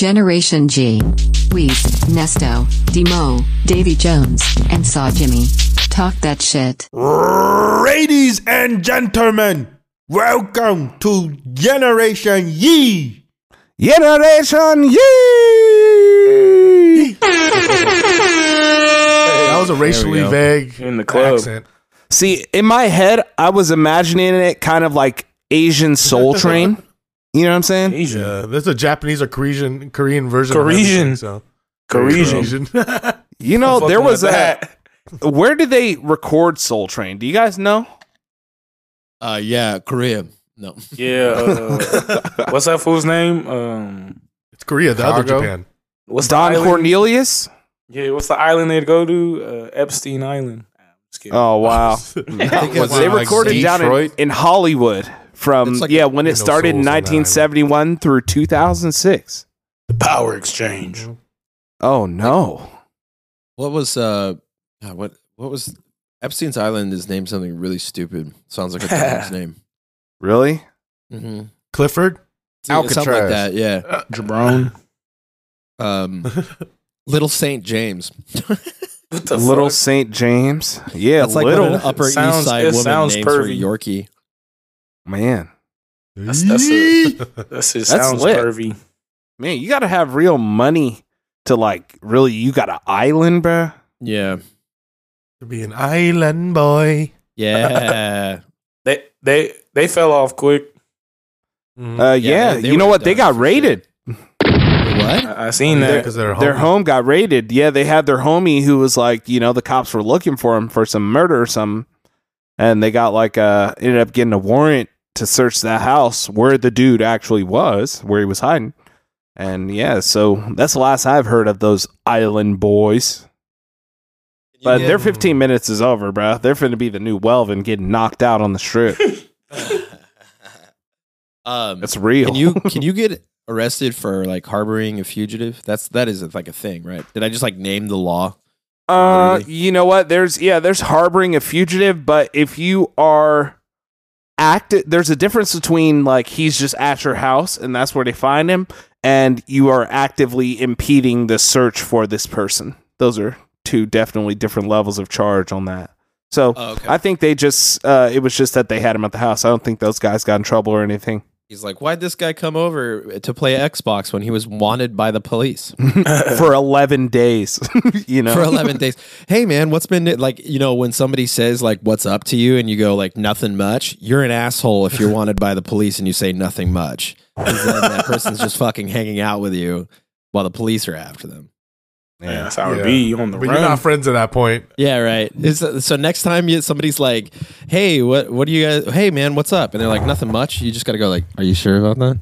Generation G. Weez, Nesto, Demo, Davy Jones, and Saw Jimmy. Talk that shit. Ladies and gentlemen, welcome to Generation Yee. Generation Yee! That was a racially go. vague In the club. accent. See, in my head, I was imagining it kind of like Asian Soul Train. You know what I'm saying? Asian. Yeah, this is a Japanese or Korean Korean version. of Korean. so. Korean. You know, Fucking there was with a. that. Where did they record Soul Train? Do you guys know? Uh, yeah, Korea. No, Yeah. Uh, what's that fool's name? Um, It's Korea, the other Japan. what's Don island? Cornelius? Yeah. What's the island they'd go to? Uh, Epstein Island. Oh, wow. it's they like recorded down in, in Hollywood from, like yeah, when it started in souls on 1971 through 2006. the power exchange. Oh, no. what was uh, what what was Epstein's Island? Is named something really stupid. Sounds like a dog's name. Really? Mm-hmm. Clifford. Something like that. Yeah. Jabron. Um, Little Saint James. What the Little fuck? St. James. Yeah, That's like little. what an Upper Sounds- East Side woman sounds names for pervy. Yorkie. Man. That's- that's a- That's just That's sounds lit. pervy. Man, you got to have real money to like really. You got an island, bruh. Yeah. to be an island boy. Yeah. They they they fell off quick. Mhm. Uh, Yeah, yeah, they- they you know what? They got for sure. raided. what? I, I seen Yeah, that. 'cause they're Their home got raided. Yeah, they had their homie who was like, you know, the cops were looking for him for some murder or something, and they got like uh ended up getting a warrant to search that house where the dude actually was, where he was hiding. And yeah, so that's the last I've heard of those island boys. But Yeah. their 15 minutes is over, bro. They're finna be the new Welvin getting knocked out on the strip. um, That's real. Can you can you get arrested for like harboring a fugitive? That's that is like a thing, right? Did I just like name the law? Uh, you know what? There's yeah, there's harboring a fugitive, but if you are active, there's a difference between like he's just at your house and that's where they find him, and you are actively impeding the search for this person. Those are two definitely different levels of charge on that. So Oh, okay. I think they just uh, it was just that they had him at the house. I don't think those guys got in trouble or anything. He's like, why'd this guy come over to play Xbox when he was wanted by the police for 11 days, you know. for 11 days? Hey, man, what's been like, you know, when somebody says, like, what's up to you and you go, like, nothing much, you're an asshole if you're wanted by the police and you say nothing much. then that person's just fucking hanging out with you while the police are after them. Yeah, that's how Yeah. it be on the But run. you're not friends at that point. Yeah, right. It's, so next time you, somebody's like, "Hey, what what do you guys? Hey, man, what's up?" and they're like, "Nothing much." You just got to go like, "Are you sure about that?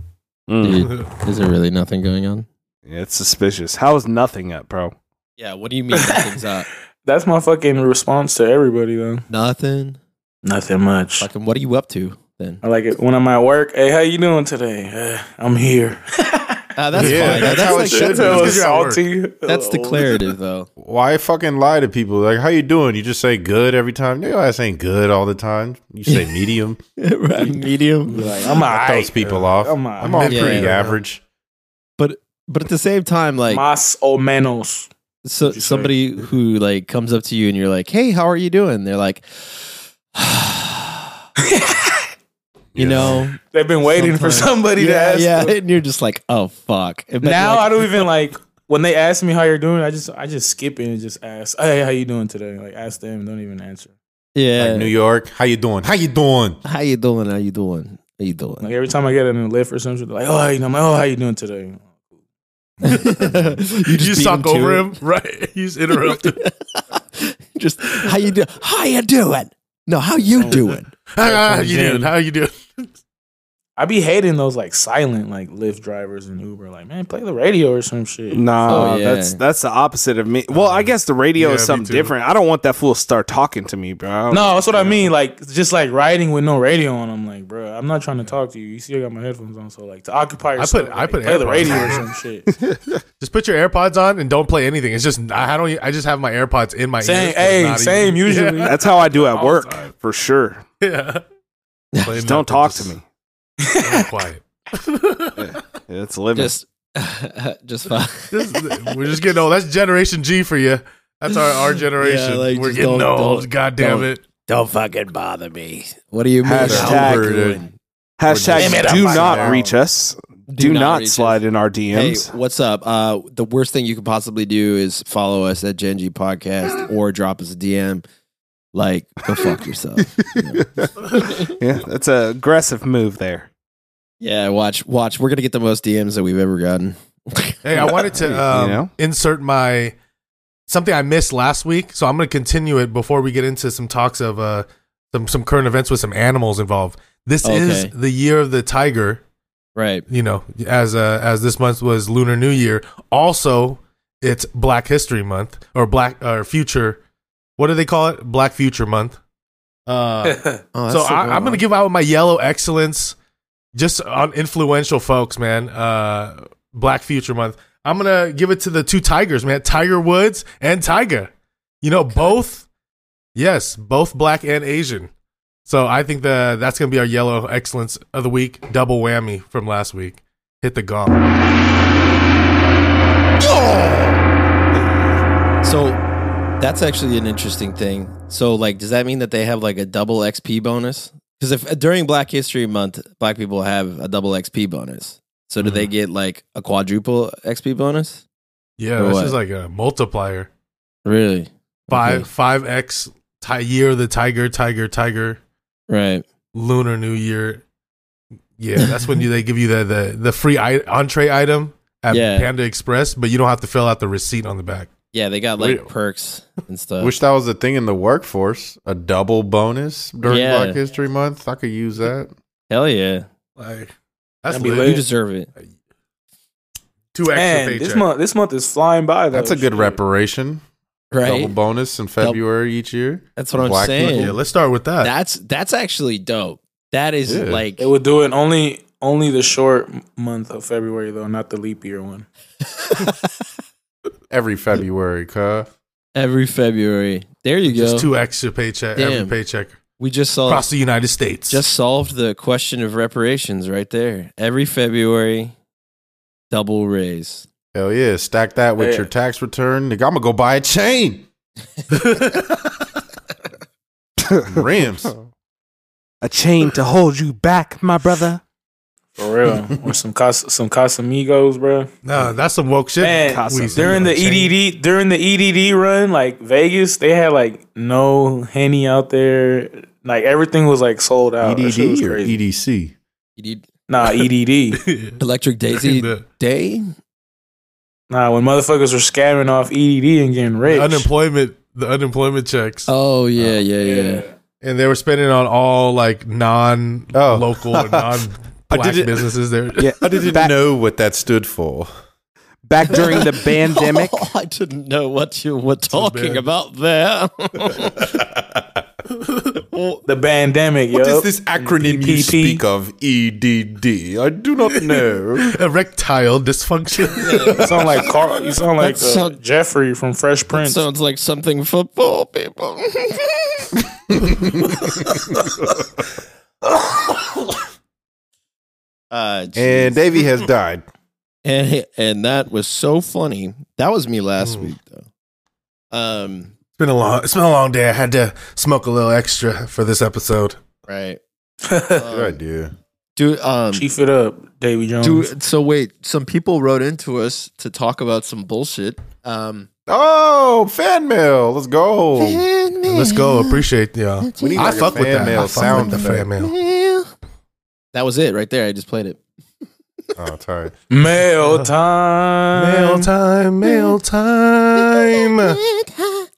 Mm. Dude, is there really nothing going on?" Yeah, it's suspicious. How is nothing up, bro? Yeah. What do you mean nothing's up? That's my fucking response to everybody though. Nothing. Nothing much. Fucking. What are you up to then? I like it when I'm at work. Hey, how you doing today? Uh, I'm here. Uh, that's Yeah, fine. that's That's, how it like should That's be. how Because it's you're at work. salty. that's Oh. declarative though. Why fucking lie to people? Like, how you doing? You just say good every time. Your ass ain't good all the time. You say medium. right. Medium. Like, I'm Knock alright. those people off. I'm I'm, alright. all pretty Yeah. average. But but at the same time, like Mas o menos. so you say? somebody who like comes up to you and you're like, "Hey, how are you doing?" They're like. You Yeah. know, They've been waiting for Sometimes. somebody to ask. yeah, them. and you're just like, oh fuck. But now like, I don't even like when they ask me how you're doing. I just I just skip it and just ask, "Hey, how you doing today?" Like ask them. Don't even answer. yeah. Like New York, how you doing? How you doing? How you doing? How you doing? How you doing? Like every time I get in a lift or something, they're like, "Oh, you doing?" I'm like, "Oh, how you doing today?" you oh, You just talk over it. him, right? You just interrupt him. just how you do? How you doing? No, how you Oh, doing? How you doing? How you doing? I be hating those like silent like Lyft drivers and Uber. Like, man, play the radio or some shit. Nah, Oh, yeah. that's that's the opposite of me. Well, I um, guess the radio Yeah, is something different. I don't want that fool to start talking to me, bro. No, that's what I mean. Like, just like riding with no radio on. I'm like, bro, I'm not trying to talk to you. You see, I got my headphones on, so like to occupy put- yourself. I like, put play the radio on. or some shit. Just put your AirPods on and don't play anything. It's just I don't. I just have my AirPods in my Same, ears. hey, same. even- Usually, That's how I do at work for sure. Yeah. Just don't talk just to me. Stay Quiet. It's living. Just just fine. This we're just getting old. That's Generation G for you. That's our, our generation. Yeah, like, we're getting don't- old. don't- God damn don't. it. Don't fucking bother me. What do you mean? Hashtag- Albert? Hashtag Damn it, do not fine. reach us. Do, Do not not, reach slide in our Hey, DMs. what's up? Uh, the worst thing you could possibly do is follow us at Gen G Podcast or drop us a DM. Like, go fuck yourself. You know? yeah, that's a aggressive move there. Yeah, watch, watch. We're gonna get the most DMs that we've ever gotten. Hey, I wanted to You um, know? insert my something I missed last week, so I'm going to continue it before we get into some talks of uh, some some current events with some animals involved. This is the year of the tiger. Right. You know, as uh, as this month was Lunar New Year. Also, it's Black History Month or Black or Future. What do they call it? Black Future Month. Uh, Oh, so I, I'm gonna give out my yellow excellence just on influential folks, man. Uh, Black Future Month. I'm gonna give it to the two tigers, man. Tiger Woods and Tiger. You know, both. Yes, both black and Asian. So I think that that's gonna be our yellow excellence of the week. Double whammy from last week. Hit the gong. So that's actually an interesting thing. So, like, does that mean that they have like a double XP bonus? Because if during Black History Month, Black people have a double XP bonus. So, do they Mm-hmm. get like a quadruple XP bonus? Yeah, this what? is like a multiplier. Really? Five Okay. five X ti- year of the tiger, tiger, tiger. Right. Lunar New Year. Yeah, that's when you, they give you the the, the free I- entree item at Yeah. Panda Express, but you don't have to fill out the receipt on the back. Yeah, they got like Wait. perks and stuff. Wish that was a thing in the workforce. A double bonus during Yeah. Black History Month. I could use that. Hell yeah. Like that's That'd be lit. lit. You deserve it. two extra Man, paycheck. this month this month is flying by. Though. That's a good Shit. reparation. Double bonus in February each year. That's what I'm Black saying. people. yeah, let's start with that. That's that's actually dope. That is Yeah. like it would do it only only the short month of February though, not the leap year one. Every February, cuh. every February. There you go. Just two extra paycheck every paycheck we just solved across the United States. just solved the question of reparations right there. Every February, double raise. Hell yeah. Stack that with Yeah. your tax return. Nigga, I'm going to go buy a chain. Rims. A chain to hold you back, my brother. For real. or some Cas- some Casamigos, bro. no, that's some woke shit. Man, We- during the EDD during the EDD run, like Vegas, they had like no henny out there. Like everything was like sold out. That was EDD or crazy. EDC? You need Nah, EDD. Electric Daisy Day? nah, when motherfuckers were scamming off EDD and getting rich. the unemployment, the unemployment checks, Oh yeah, yeah, yeah. and they were spending on all like non-local Oh. or non. Black didn't- businesses there. Yeah, I didn't back, know what that stood for. back during the pandemic. Oh, I didn't know what you were talking bad. about there. The bandemic, yo. What is this acronym you speak of? EDD. I do not know. Erectile dysfunction. You sound like Carl. You sound like uh, sound- Jeffrey from Fresh Prince. Sounds like something for poor people. Uh, and Davey has died. and and that was so funny. That was me last Mm. week though. Um, It's been a long. It's been a long day. I had to smoke a little extra for this episode. right, Good um, idea. dude. Um, Chief it up, Davy Jones. dude. So wait, some people wrote into us to talk about some bullshit. Um, Oh, fan mail. Let's go. Fan mail. Let's go. Appreciate y'all. We need I like fuck with fan that. mail I fuck sound with the fan effect. mail. That was it right there. I just played it. Oh, tired. Mail time. Mail time. Mail time.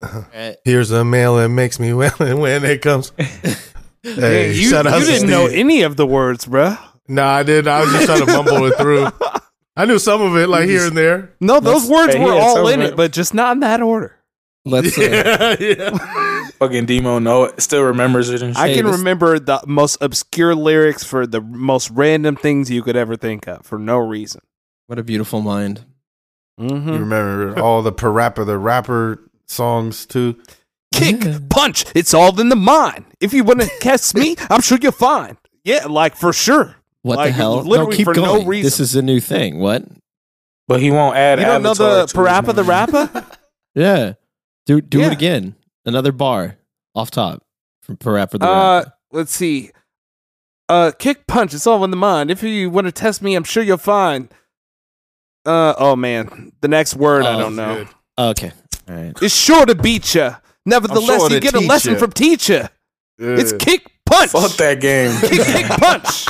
Right. Here's a mail that makes me well when it comes. Hey, you shout out you to didn't know any of the words, bruh. Nah, I didn't. I was just trying to mumble it through. I knew some of it, like here and there. No, those words Hey, were yeah, all some in of it, it. but just not in that order. Let's. Uh, Yeah, yeah. Fucking Demo know it. Still remembers it and shit. I can remember the most obscure lyrics for the most random things you could ever think of for no reason. what a beautiful mind. Mm-hmm. You remember all the parappa the rapper songs too? Kick, punch, it's all in the mind. If you want to catch me, I'm sure you're fine. Yeah, like for sure. What Like, the hell? literally no, keep for no going. reason. This is a new thing. What? But he won't add. You don't know the Parappa the. Rapper? Yeah. Do do Yeah. it again. Another bar off top from Parappa the Uh, Rapper. let's see. Uh, kick punch. It's all in the mind. If you want to test me, I'm sure you'll find. Uh, oh man, the next word I Oh, don't know. Good. Okay. All right. It's sure to beat you. Nevertheless, sure you get a lesson ya. from teacher. It's kick punch. Fuck that game. Kick, kick punch.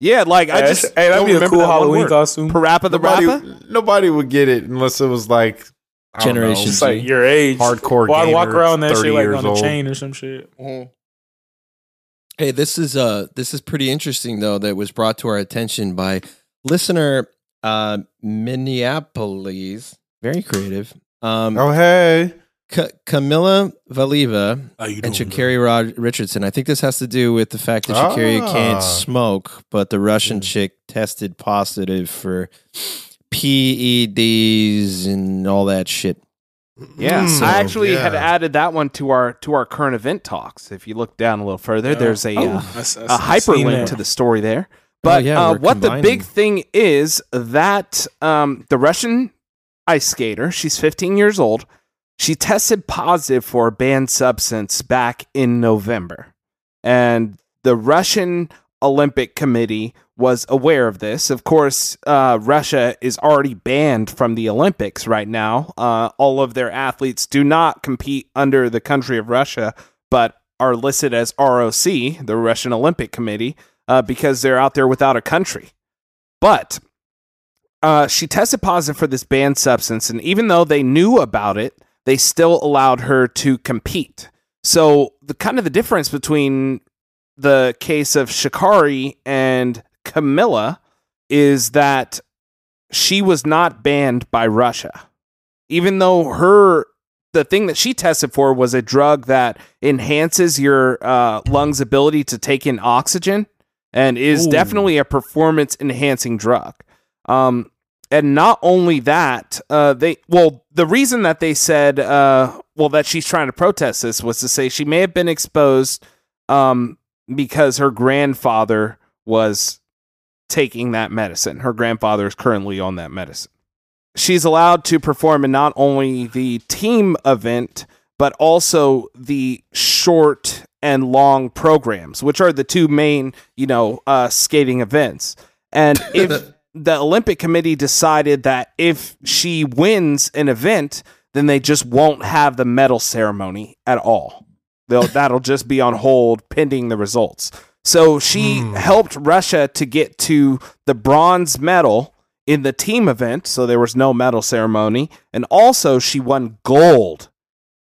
Yeah, like I just hey, that'd don't be a remember cool that one Halloween word. costume. Parappa the nobody, Rapper. nobody would get it unless it was like I don't know, Generation It's like your age. hardcore Well, I'd walk around that 30 shit like years on a old. chain or some shit. Hey, this is uh this is pretty interesting though that was brought to our attention by listener uh Minneapolis. Very creative. Um Oh hey, Ca- Kamila Valieva and Sha'Carri Rod- Richardson. I think this has to do with the fact that Sha'Carri Ah. can't smoke, but the Russian chick tested positive for PEDs and all that shit. Yeah, Mm, I actually had added that one to our to our current event talks. If you look down a little further, there's a uh, That's, a hyperlink to the story there. But Oh, yeah, uh, we're what the big thing is that um, the Russian ice skater, she's 15 years old, she tested positive for a banned substance back in November. And the Russian Olympic Committee was aware of this. Of course, uh, Russia is already banned from the Olympics right now. Uh, all of their athletes do not compete under the country of Russia, but are listed as ROC, the Russian Olympic Committee, uh, because they're out there without a country. But uh, she tested positive for this banned substance, and even though they knew about it, they still allowed her to compete. So the kind of the difference between the case of Shikari and Kamila is that she was not banned by Russia, even though her the thing that she tested for was a drug that enhances your uh, lungs' ability to take in oxygen and is Ooh. definitely a performance enhancing drug. Um, and not only that, uh, they well, the reason that they said, uh, well, that she's trying to protest this was to say she may have been exposed um, because her grandfather was taking that medicine. Her grandfather is currently on that medicine. She's allowed to perform in not only the team event, but also the short and long programs, which are the two main, you know, uh, skating events. And if the Olympic Committee decided that if she wins an event, then they just won't have the medal ceremony at all. They'll, that'll just be on hold pending the results. So she helped Russia to get to the bronze medal in the team event, so there was no medal ceremony, and also she won gold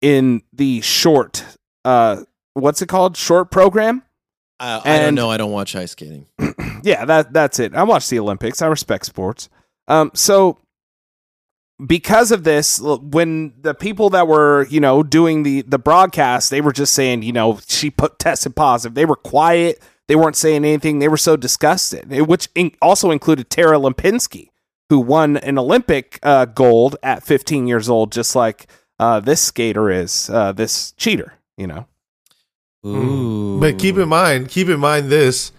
in the short uh what's it called? Short program? I, I don't know. I don't watch ice skating. yeah, that that's it. I watch the Olympics. I respect sports. Um, so because of this, when the people that were you know doing the the broadcast, they were just saying you know she put tested positive. They were quiet. They weren't saying anything. They were so disgusted, It- which in, also included Tara Lipinski, who won an Olympic uh, gold at 15 years old, just like uh, this skater is, uh, this cheater. You know. Ooh. But keep in mind, keep in mind this: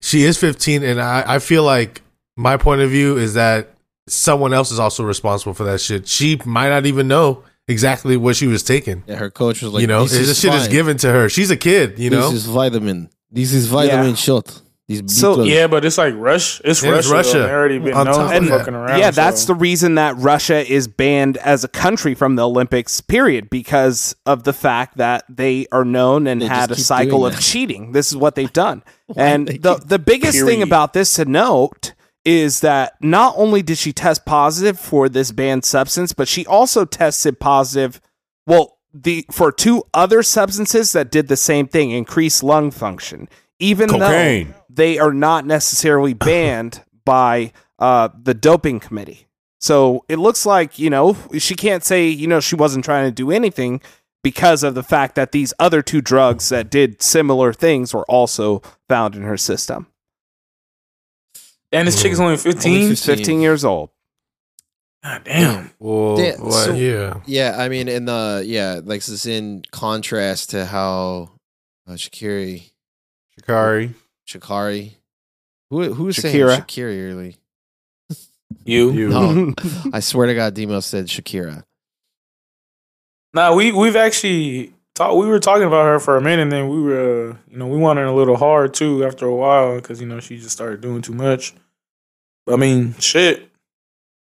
she is 15, and I, I feel like my point of view is that someone else is also responsible for that shit. She might not even know exactly what she was taking. Yeah, her coach was like, you know, this, this, is shit is given to her. She's a kid. You know, this is vitamin. This is vitamin Yeah. shot. These So- Yeah, but it's like Rush. It's Yeah, it's Russia. Russia. Russia. They already been On known top for of fucking around. yeah, that's the reason that Russia is banned as a country from the Olympics, period, because of the fact that they are known and They had a cycle of cheating. This is what they've done. And the, the biggest thing about this to note is that not only did she test positive for this banned substance, but she also tested positive, well, the for two other substances that did the same thing, increased lung function, even Cocaine. though they are not necessarily banned by uh, the doping committee. So it looks like, you know, she can't say, you know, she wasn't trying to do anything because of the fact that these other two drugs that did similar things were also found in her system. And this chick is only 15. Only 15 years old. God damn. Well, Yeah, what? so- yeah. Yeah, I mean, in the yeah, like this is in contrast to how uh, Shakiri, Shikari. Sha'Carri, who who's saying Shakira. Shakiri early? You. You. No. I swear to God, Demo said Shakira. Nah, we we've actually talked. We were talking about her for a minute, and then we were, uh, you know, we wanted a little hard too after a while because you know she just started doing too much. I mean, shit.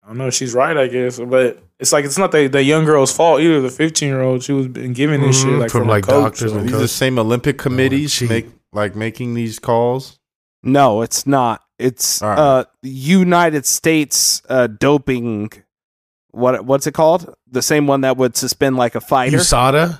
I don't know. She's right, I guess, but it's like it's not the, the young girl's fault either. The fifteen year old, she was been giving this shit Mhm, like from, from, like, like coach. doctors so- and These the same Olympic committees cheat. make like making these calls. No, it's not. It's All right. uh United States uh doping what what's it called? The same one that would suspend like a fighter. USADA.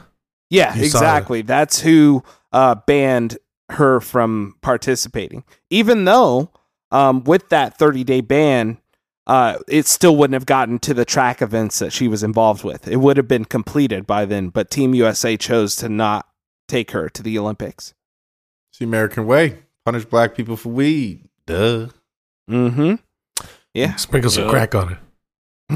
Yeah, USADA. exactly. That's who uh banned her from participating. Even though um with that 30-day ban uh it still wouldn't have gotten to the track events that she was involved with. It would have been completed by then, but Team USA chose to not take her to the Olympics. It's the American way. Punish black people for weed. Duh. Mhm. Yeah. Sprinkle some Yeah. crack on it.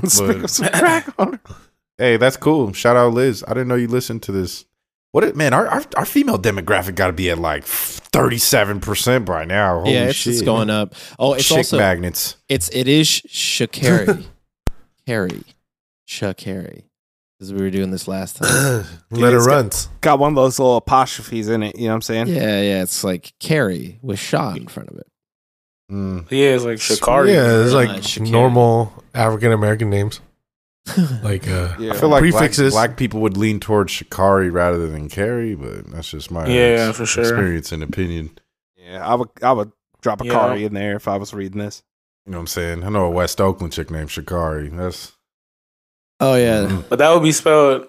Sprinkle some crack on her. Hey, that's cool. Shout out Liz. I didn't know you listened to this. What it, man? Our, our our female demographic got to be at like thirty seven percent by now. Holy yeah, it's, shit. it's going up. Oh, it's Chick also magnets. it's it is Sha'Carri, Carrie, Sha'Carri. Because we were doing this last time. Let her it's run. got one of those little apostrophes in it. You know what I'm saying? yeah, yeah. It's like Carrie with Shaw in front of it. Mm. yeah, it's like Sha'Carri. Yeah, it's like Uh, normal African American names. Like uh, Yeah. I feel like black, Prefixes. black people would lean towards Shikari rather than Carrie, but that's just my Yeah, for sure. experience and opinion. Yeah, I would I would drop a Yeah. Kari in there if I was reading this. You know what I'm saying? I know a West Oakland chick named Shikari. That's Oh yeah, Mm. but that would be spelled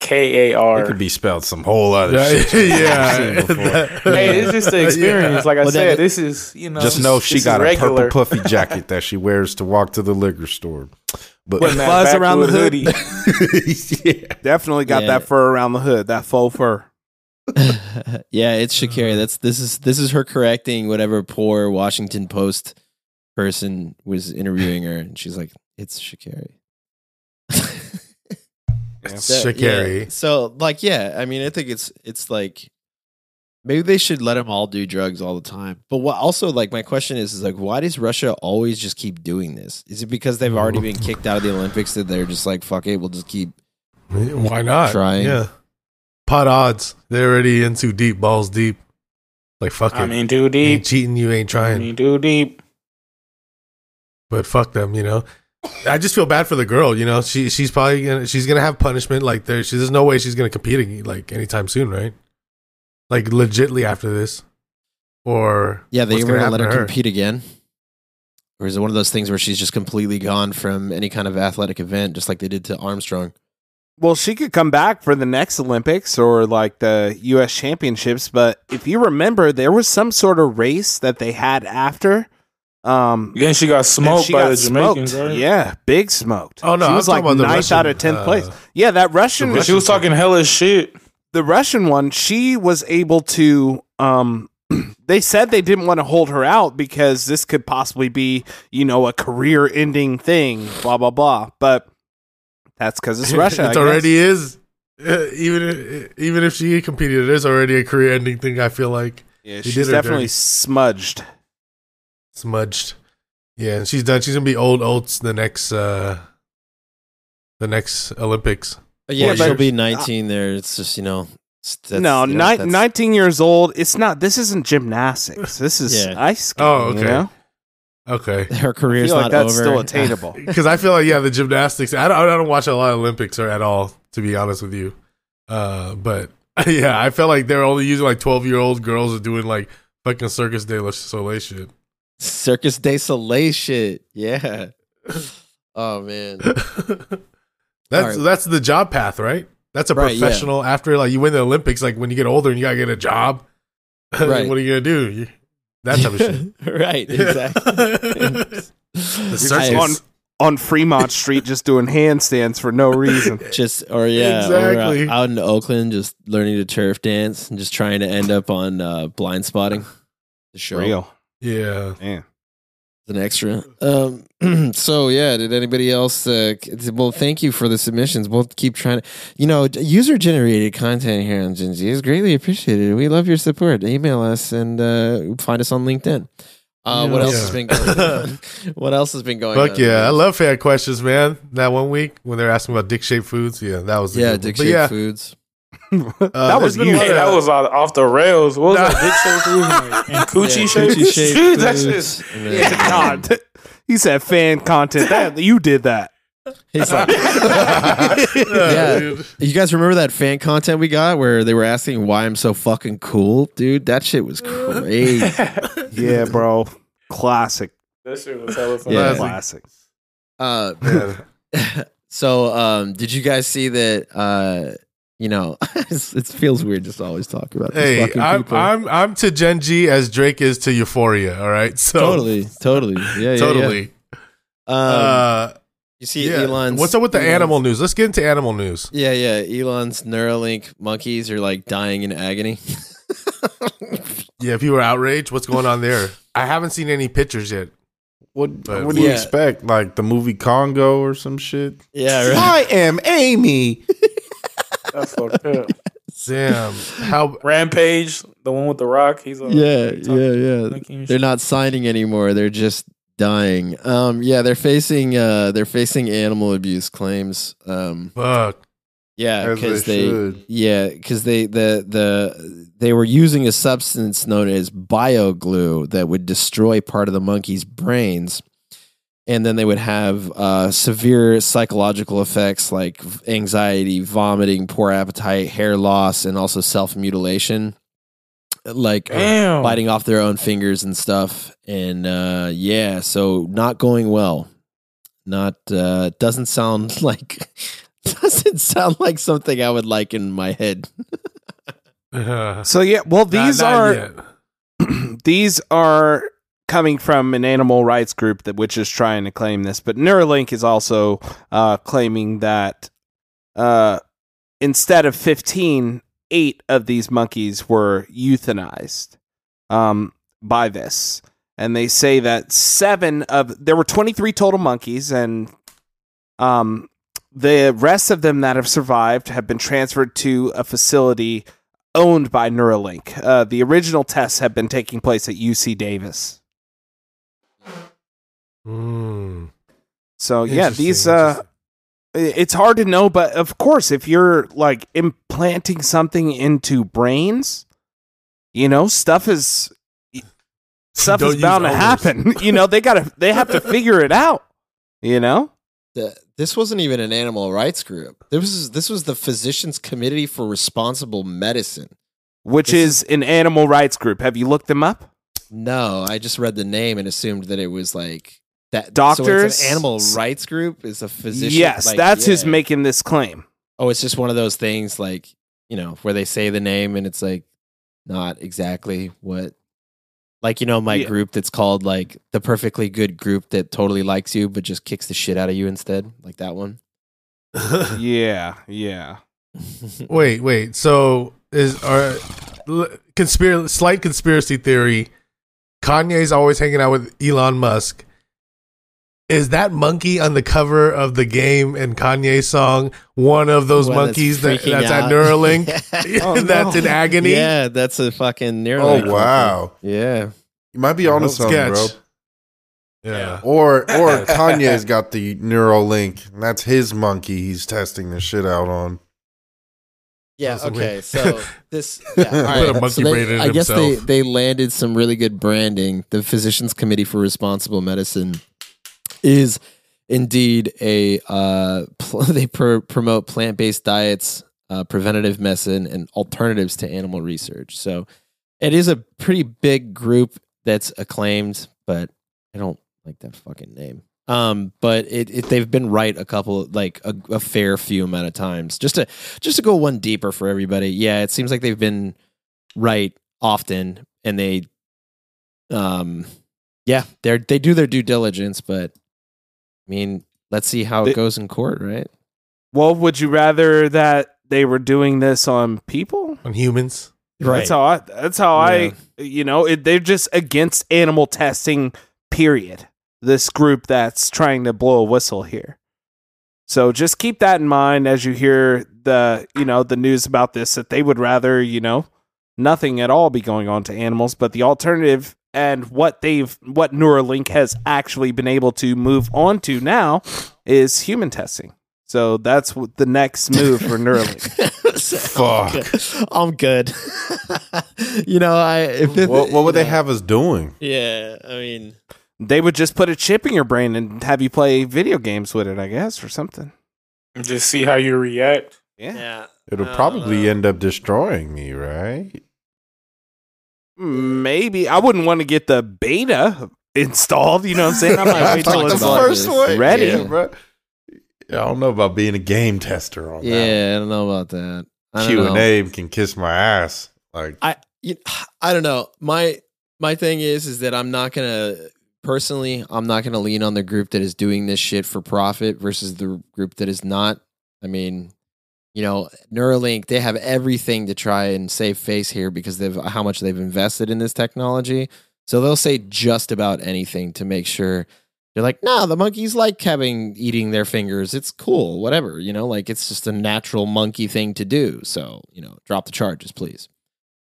K A it could be spelled some whole other yeah, shit. you've never seen yeah. before. Hey, it's just the experience. Like I Well, said, that- this is you know. Just know she got a regular. purple puffy jacket that she wears to walk to the liquor store. But Putting that Fuzz around the hoodie. yeah. Definitely got Yeah. that fur around the hood, that faux fur. yeah. It's Shakira. Mm. That's this is this is her correcting whatever poor Washington Post person was interviewing her, and she's like, "It's Sha'Carri." Sha'Carri. Yeah. So like, yeah, I mean, I think it's it's like maybe they should let them all do drugs all the time. But what also like my question is is like, why does Russia always just keep doing this? Is it because they've already been kicked out of the Olympics that they're just like, fuck it, we'll just keep Why not? Trying. Yeah. Pot odds. They're already in too deep, balls deep. Like fuck it. I mean, too You deep. ain't cheating, you ain't I trying. mean, too deep. but fuck them, you know. I just feel bad for the girl, you know. She she's probably gonna she's gonna have punishment. Like there, she, there's no way she's gonna compete ag- like anytime soon, right? Like legitly after this, or Yeah, they what's ever gonna let her, happen to compete again? Or is it one of those things where she's just completely gone from any kind of athletic event, just like they did to Armstrong? Well, she could come back for the next Olympics or like the US championships, but if you remember, there was some sort of race that they had after. Um Then she got smoked she by got the Jamaicans, smoked. right? Yeah, big smoked. Oh, no, she I'm was like talking about ninth Russian, out of tenth uh, place. Yeah, that Russian, the She was talking hella shit. the Russian one, she was able to um they said they didn't want to hold her out because this could possibly be, you know, a career ending thing, blah blah blah. But that's because it's Russia. I it guess. already is. Uh, even if, even if she competed, it is already a career-ending thing. I feel like Yeah, He she's did definitely dirty. smudged. Smudged. Yeah, and she's done. She's gonna be old oats the next uh the next Olympics. Yeah, Yeah, but- she'll be 19 there. It's just, you know. that's- no, you know, ni- that's- 19 years old. It's not. This isn't gymnastics. This is Yeah. ice skating. Oh, You okay. know? Okay, Her I career's like not that's over. still attainable. because I feel like yeah, the gymnastics. I don't, I don't watch a lot of Olympics or at all, to be honest with you. Uh, but yeah, I felt like they're only using like twelve year old girls are doing like fucking Circus de la Soleil shit. Circus de Soleil shit. Yeah. Oh man. that's right. that's the job path, right? That's a Right, yeah. professional. After like you win the Olympics, like when you get older and you gotta get a job, Right. what are you gonna do? You, that type of shit. right. Exactly. the You're circus. on on Fremont Street just doing handstands for no reason. just or yeah, Exactly. or out, out in Oakland, just learning to turf dance and just trying to end up on uh, Blindspotting. The show. Real. Yeah. Man. an extra. Um, so yeah, did anybody else? Uh, well, thank you for the submissions. We'll keep trying to, you know, user generated content here on Gen Z is greatly appreciated. We love your support. Email us and uh, find us on LinkedIn. Uh, what else Yeah. has been going on? what else has been going on? Fuck yeah, I love fan questions, man. That one week when they're asking about dick shaped foods, yeah, that was a Yeah, dick shaped yeah, foods. Uh, That was there's been a you. Hey, that was off off the rails. What was Nah. that? Dick shaped food and, and coochie Yeah, shaped coochie shaped Dude, that foods. shit. And then- God, he said fan content. That you did that. He's like, yeah, Yeah. dude. you guys remember that fan content we got where they were asking why I'm so fucking cool, dude? That shit was crazy. Yeah, bro. Classic. That shit was hella fun. Yeah. Classic. uh, so, um, did you guys see that? Uh, you know, it feels weird just to always talk about these Hey, I'm. I'm I'm to Gen G as Drake is to Euphoria. All right, so totally, totally, yeah, yeah, yeah. totally. Um, uh, you see, yeah. Elon's. What's up with the Elon's- animal news? Let's get into animal news. Yeah, yeah. Elon's Neuralink monkeys are like dying in agony. Yeah, if you were outraged, what's going on there? I haven't seen any pictures yet. What But- what do you Yeah. expect? Like the movie Congo or some shit? yeah, right. I am Amy. That's fucked up. Damn, how Rampage, the one with the rock. He's on. yeah, yeah, yeah. They're not signing anymore. They're just dying. Um, yeah, they're facing uh, they're facing animal abuse claims. Um, fuck? yeah, because they they, yeah, because they the the they were using a substance known as bioglue that would destroy part of the monkey's brains. And then they would have uh, severe psychological effects like anxiety, vomiting, poor appetite, hair loss, and also self mutilation. Like Damn. biting off their own fingers and stuff. And uh, yeah, so not going well. Not uh, doesn't sound like doesn't sound like something I would like in my head. Uh, So yeah, well these not- not are these are coming from an animal rights group that which is trying to claim this, but Neuralink is also uh, claiming that uh, instead of 15, eight of these monkeys were euthanized um, by this. And they say that seven of there were 23 total monkeys, and um, the rest of them that have survived have been transferred to a facility owned by Neuralink. Uh, the original tests have been taking place at UC Davis. Mm. So yeah, these uh, it's hard to know, but of course, if you're like implanting something into brains, you know, stuff is stuff Don't is bound to happen. you know, they gotta they have to figure it out. You know, The- This wasn't even an animal rights group. This was this was the Physicians Committee for Responsible Medicine. which This is an animal rights group. Have you looked them up? No, I just read the name and assumed that it was like that. So Doctors? it's an animal rights group. Is a physician? yes, like, that's who's yeah. making this claim. Oh, it's just one of those things like, you know, where they say the name and it's like not exactly what like you know my Yeah. group that's called like the perfectly good group that totally likes you but just kicks the shit out of you instead, like that one. Yeah, yeah. wait, wait. So is our conspiracy slight conspiracy theory? Kanye's always hanging out with Elon Musk. Is that monkey on the cover of the game and Kanye song one of those One that's monkeys that, that's at out. Neuralink? Oh, that's no. in agony. yeah, that's a fucking Neuralink. Oh Neuralink. wow, Yeah. you might be onto something, Sketch. bro. Yeah. Or or Kanye's got the Neuralink. and That's his monkey. He's testing the shit out on. Yeah. Okay. So this, yeah, all Put a monkey So they- brain in I guess they they landed some really good branding. The Physicians Committee for Responsible Medicine is indeed a uh, pl- they pr- promote plant based diets, uh, preventative medicine, and alternatives to animal research. So it is a pretty big group that's acclaimed, but I don't like that fucking name. Um, but it, it they've been right a couple like a, a fair few amount of times. Just to just to go one deeper for everybody. Yeah, it seems like they've been right often, and they, um, yeah, they they do their due diligence. But I mean, let's see how They- it goes in court, right? Well, would you rather that they were doing this on people? On humans. Right. That's how I. That's how Yeah. I. You know, it, they're just against animal testing. Period. This group that's trying to blow a whistle here. So just keep that in mind as you hear the you know the news about this that they would rather you know nothing at all be going on to animals, but the alternative and what they've what Neuralink has actually been able to move on to now is human testing. So that's what the next move for Neuralink. Fuck. I'm good. you know, I if it, What, what would they know, have us doing? Yeah, I mean, they would just put a chip in your brain and have you play video games with it, I guess, or something. Just see how you react. Yeah. yeah. It'll probably know. end up destroying me, right? Maybe I wouldn't want to get the beta installed. You know what I'm saying? I might wait till Talked it's about like this. one. ready. Yeah, bro. Yeah, I don't know about being a game tester on that. Yeah, I don't know about that. I don't Q know. and Abe can kiss my ass. Like you, I don't know. My my thing is is that I'm not gonna personally. I'm not gonna lean on the group that is doing this shit for profit versus the group that is not. I mean, you know, Neuralink. They have everything to try and save face here because they've how much they've invested in this technology. So they'll say just about anything to make sure. They're like, nah, the monkeys like having eating their fingers. It's cool, whatever. You know, like it's just a natural monkey thing to do. So, you know, drop the charges, please.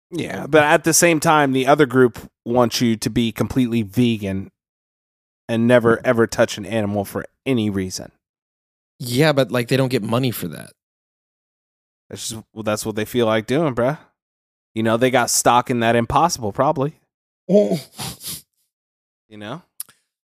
Yeah, but at the same time, the other group wants you to be completely vegan and never ever touch an animal for any reason. Yeah, but like they don't get money for that. That's just well, that's what they feel like doing, bruh. You know, they got stock in that impossible, probably. You know,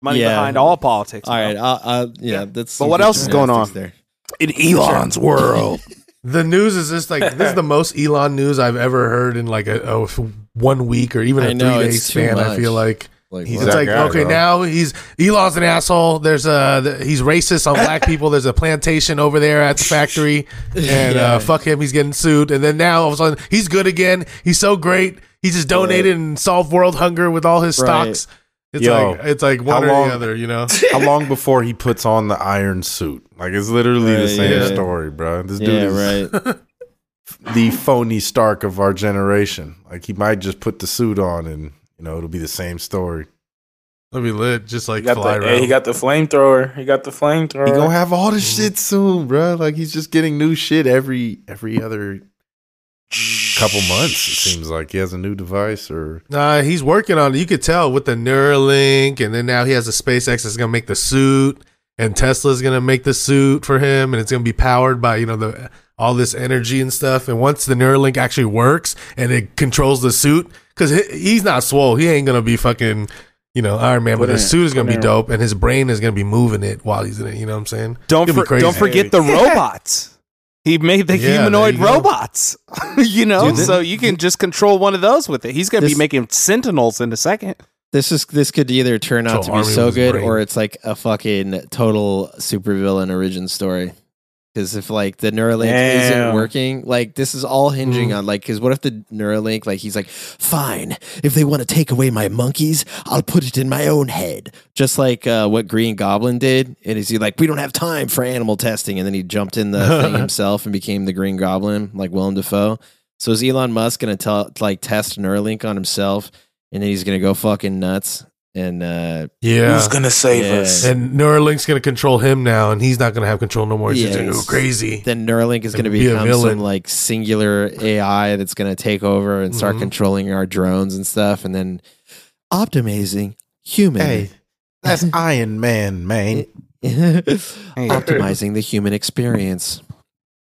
money Yeah. behind all politics. All bro. right, uh, uh, yeah, that's. But what else is going on? there? in Elon's world. The news is just like this is the most Elon news I've ever heard in like a, a one week or even a I know, three day span. I feel like Like, He's it's like guy, okay though. now he's Elon's an asshole. There's a the, he's racist on black people. There's a plantation over there at the factory, and Yeah. uh, fuck him. He's getting sued. And then now all of a sudden he's good again. He's so great. He just donated and solved world hunger with all his Right. stocks. It's Yo, like it's like one how or long- the other. You know. how long before he puts on the iron suit? Like it's literally the same yeah. story, bro. This dude yeah, is right. the phony Stark of our generation. Like he might just put the suit on and you know it'll be the same story. That'd be lit. Just He like got, fly the, hey, he got the flamethrower. He got the flamethrower. He gonna have all the shit soon, bro. Like he's just getting new shit every every other couple months. It seems like he has a new device or Nah, he's working on it. You could tell with the Neuralink, and then now he has a SpaceX that's gonna make the suit, and Tesla's gonna make the suit for him, and it's gonna be powered by you know the all this energy and stuff. And once the Neuralink actually works and it controls the suit, because he, he's not swole, he ain't gonna be fucking. You know, Iron Man, but Put the suit is gonna be dope, and his brain is gonna be moving it while he's in it. You know what I'm saying? Don't for, don't forget the robots. He made the Yeah, humanoid you robots. you know, Dude, so you can just control one of those with it. He's gonna be making sentinels in a second. This is this could either turn out Control to be army so good, brain. or it's like a fucking total supervillain origin story. Because if like the Neuralink isn't working, like this is all hinging Mm. on like, because what if the Neuralink, like he's like, fine, if they want to take away my monkeys, I'll put it in my own head, just like uh, what Green Goblin did. And is he like, we don't have time for animal testing, and then he jumped in the thing himself and became the Green Goblin, like Willem Dafoe. So is Elon Musk gonna tell like test Neuralink on himself, and then he's gonna go fucking nuts and uh, Yeah, Who's gonna save Yeah. us? and Neuralink's gonna control him now, and he's not gonna have control no more. He's just gonna go crazy. then Neuralink is going to Be a become villain. some like singular AI that's going to take over and start Mhm. controlling our drones and stuff, and then optimizing human, hey, that's Iron Man, man. optimizing the human experience.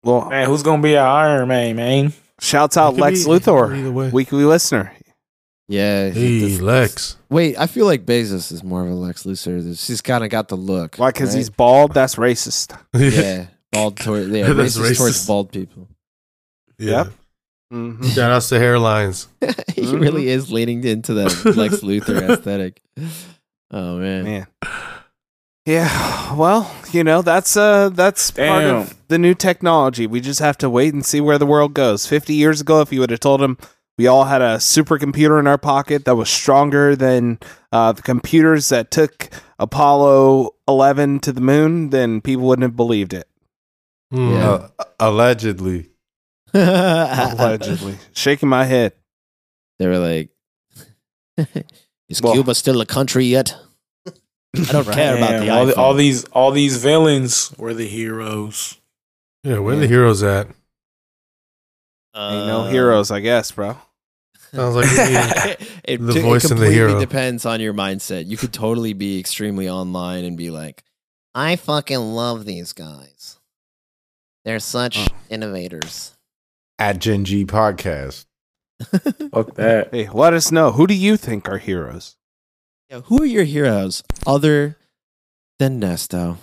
Well, Man, who's gonna be our Iron Man, man? shouts out Lex be- Luthor, weekly listener. Yeah, he- Hey, this- Lex. Wait, I feel like Bezos is more of a Lex Luthor. He's kind of got the look. Why? Because right? he's bald. That's racist. yeah bald toward yeah That's racist, towards bald people. yeah. hmm Shout outs to hairlines. he Mhm. really is leaning into the Lex Luthor aesthetic. Oh man. Man. Yeah, well, you know that's uh that's part of the new technology. We just have to wait and see where the world goes. Fifty years ago, if you would have told him we all had a supercomputer in our pocket that was stronger than uh, the computers that took Apollo eleven to the moon, then people wouldn't have believed it. Hmm. Yeah. Uh, allegedly, Allegedly, shaking my head. They were like, "Is Well- Cuba still a country yet?" I don't care about Damn, the all, the, all these all these villains were the heroes. Yeah, where the heroes at? Ain't no heroes, I guess, bro. Sounds like me. it, The t- it voice and the hero. depends on your mindset. You could totally be extremely online and be like, I fucking love these guys. They're such Oh. innovators. At Gen G Podcast. Fuck that. Hey, let us know. Who do you think are heroes? yeah, "Who are your heroes other than Nesto?"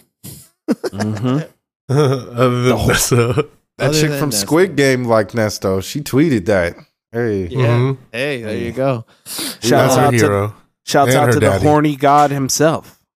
Mm-hmm. Other than this, uh, That Other chick from Nesto. Squid Game like Nesto. She tweeted that. Hey. Yeah. mhm. Hey, there you go. Shout That's her out to hero. shouts out her to the horny god himself.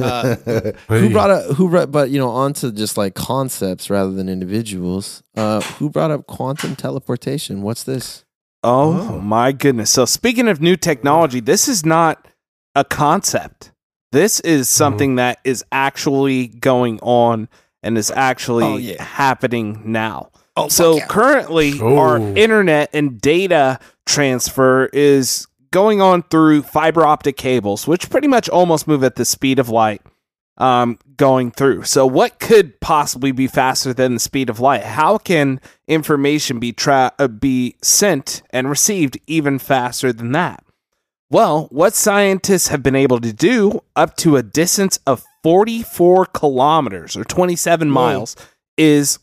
Uh, Hey. Who brought up who brought but you know onto just like concepts rather than individuals? Uh, who brought up quantum teleportation? What's this? Oh, Oh. my goodness. So speaking of new technology, this is not a concept. This is Mm-hmm. something that is actually going on and is actually Oh, yeah. happening now. Oh, so currently Oh. our internet and data transfer is going on through fiber optic cables, which pretty much almost move at the speed of light um, going through. So what could possibly be faster than the speed of light? How can information be tra- uh, be sent and received even faster than that? Well, what scientists have been able to do up to a distance of 44 kilometers or 27 miles is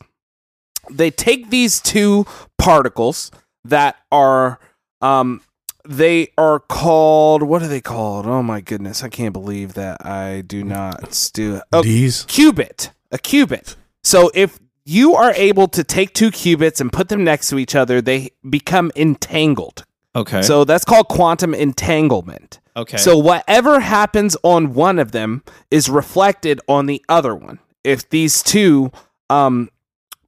they take these two particles that are um they are called what are they called? Oh my goodness i can't believe that i do not do oh, D's. qubit a qubit. So if you are able to take two qubits and put them next to each other they become entangled. Okay. so that's called quantum entanglement okay. so whatever happens on one of them is reflected on the other one. If these two um,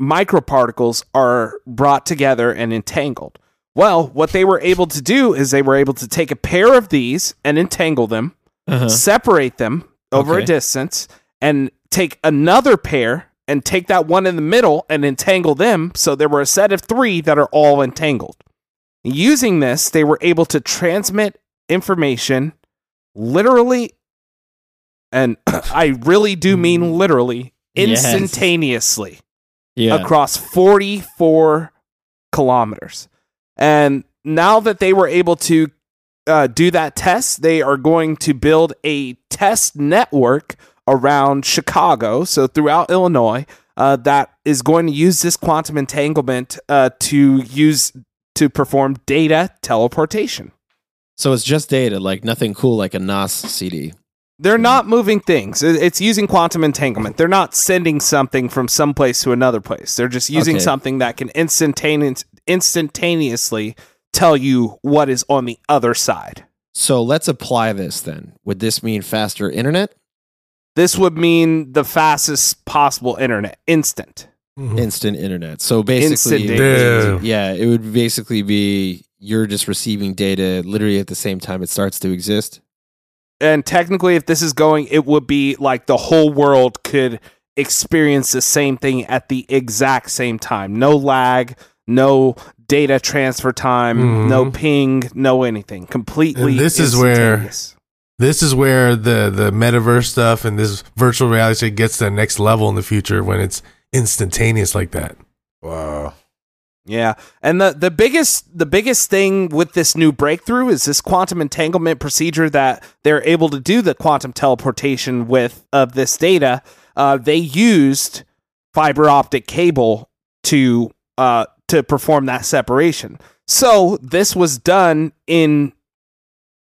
microparticles are brought together and entangled. Well, what they were able to do is they were able to take a pair of these and entangle them, uh-huh. separate them over Okay. a distance, and take another pair and take that one in the middle and entangle them. So there were a set of three that are all entangled. Using this, they were able to transmit information literally, and I really do mean literally, Yes. instantaneously yeah. across 44 kilometers. And now that they were able to uh, do that test, they are going to build a test network around Chicago, so throughout Illinois, uh, that is going to use this quantum entanglement uh, to use to perform data teleportation. So it's just data, like nothing cool, like a NAS CD. They're not moving things. It's using quantum entanglement. They're not sending something from some place to another place. They're just using Okay. something that can instantaneous, instantaneously tell you what is on the other side. So let's apply this then. Would this mean faster internet? This would mean the fastest possible internet, instant. Mhm. Instant internet. So basically, Instant data. yeah, it would basically be you're just receiving data literally at the same time it starts to exist. And technically, if this is going, it would be like the whole world could experience the same thing at the exact same time. No lag, no data transfer time, no Mhm. ping, no anything. Completely. And this is where- This is where the the metaverse stuff and this virtual reality gets to the next level in the future when it's instantaneous like that. wow. Yeah, and the the biggest the biggest thing with this new breakthrough is this quantum entanglement procedure that they're able to do the quantum teleportation with of this data. Uh, they used fiber optic cable to uh, to perform that separation. So this was done in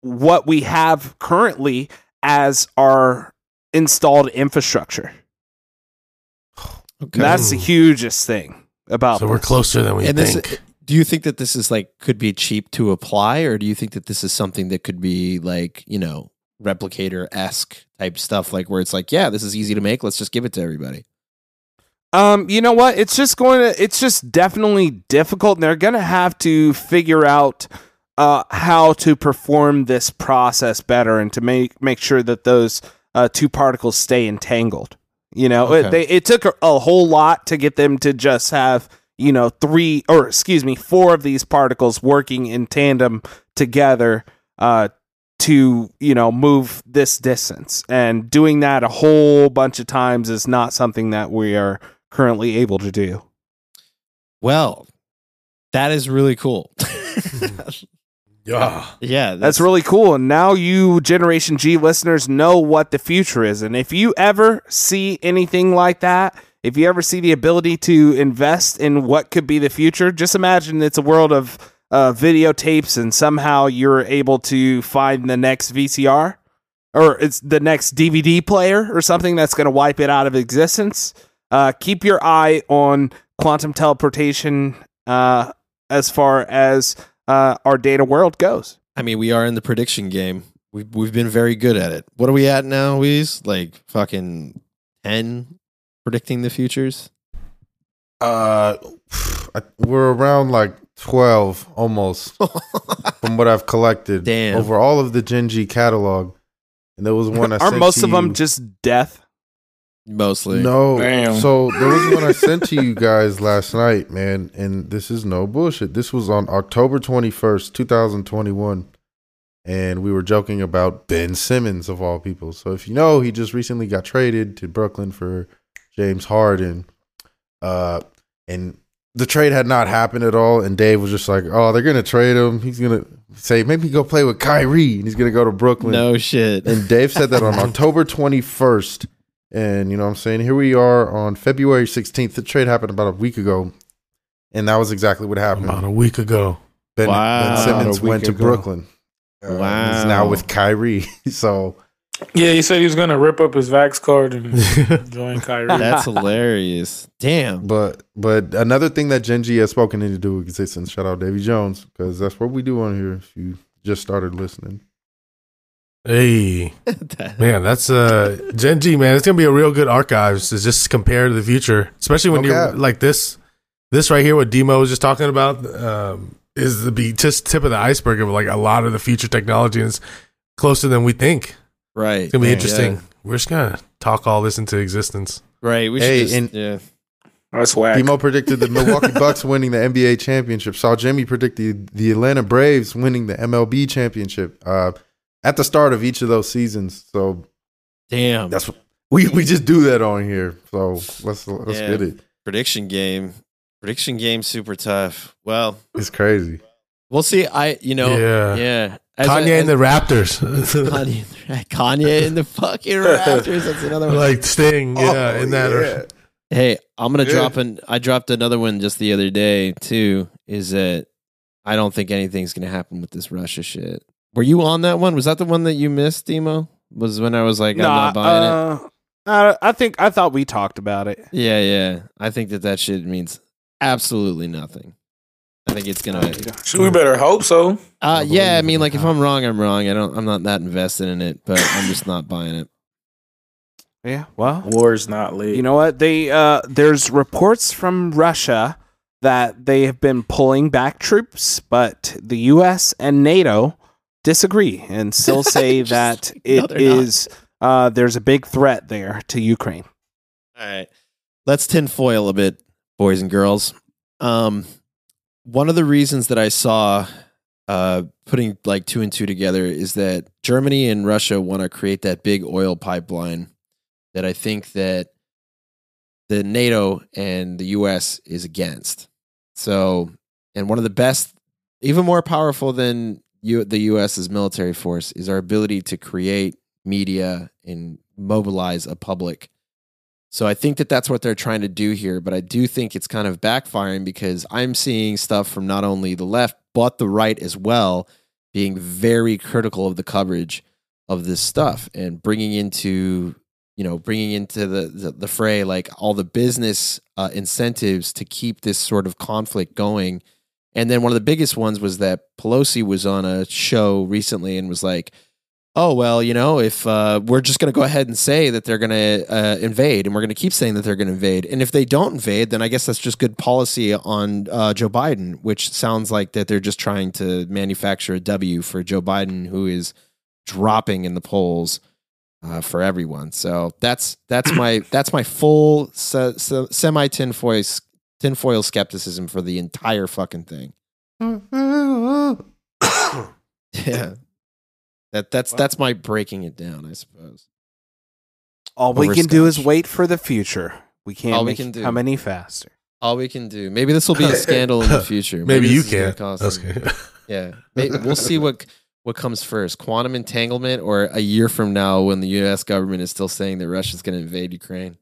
what we have currently as our installed infrastructure. Okay. That's the hugest thing about. So we're this. closer than we and this, think. do you think that this is like could be cheap to apply, or do you think that this is something that could be like you know replicator esque type stuff, like where it's like, yeah, this is easy to make, let's just give it to everybody. Um, you know what? It's just going to. It's just definitely difficult, and they're going to have to figure out uh, how to perform this process better, and to make make sure that those uh, two particles stay entangled. You know, Okay. it, they, it took a, a whole lot to get them to just have you know three or excuse me four of these particles working in tandem together uh, to you know move this distance, and doing that a whole bunch of times is not something that we are currently able to do. Well, that is really cool. Yeah. Yeah, That's really cool. And now you Generation G listeners know what the future is. And if you ever see anything like that, if you ever see the ability to invest in what could be the future, just imagine it's a world of uh, videotapes and somehow you're able to find the next VCR or it's the next DVD player or something that's going to wipe it out of existence. Uh, keep your eye on quantum teleportation uh, as far as uh, our data world goes. I mean, we are in the prediction game. We've we've been very good at it. What are we at now, Weez? Like fucking ten predicting the futures. Uh, we're around like twelve almost from what I've collected. Damn. over all of the Gen G catalog, and there was one I Are most to of them you. just death? Mostly. No. Damn. So there was one I sent to you guys last night, man, and this is no bullshit. This was on October 21st, 2021. And we were joking about Ben Simmons of all people. So if you know, he just recently got traded to Brooklyn for James Harden. Uh and the trade had not happened at all. And Dave was just like, Oh, they're gonna trade him. He's gonna say maybe go play with Kyrie and he's gonna go to Brooklyn. No shit. And Dave said that on October 21st. And you know what I'm saying? Here we are on February 16th. The trade happened about a week ago. And that was exactly what happened. About a week ago. Ben, Wow. ben Simmons About a went to ago. Brooklyn. Uh, He's now with Kyrie. so Yeah, he said he was gonna rip up his Vax card and join Kyrie. That's hilarious. Damn. but but another thing that Gen G has spoken into do existence, shout out Davy Jones, because that's what we do on here if you just started listening. Hey, man, that's uh Gen G, man. It's gonna be a real good archives to just compare to the future, especially when No you're like this. This right here, what Demo was just talking about, um, is the be just tip of the iceberg of like a lot of the future technology, and it's closer than we think. right. It's gonna be Yeah. interesting. We're just gonna talk all this into existence. Right. We Hey, should just, and- yeah. That's whack. Demo predicted the Milwaukee Bucks winning the NBA championship. Saw Jimmy predict the, the Atlanta Braves winning the MLB championship uh, at the start of each of those seasons. So Damn. that's we we just do that on here. So let's let's Yeah. get it. prediction game. Prediction game super tough. Well, It's crazy. we'll see. I you know Yeah. yeah. As Kanye a- and the Raptors, Kanye, Kanye and the fucking Raptors. That's another one. like Sting, oh, yeah, Oh, in that. yeah. Hey, I'm gonna Yeah. drop an. I dropped another one just the other day too. Is that I don't think anything's gonna happen with this Russia shit. Were you on that one? Was that the one that you missed, Demo? Was when I was like, I'm not buying uh, uh, I think I thought we talked about it. Yeah, yeah. I think that that shit means absolutely nothing. I think it's gonna. So we better hope so. Uh, believe yeah, I mean, like if I'm wrong, I'm wrong. I don't. I'm not that invested in it, but I'm just not buying it. Yeah, well, War's not lit. you know what? They uh, there's reports from Russia that they have been pulling back troops, but the U.S. and NATO disagree and still say Just- that no, it they're is uh, there's a big threat there to Ukraine. All right. Let's tinfoil a bit, boys and girls. Um, one of the reasons that I saw uh, putting like two and two together is that Germany and Russia want to create that big oil pipeline that I think that the NATO and the US is against. So, and one of the best, even more powerful than U- the US's military force is our ability to create media and mobilize a public. So I think that that's what they're trying to do here, but I do think it's kind of backfiring because I'm seeing stuff from not only the left but the right as well being very critical of the coverage of this stuff and bringing into you know bringing into the the, the fray like all the business uh, incentives to keep this sort of conflict going. And then one of the biggest ones was that Pelosi was on a show recently and was like, oh well you know if uh, we're just going to go ahead and say that they're going to uh, invade and we're going to keep saying that they're going to invade. And if they don't invade then i guess that's just good policy on uh, joe biden which sounds like that they're just trying to manufacture a w for joe biden who is dropping in the polls uh, for everyone. So that's that's my that's my full se- se- semi tinfoil tinfoil skepticism for the entire fucking thing yeah that that's that's my breaking it down i suppose All we Over can do is wait for the future. We can't All we can do. come any faster. All we can do. Maybe this will be a scandal in the future. Maybe you this is gonna can't. cause That's some- good. Yeah, Maybe, we'll see what what comes first: quantum entanglement, or a year from now when the U.S. government is still saying that Russia's going to invade Ukraine.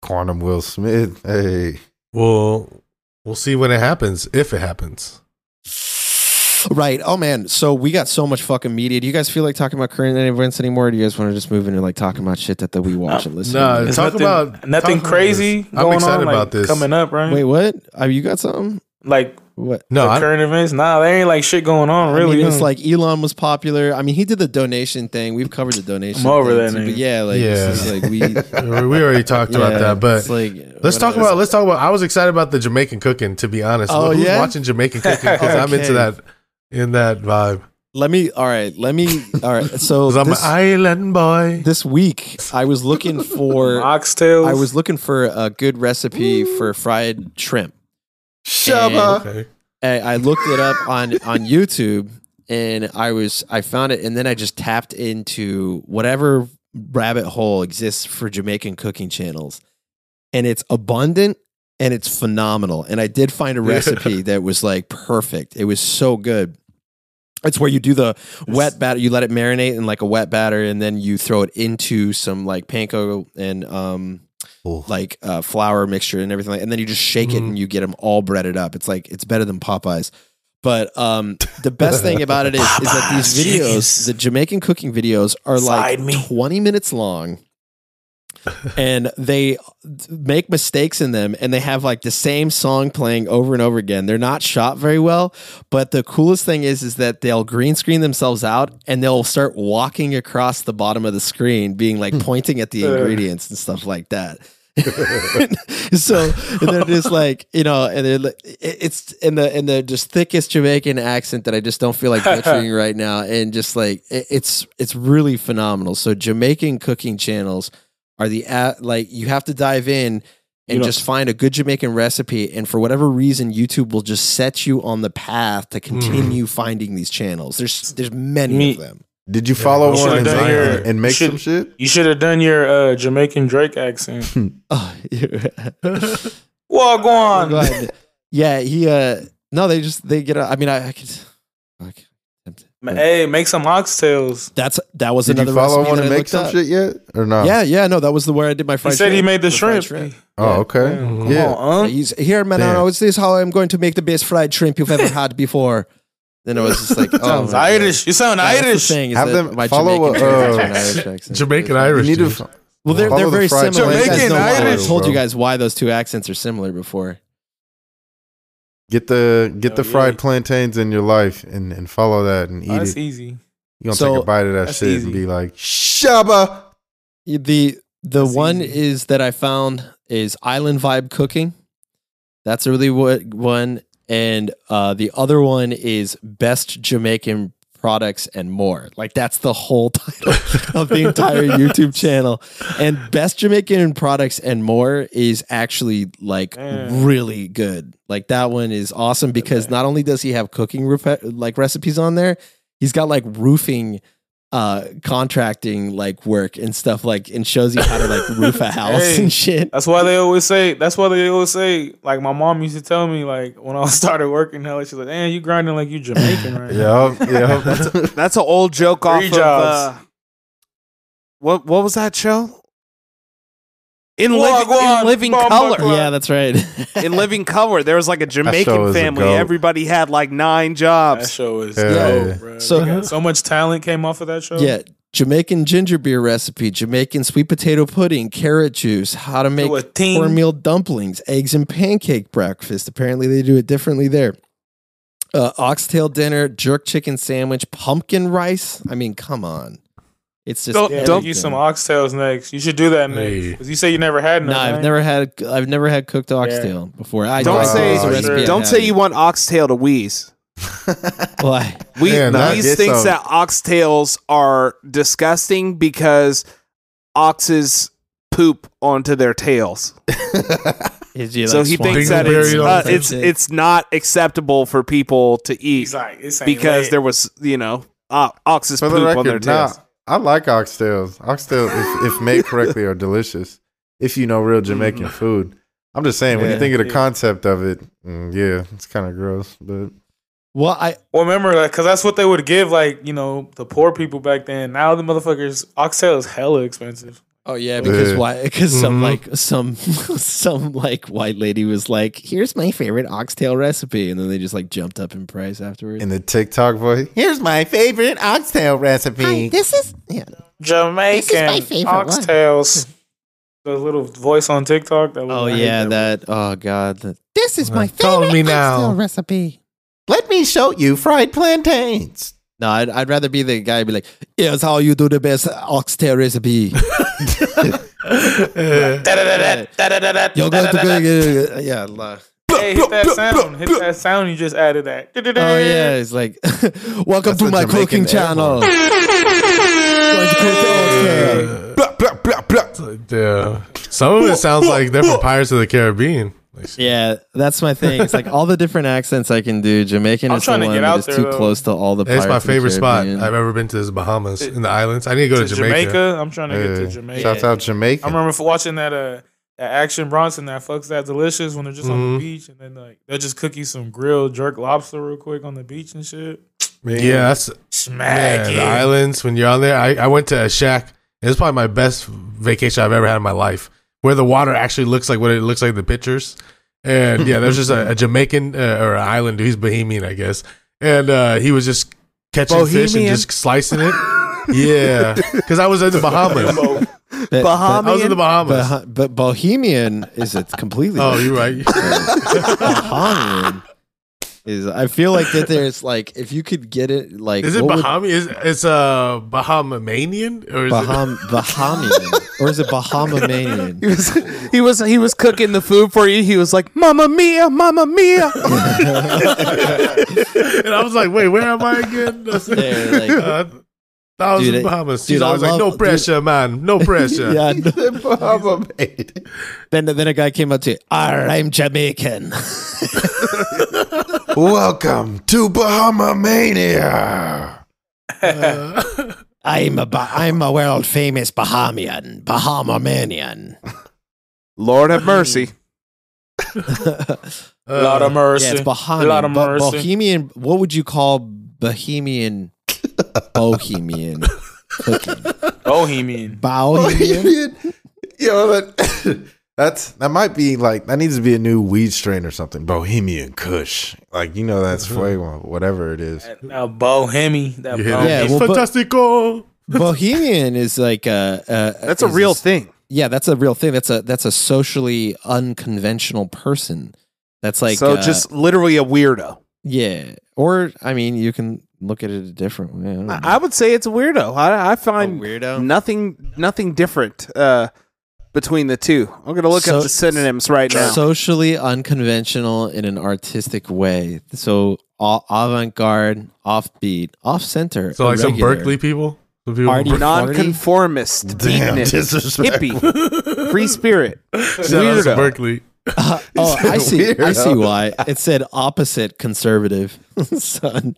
Quantum Will Smith. Hey. Well, we'll see when it happens, if it happens. Right. Oh man. So we got so much fucking media. Do you guys feel like talking about current events anymore? Or do you guys want to just move into like talking about shit that, that we watch and listen? no, to? Talk nothing, about- nothing talk about crazy this. I'm excited on, like, about this. coming up, right? Wait, what? Have you got something? like What? No, the current events. Nah, there ain't like shit going on. Really, I mean, it's like Elon was popular. I mean, he did the donation thing. We've covered the donation. I'm over thing that too. But yeah, like, Yeah. it's just like we. we already talked about yeah, that, but it's like, let's talk about let's talk about. I was excited about the Jamaican cooking. To be honest, Oh, who's yeah? watching Jamaican cooking? Because I'm into that in that vibe. Let me. All right. Let me. All right. So 'Cause I'm this, an island boy. this week, I was looking for. oxtails. I was looking for a good recipe for fried shrimp. Shabba. Okay. I, I looked it up on on YouTube and I was I found it and then I just tapped into whatever rabbit hole exists for Jamaican cooking channels. And it's abundant and it's phenomenal. And I did find a recipe that was like perfect. It was so good. It's where you do the wet batter, you let it marinate in like a wet batter, and then you throw it into some like panko and um Ooh. like uh, flour mixture and everything, like, and then you just shake it Mhm. and you get them all breaded up. It's like it's better than Popeyes. But um, the best thing about it is, is that these videos, chickens. the Jamaican cooking videos, are like me. twenty minutes long, and they make mistakes in them, and they have like the same song playing over and over again. They're not shot very well, but the coolest thing is, is that they'll green screen themselves out, and they'll start walking across the bottom of the screen, being like pointing at the Uh. ingredients and stuff like that. so and they're just like you know, and they're like, it's in the in the just thickest Jamaican accent that I just don't feel like butchering right now, and just like it, it's it's really phenomenal. So Jamaican cooking channels are the at like you have to dive in and You just find a good Jamaican recipe, and for whatever reason, YouTube will just set you on the path to continue finding these channels. There's there's many Me- of them. Did you follow you one should've and, your- and make you should- some shit? You should have done your uh, Jamaican Drake accent. Oh, Well, go on. Yeah, he. uh No, they just they get. I mean, I, I could. fuck. Hey, make some oxtails. That's that was Did you another follow recipe one that and I make looked some up. shit yet or not? Yeah, yeah, no, that was the where I did my fried. He fried. said he shrimp, made the fried shrimp. Oh, okay. Come Yeah. on, huh? He's here, man. Damn. Now, is this how I'm going to make the best fried shrimp you've ever had before? Then I was just like, oh, Sounds my God. Irish. You sound Yeah, that's the Irish. thing, is Have that them my follow, Jamaican uh, accent, Irish accent. Jamaican It's- Irish. Need to dude. f- Well, they're Follow they're the very fried similar. You guys Jamaican know why. I Irish, told you bro. guys why those two accents are similar before. Get the get the Oh, yeah. fried plantains in your life and, and follow that and eat Oh, that's it. easy. You gonna So- take a bite of that shit easy. and be like, shaba. The the That's one easy. is that I found is Island Vibe Cooking. That's a really what one, and uh, the other one is Best Jamaican Products and More. Like that's the whole title of the entire YouTube channel. And Best Jamaican Products and More is actually like really good. Like that one is awesome because not only does he have cooking rep- like recipes on there, he's got like roofing uh contracting like work and stuff like and shows you how to like roof a house Hey. and shit. That's why they always say. That's why they always say. Like my mom used to tell me, like when I started working, hell, she's like, "Man, you grinding like you Jamaican, right?" Yep, yep. That's an old joke off Three of uh, what what was that show? In, Go living, in living Bomba color. Club. Yeah, that's right. In living color, there was like a show Jamaican is a family. goat. Everybody had like nine That jobs. show is Yeah. dope, bro. So- They so much talent came off of that show. yeah. Jamaican ginger beer recipe, Jamaican sweet potato pudding, carrot juice, how to make a team. cornmeal dumplings, eggs and pancake breakfast. Apparently, they do it differently there. Uh, oxtail dinner, jerk chicken sandwich, pumpkin rice. I mean, come on. It's just Don't- Yeah, everything. make you some oxtails next. You should do that next because you say you never had none. No, I've right? never had. I've never had cooked oxtail before. I Don't I- say it's a don't say you want oxtail to wheeze. Why? We Man, that Wheeze thinks some- that oxtails are disgusting because oxes poop onto their tails. Is so like, he thinks that it's uh, it's it's not acceptable for people to eat like, because lit. there was you know uh, oxes For poop the on their record, nah, tails. I like oxtails. Oxtails, if, if made correctly, are delicious. If you know real Jamaican food, I'm just saying when Yeah. you think of the Yeah. concept of it, mm, yeah, it's kind of gross. But Well, I Well, remember, like, cause that's what they would give, like, you know, the poor people back then. Now the motherfuckers, oxtail is hella expensive. Oh yeah because Yeah. why because some Mhm. like some some like white lady was like, "Here's my favorite oxtail recipe," and then they just like jumped up in price afterwards. in the TikTok voice, here's my favorite oxtail recipe. This is yeah. Jamaican my favorite one. oxtails. The little voice on TikTok. That was, oh I yeah, that. that oh god, that, This is my favorite me now. oxtail recipe. Let me show you fried plantains. No, I'd, I'd rather be the guy who be like, "Here's how you do the best oxtail recipe." You're going to go, yeah. la- Hey, hit that sound. Hit that sound. You just added that. Oh yeah, it's like, welcome That's to my cooking channel. Going to cook oxtail. Blah, blah, blah, blah. Yeah. Some of it sounds like they're from Pirates of the Caribbean. Like, Yeah, that's my thing. It's like all the different accents I can do. Jamaican I'm is the trying to one get out there, too though. close to all the. It's my Pirates of the favorite spot I've ever been to is Bahamas in the islands. I need to go to, To Jamaica. Jamaica. I'm trying to get to Yeah. Jamaica. Shouts out Jamaica. I remember watching that uh that Action Bronson that fucks that delicious when they're just on Mhm. the beach and then like they'll just cook you some grilled jerk lobster real quick on the beach and shit. Yeah, that's Smack man, the islands. When you're on there, I, I went to a shack. It's probably my best vacation I've ever had in my life, where the water actually looks like what it looks like in the pictures. And yeah, there's just a, a Jamaican uh, or an island. He's Bohemian, I guess, and uh, he was just catching fish and just slicing it. yeah, because I was in the Bahamas. But, but, I was in the Bahamas. but, but Bohemian is it completely? oh, you're right. Bahamian is. I feel like that there's like if you could get it like Is it what would- Bahamian? Is it's uh, Bahamanian or is Baham Bahamian or is it Bahamanian? He was he was he was cooking the food for you. He was like, "Mamma mia, mamma mia." and I was like, wait, where am I again? I said, Yeah, like- uh, I was Dude, in Bahamas. dude, She's I always like, love- no dude- pressure, man, no pressure. yeah. no. Bahama made. Then then a guy came up to you. I'm Jamaican. Welcome to Bahama Mania. I'm a ba- I'm a world famous Bahamian, Bahamanian. Lord have mercy. Uh, lot of mercy. Yeah, it's Bahamian. lot of Bo- mercy. Bohemian. What would you call Bohemian? Bohemian cooking. Bohemian. Bohemian. Yo, that, that's that might be like that needs to be a new weed strain or something. Bohemian Kush, like you know that's fuego, whatever it is. Now Bohemi. That you hear Bohemi. Yeah, that? well, Fantastico. Bohemian is like a, a That's a is real thing. Yeah, that's a real thing. That's a that's a socially unconventional person. That's like so uh, just literally a weirdo. yeah. Or I mean, you can look at it a different way. I. I, I would say it's a weirdo. I find weirdo. nothing nothing different uh, between the two. I'm gonna look So- up the synonyms right now. Socially unconventional in an artistic way. So avant-garde, offbeat, off-center. So like some. Berkeley people. Some people Party from Berkeley. Nonconformist, Damn hippie, free spirit, Shout out to weirdo. Berkeley. Uh, oh, I see. I see why it said opposite conservative. Son,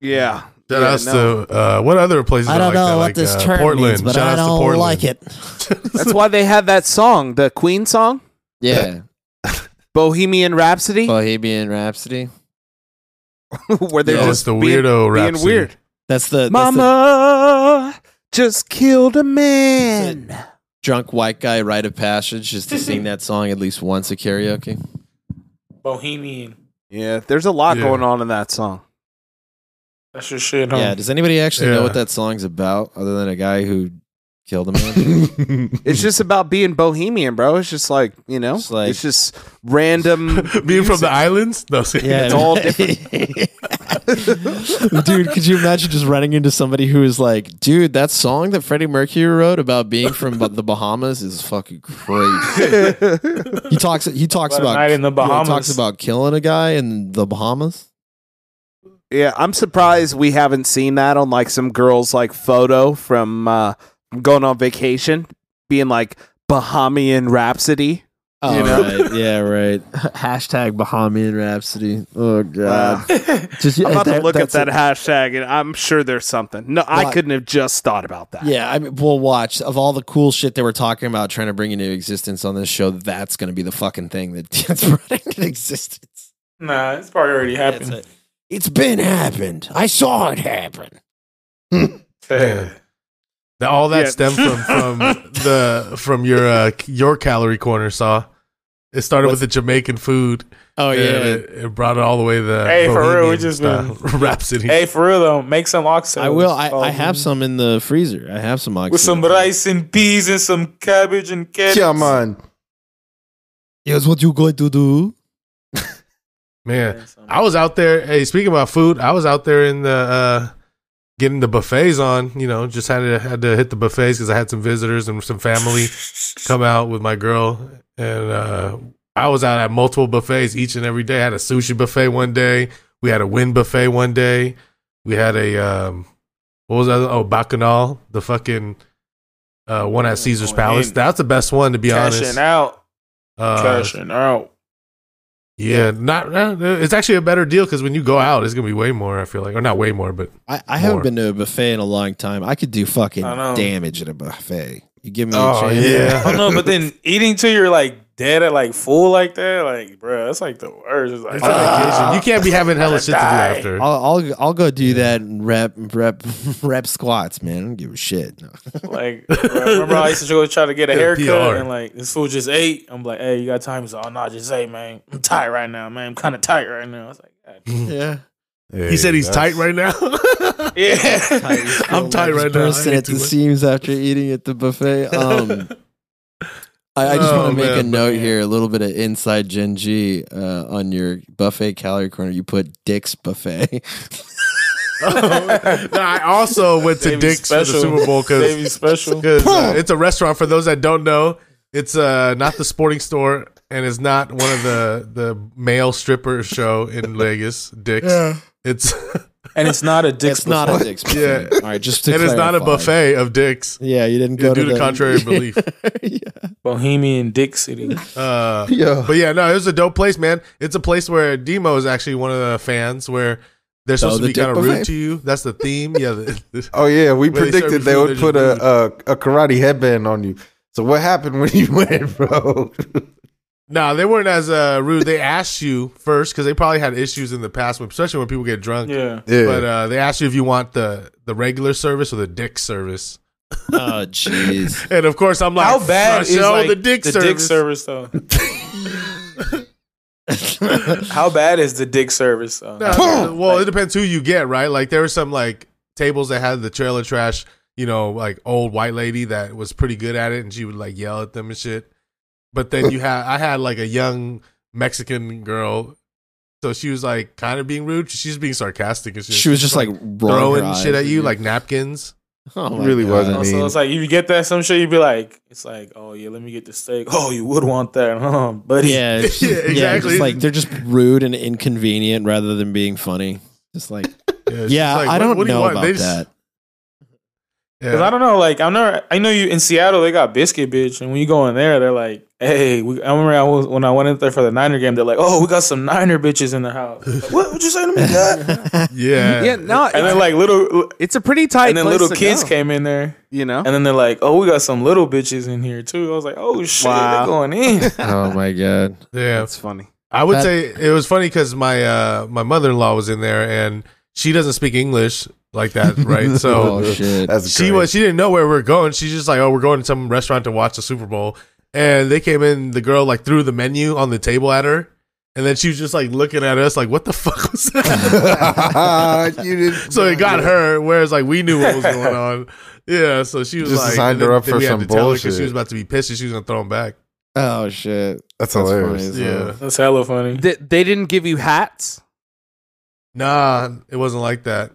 Yeah. Shout Yeah, outs no. to uh, what other places? I don't like know that? what like, this uh, term Portland. means, but Shout I don't Portland. like it. That's why they had that song, the Queen song, Yeah, Bohemian Rhapsody, Bohemian Rhapsody. where they're Yeah, just it's the being, weirdo being Rhapsody. weird. That's the that's the Mama just killed a man. drunk white guy rite of passage just to sing that song at least once at karaoke. Bohemian. Yeah, there's a lot Yeah. going on in that song. That's your shit, huh? Yeah. Does anybody actually Yeah. know what that song's about, other than a guy who killed a man? It's just about being bohemian, bro. It's just like you know, It's like- it's just random. Being from the islands? No, Yeah, It's all different. dude, could you imagine just running into somebody who is like, dude, that song that Freddie Mercury wrote about being from the Bahamas is fucking crazy. he talks. He talks About a about night in the yeah, he Bahamas. talks about killing a guy in the Bahamas. Yeah, I'm surprised we haven't seen that on like some girl's like photo from uh going on vacation, being like Bahamian Rhapsody. Oh, You know? right. Yeah, right. Hashtag Bahamian Rhapsody. Oh, God. Just, I'm about to look at that a- hashtag, and I'm sure there's something. No, I Well, I- couldn't have just thought about that. Yeah, I mean, we'll watch of all the cool shit that we're talking about trying to bring into existence on this show. That's going to be the fucking thing that gets brought into existence. Nah, it's probably already happened. It's, a- it's been happened. I saw it happen. Yeah. That- all that Yeah. stemmed from from the from your uh, your calorie corner saw. It started with the Jamaican food. Oh and yeah, it, it brought it all the way to the Hey, for real, we just style been- Rhapsody. Hey, for real though, make some oxtails. I will. I, Oh, I have some in the freezer. I have some with some rice and peas and some cabbage and carrots. Yeah, man. Here's what you going to do. Man, I was out there. Hey, speaking about food, I was out there in the uh, getting the buffets on. You know, just had to had to hit the buffets because I had some visitors and some family come out with my girl, and uh, I was out at multiple buffets each and every day. I had a sushi buffet one day. We had a Wynn buffet one day. We had a um, what was that? Oh, bacchanal, the fucking uh, one at Caesar's Palace. That's the best one, to be Cashing honest. out, Uh, cashing out. Yeah, not. uh, It's actually a better deal because when you go out, it's gonna be way more. I feel like, or not way more, but I, I haven't More. been to a buffet in a long time. I could do fucking damage at a buffet. You give me Oh, a chance. yeah. I don't know, but then eating till you're like dead at like full like that, like bro, that's like the worst. It's like, it's a vacation. You can't be having hella shit to do Die. after. I'll, I'll I'll go do that and rep rep rep squats, man. I don't give a shit. No. like bro, remember I used to go try to get a Yeah, haircut PR. and like this fool just ate. I'm like, hey, you got time? He's like, oh no, just ate, man. I'm tight right now, man. I'm kind of tight right now. I was like, God. Yeah, he said he's tight right now. yeah. I'm tight right now. I Bursting ate at too the much. seams after eating at the buffet. Um, I, I just Oh, want to make a man, but- note here, a little bit of inside Gen G uh, on your buffet calorie corner. You put Dick's buffet. No, I also went to Davey Dick's for the special. Super Bowl because special. uh, it's a restaurant. For those that don't know, it's uh, not the sporting store and it's not one of the the male stripper show in Vegas. Dick's. It's And it's not a dick. it's not a Dick's buffet. Yeah. All right, just to it is not a clarify. buffet of dicks. Yeah, you didn't Yeah, go due to to the contrary belief. yeah. Bohemian Dick City. Uh, Yeah. But yeah, no, it was a dope place, man. It's a place where Demo is actually one of the fans where they're supposed Oh, to be kind of buffet? rude to you. That's the theme. Yeah. The, the- Oh yeah, we When they predicted you they food, would they put just a, a a karate headband on you. So what happened when you went, bro? No, they weren't as uh, rude. They asked you first because they probably had issues in the past, especially when people get drunk. Yeah. yeah, But uh, they asked you if you want the the regular service or the dick service. Oh, jeez. And of course, I'm like, How bad is like, the dick the service. dick service though? How bad is the dick service though? No, well, it depends who you get, right? Like there were some like tables that had the trailer trash, you know, like old white lady that was pretty good at it, and she would like yell at them and shit. But then you had, I had like a young Mexican girl, so she was like kind of being rude. She was being sarcastic and shit. She was just like rolling her throwing shit at you, you. like napkins. Oh my Really wasn't Oh, me. so it's like if you get that some shit, you'd be like, it's like, oh yeah, let me get the steak. Oh, you would want that, huh, buddy? Yeah, it's- Yeah, yeah, exactly. just like they're just rude and inconvenient rather than being funny. Just like, Yeah, she's yeah, like, I "What- don't what do you know want?" about just- that. Because Yeah. I don't know, like I'm never. I know you in Seattle. They got biscuit bitch, and when you go in there, they're like, "Hey, we, I remember I was when I went in there for the Niner game. They're like, "Oh, we got some Niner bitches in the house." Like, what would you say to me, God? yeah, Yeah, no, and then like little, it's a pretty tight. and then place little to kids go, came in there, You know, and then they're like, "Oh, we got some little bitches in here too." I was like, "Oh shit, Wow. they're going in." oh my god. yeah. that's funny. I would That- say it was funny because my uh, my mother in law was in there and she doesn't speak English like that, right? So Oh shit. That's she great. was she didn't know where we are going. She's just like, oh, we're going to some restaurant to watch the Super Bowl, and they came in. The girl like threw the menu on the table at her, and then she was just like looking at us like, what the fuck was that? you didn't. so it got her, whereas like we knew what was going on. Yeah, so she was Just like, signed her up for some to tell bullshit. She was about to be pissed and she was gonna throw him back. Oh shit. That's That's hilarious. funny as Yeah. That's hella funny. They, they didn't give you hats. Nah, it wasn't like that.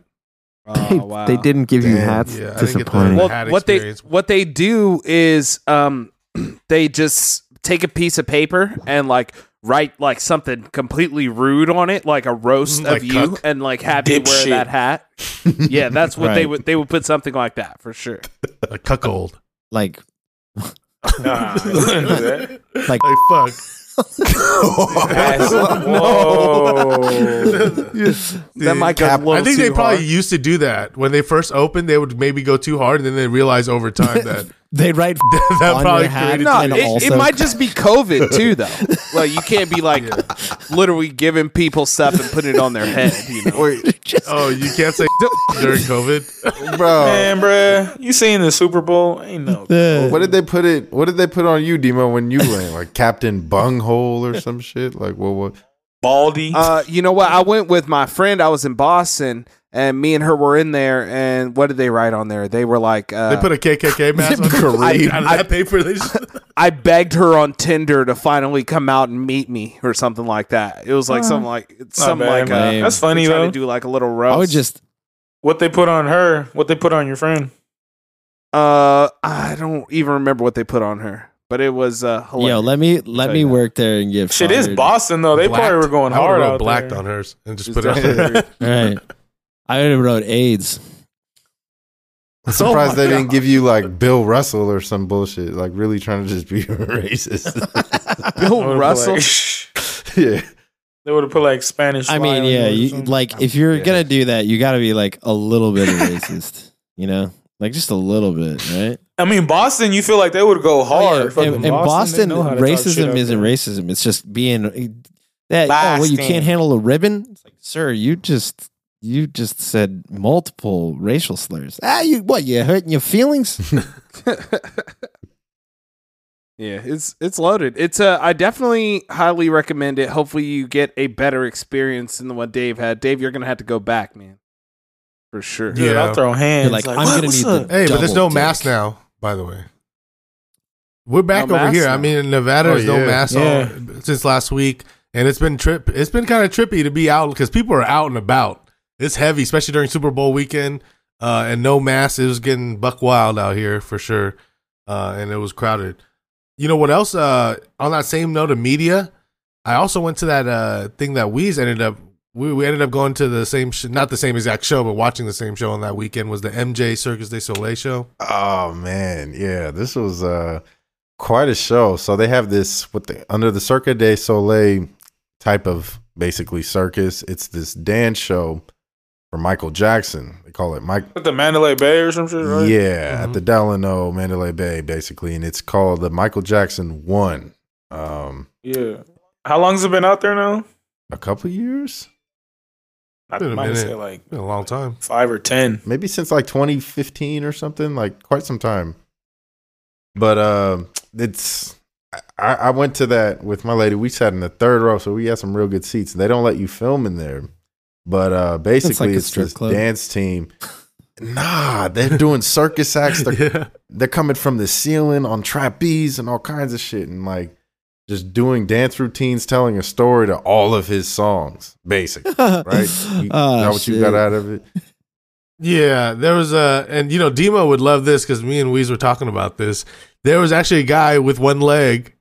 Oh wow. They didn't give you hats. Yeah, I didn't get the- Disappointing. well, hat what they what they do is um they just take a piece of paper and like write like something completely rude on it, like a roast Like of you, cuck? and like have you wear Dipshit. that hat. yeah, that's what they would they would put something like that for sure. A cuckold. Like Nah, I wouldn't do that. Like- like fuck. That's- Whoa. that might go a Cap- little I think they too probably hard. used to do that when they first opened. They would maybe go too hard, and then they realize over time that They'd write that on probably your hat. created. No, it, also- it might just be COVID too, though. Like you can't be like literally giving people stuff and putting it on their head. You know? Wait, Oh, you can't say during COVID. bro. Man, bruh, you seen the Super Bowl? Ain't no. Uh, What did they put it? What did they put on you, Demo, when you went like Captain Bunghole or some shit? Like what? What? Baldy. Uh, you know what? I went with my friend. I was in Boston, and me and her were in there. And what did they write on there? They were like, uh, They put a KKK mask on. Kareem. I, of that paper, they just, I begged her on Tinder to finally come out and meet me or something like that. It was like something like Not something bad, like man. uh, That's funny trying though. to do like a little roast. I would just what they put on her? What they put on your friend? uh, I don't even remember what they put on her, but it was uh, hilarious. yo let me let me you that. work there and give. Shit is. Boston though. They probably were going hard wrote out blacked there. on hers and just It's put it on definitely- Right. I would have wrote AIDS. I'm oh surprised they didn't give you like Bill Russell or some bullshit. Like really trying to just be racist. Bill They would've put, Russell. like- yeah. they would have put like Spanish. I mean, yeah, you, like if you're Yeah. gonna do that, you got to be like a little bit racist, you know, like just a little bit, right? I mean, Boston. You feel like they would go Oh, hard. yeah. In, in Boston, Boston, they know how to talk shit racism isn't there. racism. It's just being that. Oh, well, you can't handle a ribbon. It's like, sir, you just you just said multiple racial slurs. Ah, you what? You hurting your feelings? Yeah, it's it's loaded. It's uh, I definitely highly recommend it. Hopefully, you get a better experience than the one Dave had. Dave, you're gonna have to go back, man, for sure. Dude, Yeah. I'll throw hands. You're like, like, I'm gonna need the- Hey, but there's no Double mask now, by the way. We're back No over here. now? I mean, in Nevada, Oh, there's no yeah. mask Yeah. all, since last week, and it's been trip. It's been kind of trippy to be out because people are out and about. It's heavy, especially during Super Bowl weekend, uh, and no mask. It was getting buck wild out here for sure, uh, and it was crowded. You know what else? Uh, on that same note of media, I also went to that uh, thing that Weez ended up. We, we ended up going to the same, sh- not the same exact show, but watching the same show on that weekend was the MJ Circus de Soleil show. Oh man, yeah, this was uh quite a show. So they have this what they under the Cirque du Soleil type of basically circus. It's this dance show for Michael Jackson. They call it Mike. With the Mandalay Bay or some shit, right? Yeah, Mhm. at the Delano Mandalay Bay, basically, and it's called the Michael Jackson One. Um, Yeah. How long has it been out there now? a couple years, I Been a might say like Been a long time. five or ten. maybe since like 2015 or something, like quite some time. But uh, it's I, I went to that with my lady. We sat in the third row, so we had some real good seats. They don't let you film in there, but uh, basically a it's strip this club. dance team. Nah, they're doing circus acts. They're, Yeah. they're coming from the ceiling on trapeze and all kinds of shit, and like just doing dance routines, telling a story to all of his songs. Basically, right? You, Oh, know what you got out of it? Yeah, there was a, and you know, Demo would love this because me and Weez were talking about this. There was actually a guy with one leg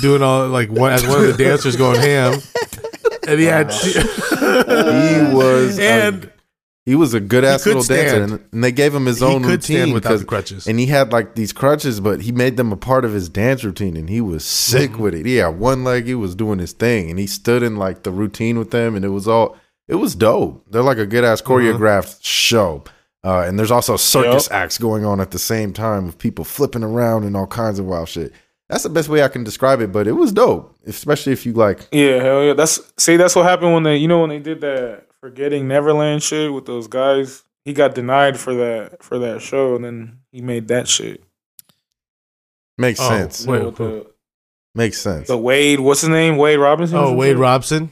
doing all like one as one of the dancers going ham, and he had He was and a, he was a good ass little dancer, and, and they gave him his he own routine without the crutches. and he had like these crutches, but he made them a part of his dance routine, and he was sick Mm-hmm. with it. He had one leg, he was doing his thing, and he stood in like the routine with them, and it was all it was dope. They're like a good ass Mm-hmm. choreographed show. Uh, and there's also circus acts going on at the same time with people flipping around and all kinds of wild shit. That's the best way I can describe it, but it was dope, especially if you like Yeah, hell yeah. That's see, that's what happened when they, you know, when they did that forgetting Neverland shit with those guys. He got denied for that for that show, and then he made that shit. makes Oh, sense. You know, Wait, with the, Makes sense. the Wade, what's his name? Wade Robinson. oh, Wade shit? Robson.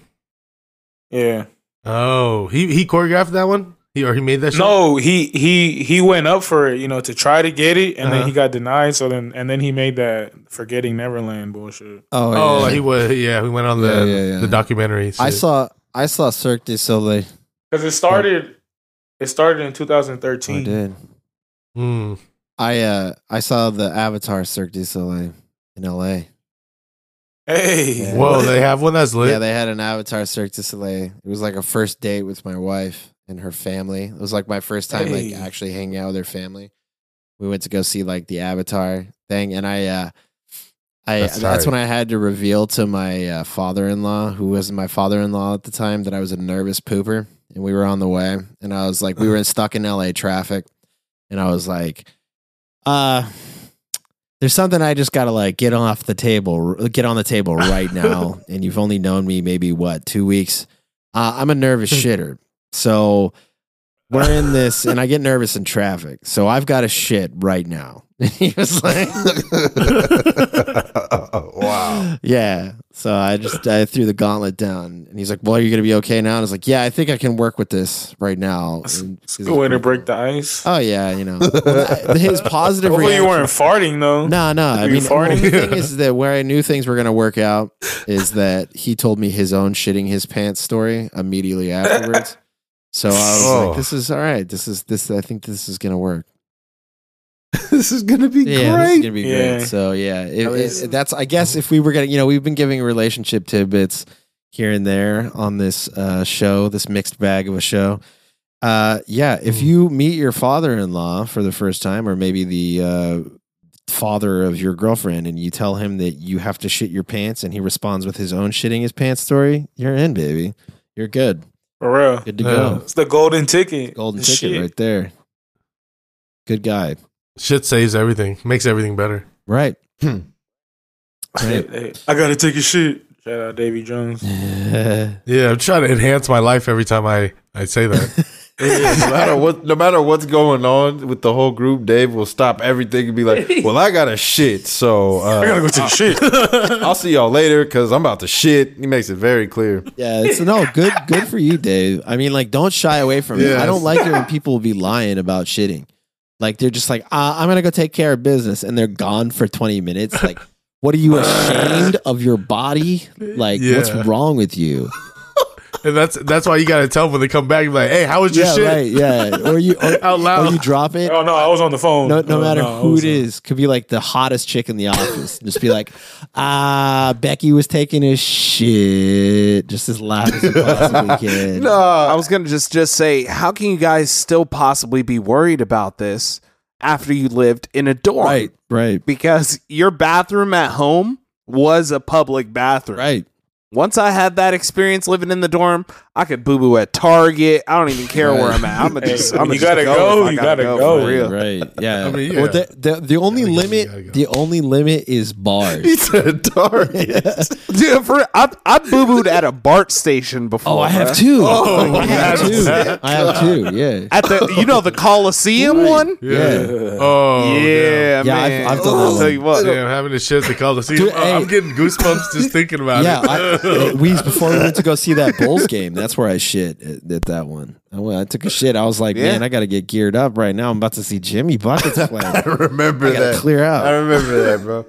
Yeah. Oh, he he choreographed that one. He or he made that. show? No, he he he went up for it, you know, to try to get it, and Uh-huh. then he got denied. So then, and then he made that forgetting Neverland bullshit. Oh, Oh, yeah. he was. Yeah, we went on the Yeah, yeah, yeah. the documentary. I saw I saw Cirque du Soleil. Because it started, it started in I 2013. did. Mm. I uh I saw the Avatar Cirque du Soleil in L.A. Hey, Yeah. Whoa, they have one that's lit. Yeah, they had an Avatar Cirque du Soleil. It was like a first date with my wife and her family. It was like my first time Hey. like actually hanging out with her family. We went to go see like the Avatar thing, and I, uh, I That's that's, when I had to reveal to my uh, father-in-law, who wasn't my father-in-law at the time, that I was a nervous pooper, and we were on the way, and I was like, we were stuck in L.A. traffic, and I was like, uh. There's something I just gotta like get off the table, get on the table right now. and you've only known me maybe what two weeks. Uh, I'm a nervous shitter, so we're in this, and I get nervous in traffic. So I've got a shit right now. he was like, wow. "Yeah." So I just I threw the gauntlet down, and he's like, "Well, are you gonna be okay now?" And I was like, "Yeah, I think I can work with this right now." And- Good way to break the ice. Oh yeah, you know Well, his positive. Hopefully you weren't farting though. No, no. I mean, the farting? only thing is that where I knew things were going to work out is that he told me his own shitting his pants story immediately afterwards. So I was Oh. like, "This is all right. This is this. I think this is going to work. this is gonna be Yeah, this is great. going to be Yeah. great." So yeah, it, At it- that's. I guess if we were going to, you know, we've been giving relationship tidbits here and there on this uh, show, this mixed bag of a show. Uh, yeah, if you meet your father-in-law for the first time, or maybe the uh, father of your girlfriend, and you tell him that you have to shit your pants, and he responds with his own shitting his pants story, you're in, baby. You're good. For real. Good to Yeah. go. It's the golden ticket. Golden Shit. ticket right there. Good guy. Shit saves everything, makes everything better. Right. Hmm. right. Hey, I gotta take a shit. Shout out Davy Jones. Yeah, I'm trying to enhance my life every time I, I say that. no matter what, no matter what's going on with the whole group, Dave will stop everything and be like, "Well, I got to shit, so uh, I gotta go take a shit. I'll see y'all later because I'm about to shit." He makes it very clear. Yeah, it's no good. Good for you, Dave. I mean, like, don't shy away from it. I don't like it when people will be lying about shitting. Like, they're just like, uh, "I'm gonna go take care of business," and they're gone for 20 minutes. Like, what are you ashamed of your body? Like, what's wrong with you? And that's that's why you got to tell them when they come back. You're like, hey, how was your yeah, shit? right. Yeah, or you, or, Out loud. or you drop it. Oh no, I was on the phone. No, no Oh, matter I who was it on- is, could be like the hottest chick in the office. Just be like, ah, Becky was taking a shit, just as loud as it possibly can. No, I was gonna just just say, how can you guys still possibly be worried about this after you lived in a dorm? Right, right, Because your bathroom at home was a public bathroom. right. Once I had that experience living in the dorm, I could boo boo at Target. I don't even care where I'm at. I'm gonna Hey, just, I'm you gotta go. go, if I you gotta for go. real. Right. Yeah. I mean, Well, the, the the only Gotta limit go. the only limit is bars. he said Target. Dude, for, I, I boo booed at a BART station before. Oh, I have two. Oh, I have two. sick. I have two. Yeah. At the, you know, the Coliseum one. Yeah. Oh, yeah, Yeah, I've- man. I've done that I'll tell you what. Damn. Damn, having to shit the Coliseum. Dude, Oh, hey. I'm getting goosebumps just thinking about Yeah, it. I, we before we went to go see that Bulls game. That's where I shit at, at that one. I, went, I took a shit. I was like, Yeah. man, I got to get geared up right now. I'm about to see Jimmy buckets play. I remember I gotta that. clear out. I out. remember that, bro.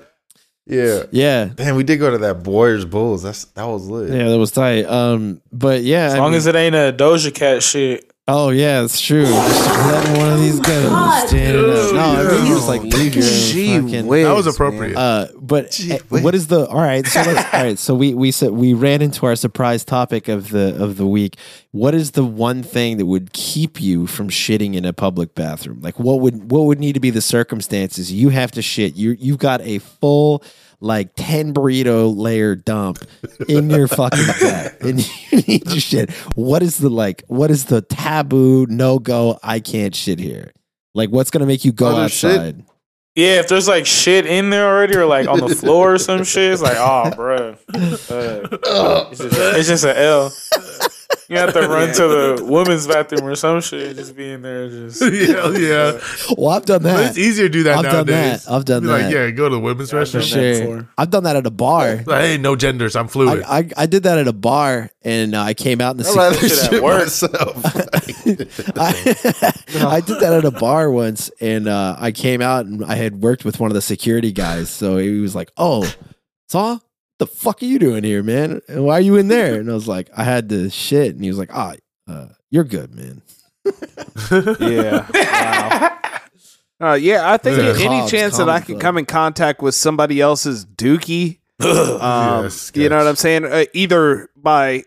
Yeah. Yeah, Damn, we did go to that Boyers Bulls. That's that was lit. yeah, that was tight. Um, but yeah, As I long mean- as it ain't a Doja Cat shit. Oh yeah, it's true. Just letting one of these go standing up. No, I mean just like leave your Gee fucking. whiz, That was man. appropriate. Uh, but Gee uh, whiz. what is the all right? So let's, all right. So we we said we ran into our surprise topic of the of the week. What is the one thing that would keep you from shitting in a public bathroom? Like what would what would need to be the circumstances? You have to shit. You you've got a full like 10 burrito layer dump in your fucking gut and you need to shit. What is the like what is the taboo no go I can't shit here? Like what's going to make you go Other shit? outside? Yeah, if there's like shit in there already or like on the floor or some shit, it's like, oh, bro. Uh, it's, just, it's just an L. You have to run to the women's bathroom or some shit. Just be in there, just yeah, yeah. Well, I've done But that. it's easier to do that I've done that. I've done Be that. Like, yeah, go to the women's I've restroom. Sure. I've done that at a bar. Like, hey, no genders. I'm fluid. I, I, I did that at a bar and uh, I came out in the I rather Shit at work. myself. I, I did that at a bar once and uh, I came out and I had worked with one of the security guys. So he was like, Oh, Saw, what the fuck are you doing here, man? And why are you in there? And I was like, I had to shit. And he was like, Ah, uh, you're good, man. Yeah. Wow. Uh, yeah, I think Yeah. any Cobb's chance that I can Club. come in contact with somebody else's dookie, um, Yes, you know what I'm saying? Uh, either by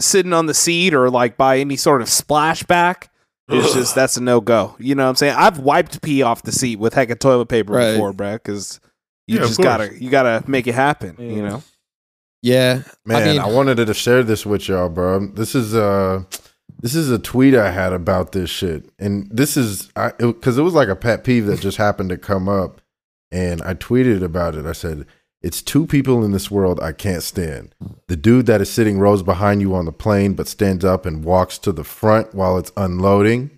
sitting on the seat or like by any sort of splashback, It's just that's a no go. You know what I'm saying? I've wiped pee off the seat with heck of toilet paper Right. before, bruh, because you Yeah, just gotta you gotta make it happen. You know? Yeah, Man, I mean, I wanted to share this with y'all, bro. This is uh this is a tweet I had about this shit. And this is I cuz it was like a pet peeve that just happened to come up and I tweeted about it. I said, "It's two people in this world I can't stand. The dude that is sitting rows behind you on the plane but stands up and walks to the front while it's unloading."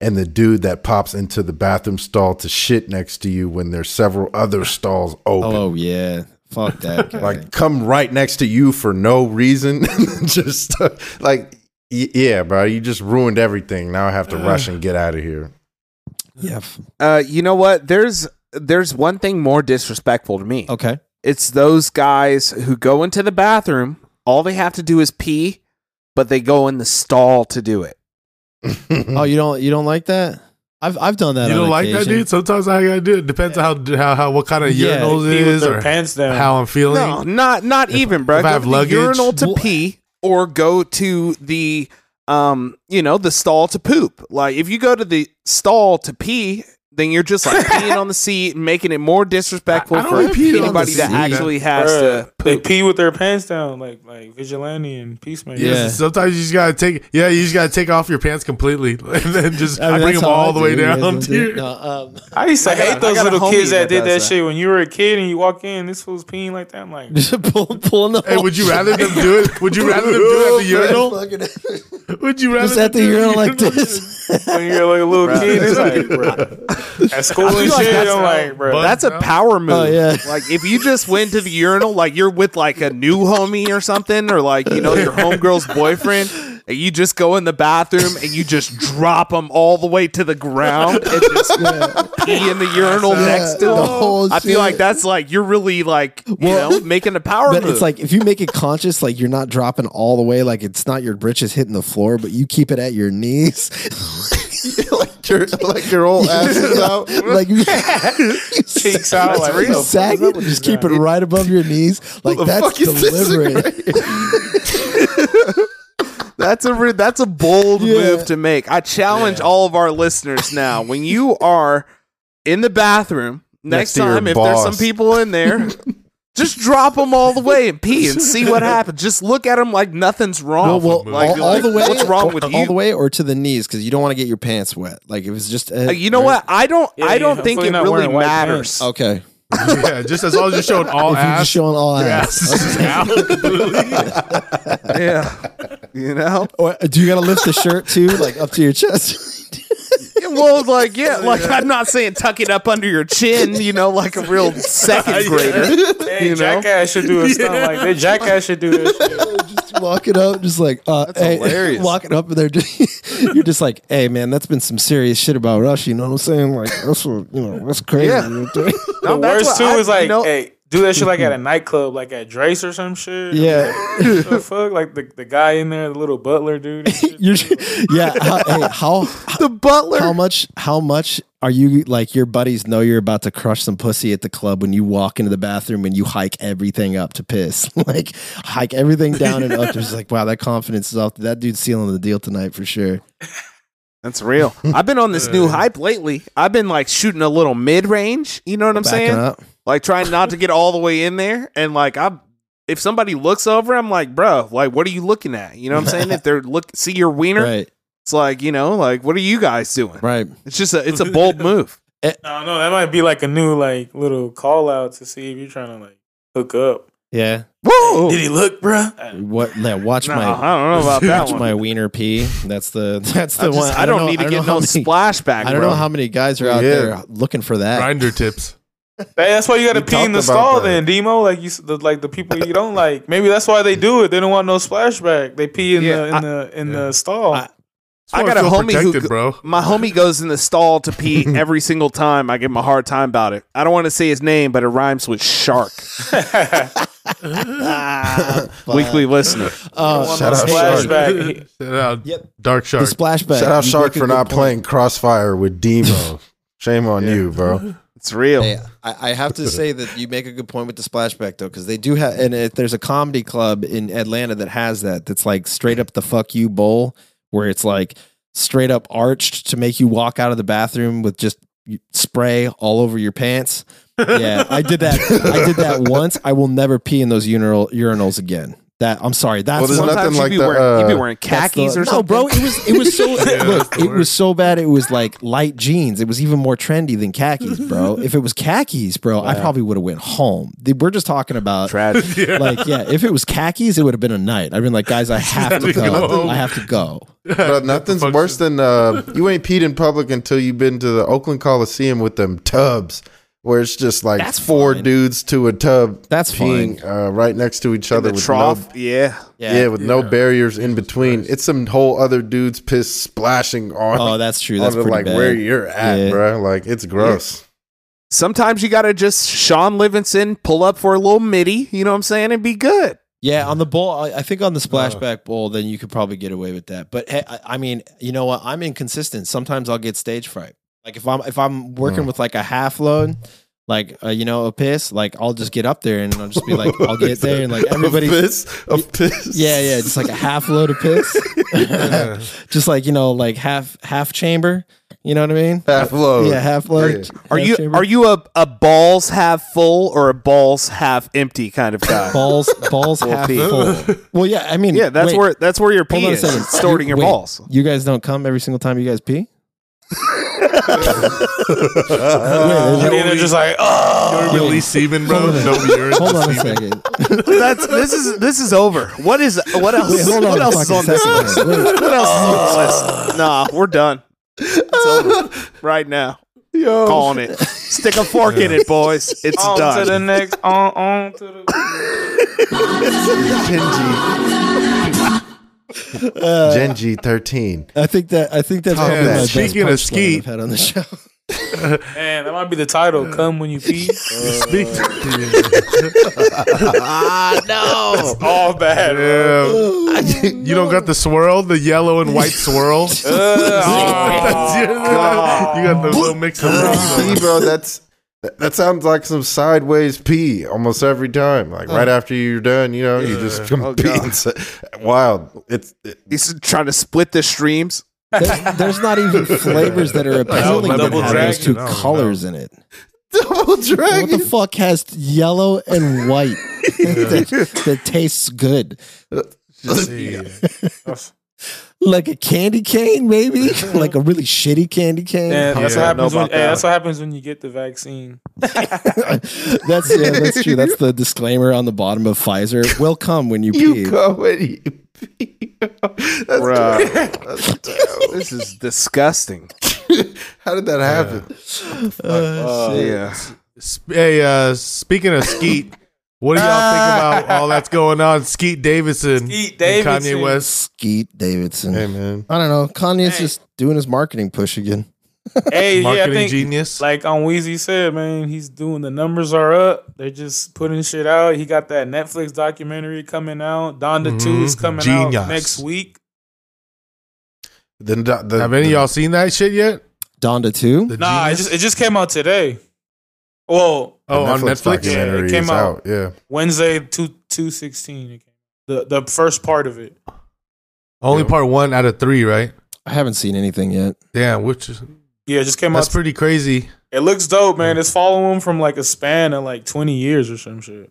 And the dude that pops into the bathroom stall to shit next to you when there's several other stalls open oh yeah, fuck that guy. like come right next to you for no reason just uh, like yeah bro you just ruined everything now i have to rush and get out of here yeah, Uh, you know what? There's there's one thing more disrespectful to me. okay. It's those guys who go into the bathroom. All they have to do is pee, but they go in the stall to do it. Oh, you don't you don't like that? I've I've done that. you don't like that, dude? Sometimes I gotta do it. Depends on how how, how what kind of Yeah, urinals it Pee with is or pants down. how I'm feeling. No, not not even, bro. if I Go have to the luggage- urinal to pee, or go to the um, you know, the stall to poop. Like if you go to the stall to pee, then you're just like peeing on the seat and making it more disrespectful I- I don't for like peeing on the anybody that seat. actually has Bruh, to they pee with their pants down, like like vigilante and peacemaker. Yeah. Yes, sometimes you just gotta take. Yeah, you just gotta take off your pants completely, and then just I mean, bring them how all I the way down Yes, to I your. No, um, I used to I got- hate I those little kids that, that did that, that. shit when you were a kid and you walk in. This fool's peeing like that. I'm like, just pull, pulling the. Hey, would you rather them do it? Would you rather them do it at the urinal? Fucking- Would you rather just at the them do it urinal like this? when you're like a little kid, it's like, bro. At school and like shit, that's I'm like, bro. But- That's a No. power oh, move. Oh, yeah. Like if you just went to the urinal, like you're with like a new homie or something, or like you know your homegirl's boyfriend, and you just go in the bathroom and you just drop them all the way to the ground and just pee in the urinal Yeah, next to them. whole I feel like that's like you're really like you Well, know making a power But move. it's like if you make it conscious, like you're not dropping all the way, like it's not your britches hitting the floor, but you keep it at your knees. like your like your old ass is out like you, cheeks out. Like, what you the sag it, just keep it right above your knees. Like the that's fuck is this deliberate. That's a re- that's a bold Yeah. move to make. I challenge all of our listeners now. When you are in the bathroom next, Next time, if there's some people in there, just drop them all the way and pee and see what happens. Just look at them like nothing's wrong. Well, well, like, all, all like, the way. What's wrong with all you? All the way or to the knees because you don't want to get your pants wet. Like it was just. Uh, Uh, you know what? I don't. Yeah, I don't yeah, think it really wearing white matters. Okay. yeah, just as long as you're showing all if you're ass. just showing all your ass. ass is out completely. yeah, you know. Or, do you got to lift the shirt too, like up to your chest? Yeah, well, like yeah, like I'm not saying tuck it up under your chin. You know, like a real second grader. Hey, You know? Jackass should do a stunt like that. Jackass should do this. shit. just walking up, just like, uh, That's hey, hilarious. walking up and they're just, you're just like, hey man, that's been some serious shit about Rush. You know what I'm saying? Like that's what you know, that's crazy. Yeah. You know what I'm saying? No, the worst what too I- is like, you know- hey, do that shit like at a nightclub, like at Drai's or some shit. Yeah. What the fuck? Like the, the guy in there, the little butler dude. You're, yeah. How, hey, how The butler. how much how much are you like your buddies know you're about to crush some pussy at the club when you walk into the bathroom and you hike everything up to piss like hike everything down and up there's like wow that confidence is off that dude's sealing the deal tonight for sure That's real. I've been on this new hype lately. I've been like shooting a little mid range. You know what I'm backing saying? up Like trying not to get all the way in there. And like I'm if somebody looks over, I'm like, bro, like what are you looking at? You know what I'm saying? if they're look see your wiener, right it's like, you know, like what are you guys doing? right It's just a it's a bold move. I don't know. That might be like a new like little call out to see if you're trying to like hook up. yeah Woo! Did he look, bruh? what yeah, watch No, my I don't know about that watch one. my wiener pee that's the that's the I, just- one I don't, know- need to I get no many- splashback. I don't bro. know how many guys are out Yeah. there looking for that Grindr tips. Hey, that's why you got to We pee in the stall, that. then Demo. Like you, the, like the people you don't like. Maybe that's why they do it. They don't want no splashback. They pee in Yeah, the in I- the in yeah. the stall. I- I got a homie who protected, bro. My homie goes in the stall to pee every single time. I give him a hard time about it. I don't want to say his name, but it rhymes with shark. Weekly listener. oh Shout out splashback. Shout out Yep. Dark the Shark. splashback shout out You shark for good not point. playing crossfire with demo shame on you bro It's real. Hey, I, I have to say that you make a good point with the splashback though, because they do have, and if there's a comedy club in Atlanta that has that, that's like straight up the fuck you bowl, where it's like straight up arched to make you walk out of the bathroom with just spray all over your pants. Yeah, I did that. I did that once. I will never pee in those urinal urinals again. That I'm sorry. That's Well, there's one- nothing Sometimes you'd like be the, wearing, you'd be uh, wearing khakis the- or no, something. bro. It was it was so Yeah, look, it was so bad. It was like light jeans. It was even more trendy than khakis, bro. if it was khakis, bro, I probably would have went home. The- We're just talking about Tragic. Like yeah. If it was khakis, it would have been a night. I've been like, guys, I have to to go. go. I have to go. But nothing's worse than uh, you ain't peed in public until you've been to the Oakland Coliseum with them tubs, where it's just like That's four fine. dudes to a tub That's peeing fine. uh, right next to each In other the with trough. no yeah. yeah, with no barriers in between. It's some whole other dudes piss splashing on Oh, that's true. That's onto pretty like bad. where you're at, Yeah. bro. Like it's gross. Sometimes you got to just Shaun Livingston pull up for a little midi, you know what I'm saying, and be good. Yeah, on the bowl, I, I think on the splashback bowl, then you could probably get away with that. But hey, I, I mean, you know what? I'm inconsistent. Sometimes I'll get stage fright. Like if I'm if I'm working Mm. with like a half load, like uh, you know a piss, like I'll just get up there and I'll just be like, I'll get there and like everybody, a piss, a piss. yeah, yeah, just like a half load of piss, just like you know like half half chamber. You know what I mean? half load. Yeah, half load. Are half you chamber. are you a, a balls half full or a balls half empty kind of guy? balls balls half pee. full? Well, yeah, I mean, yeah, that's wait, where that's where your Hold pee on a is. second. Stored your Wait, balls. You guys don't come every single time you guys pee? And they're just like, oh. You release semen, bro. Hold on. No urine. Hold on a semen. second. That's this is this is over. What is what else? Wait, hold on what a else is fucking on this list? man. Wait. What else is on this list? Nah, we're done. It's over right now. Yo, Calling it. Stick a fork in it, boys. It's on to the done. next, on, on to the. Genji. Uh, Genji thirteen. I think that I think that's Tom, probably my best speaking of punchline skeet- I've had on the show. Man, that might be the title. Come when you pee. Speak- Ah, no. All bad. Yeah. You don't got the swirl, the yellow and white swirl. Uh, oh, you got the little mix of pee, bro. That's that, that sounds like some sideways pee almost every time. Like right after you're done, you know, you just come Oh, pee. And say- Wild. It's it, He's trying to split the streams. There's, there's not even flavors that are appealing that Double have those two Dragon. Oh, colors in it. double dragon. What dragon. the fuck has yellow and white that, that tastes good? Like a candy cane, maybe? like a really shitty candy cane? Yeah, that's Yeah, what happens. When, about hey, that. that's what happens when you get the vaccine. that's yeah, that's true. That's the disclaimer on the bottom of Pfizer. Will come when you pee. You go and you pee. That's Bruh. That's. This is disgusting. How did that happen? Oh yeah. Sp- Hey, uh, speaking of Skeet, what do y'all think about all that's going on? Skete Davidson, Skete and Davidson. Kanye West. Skete Davidson. Hey man. I don't know. Kanye's Hey. just doing his marketing push again. Hey, yeah, I Marketing think genius. like on Weezy said, man, he's doing the numbers are up. They're just putting shit out. He got that Netflix documentary coming out. Donda Two is Mhm. coming Genius. out next week. Then the, the, Have any of y'all seen that shit yet? Donda 2? Nah, it just it just came out today. Well, the oh on Netflix. documentary Yeah, it came out. out. Yeah. Wednesday two two sixteen. The the first part of it. Only part one out of three, right? I haven't seen anything yet. Damn, which is Yeah, it just came that's out. That's pretty crazy. it looks dope, man. It's following from like a span of like twenty years or some shit.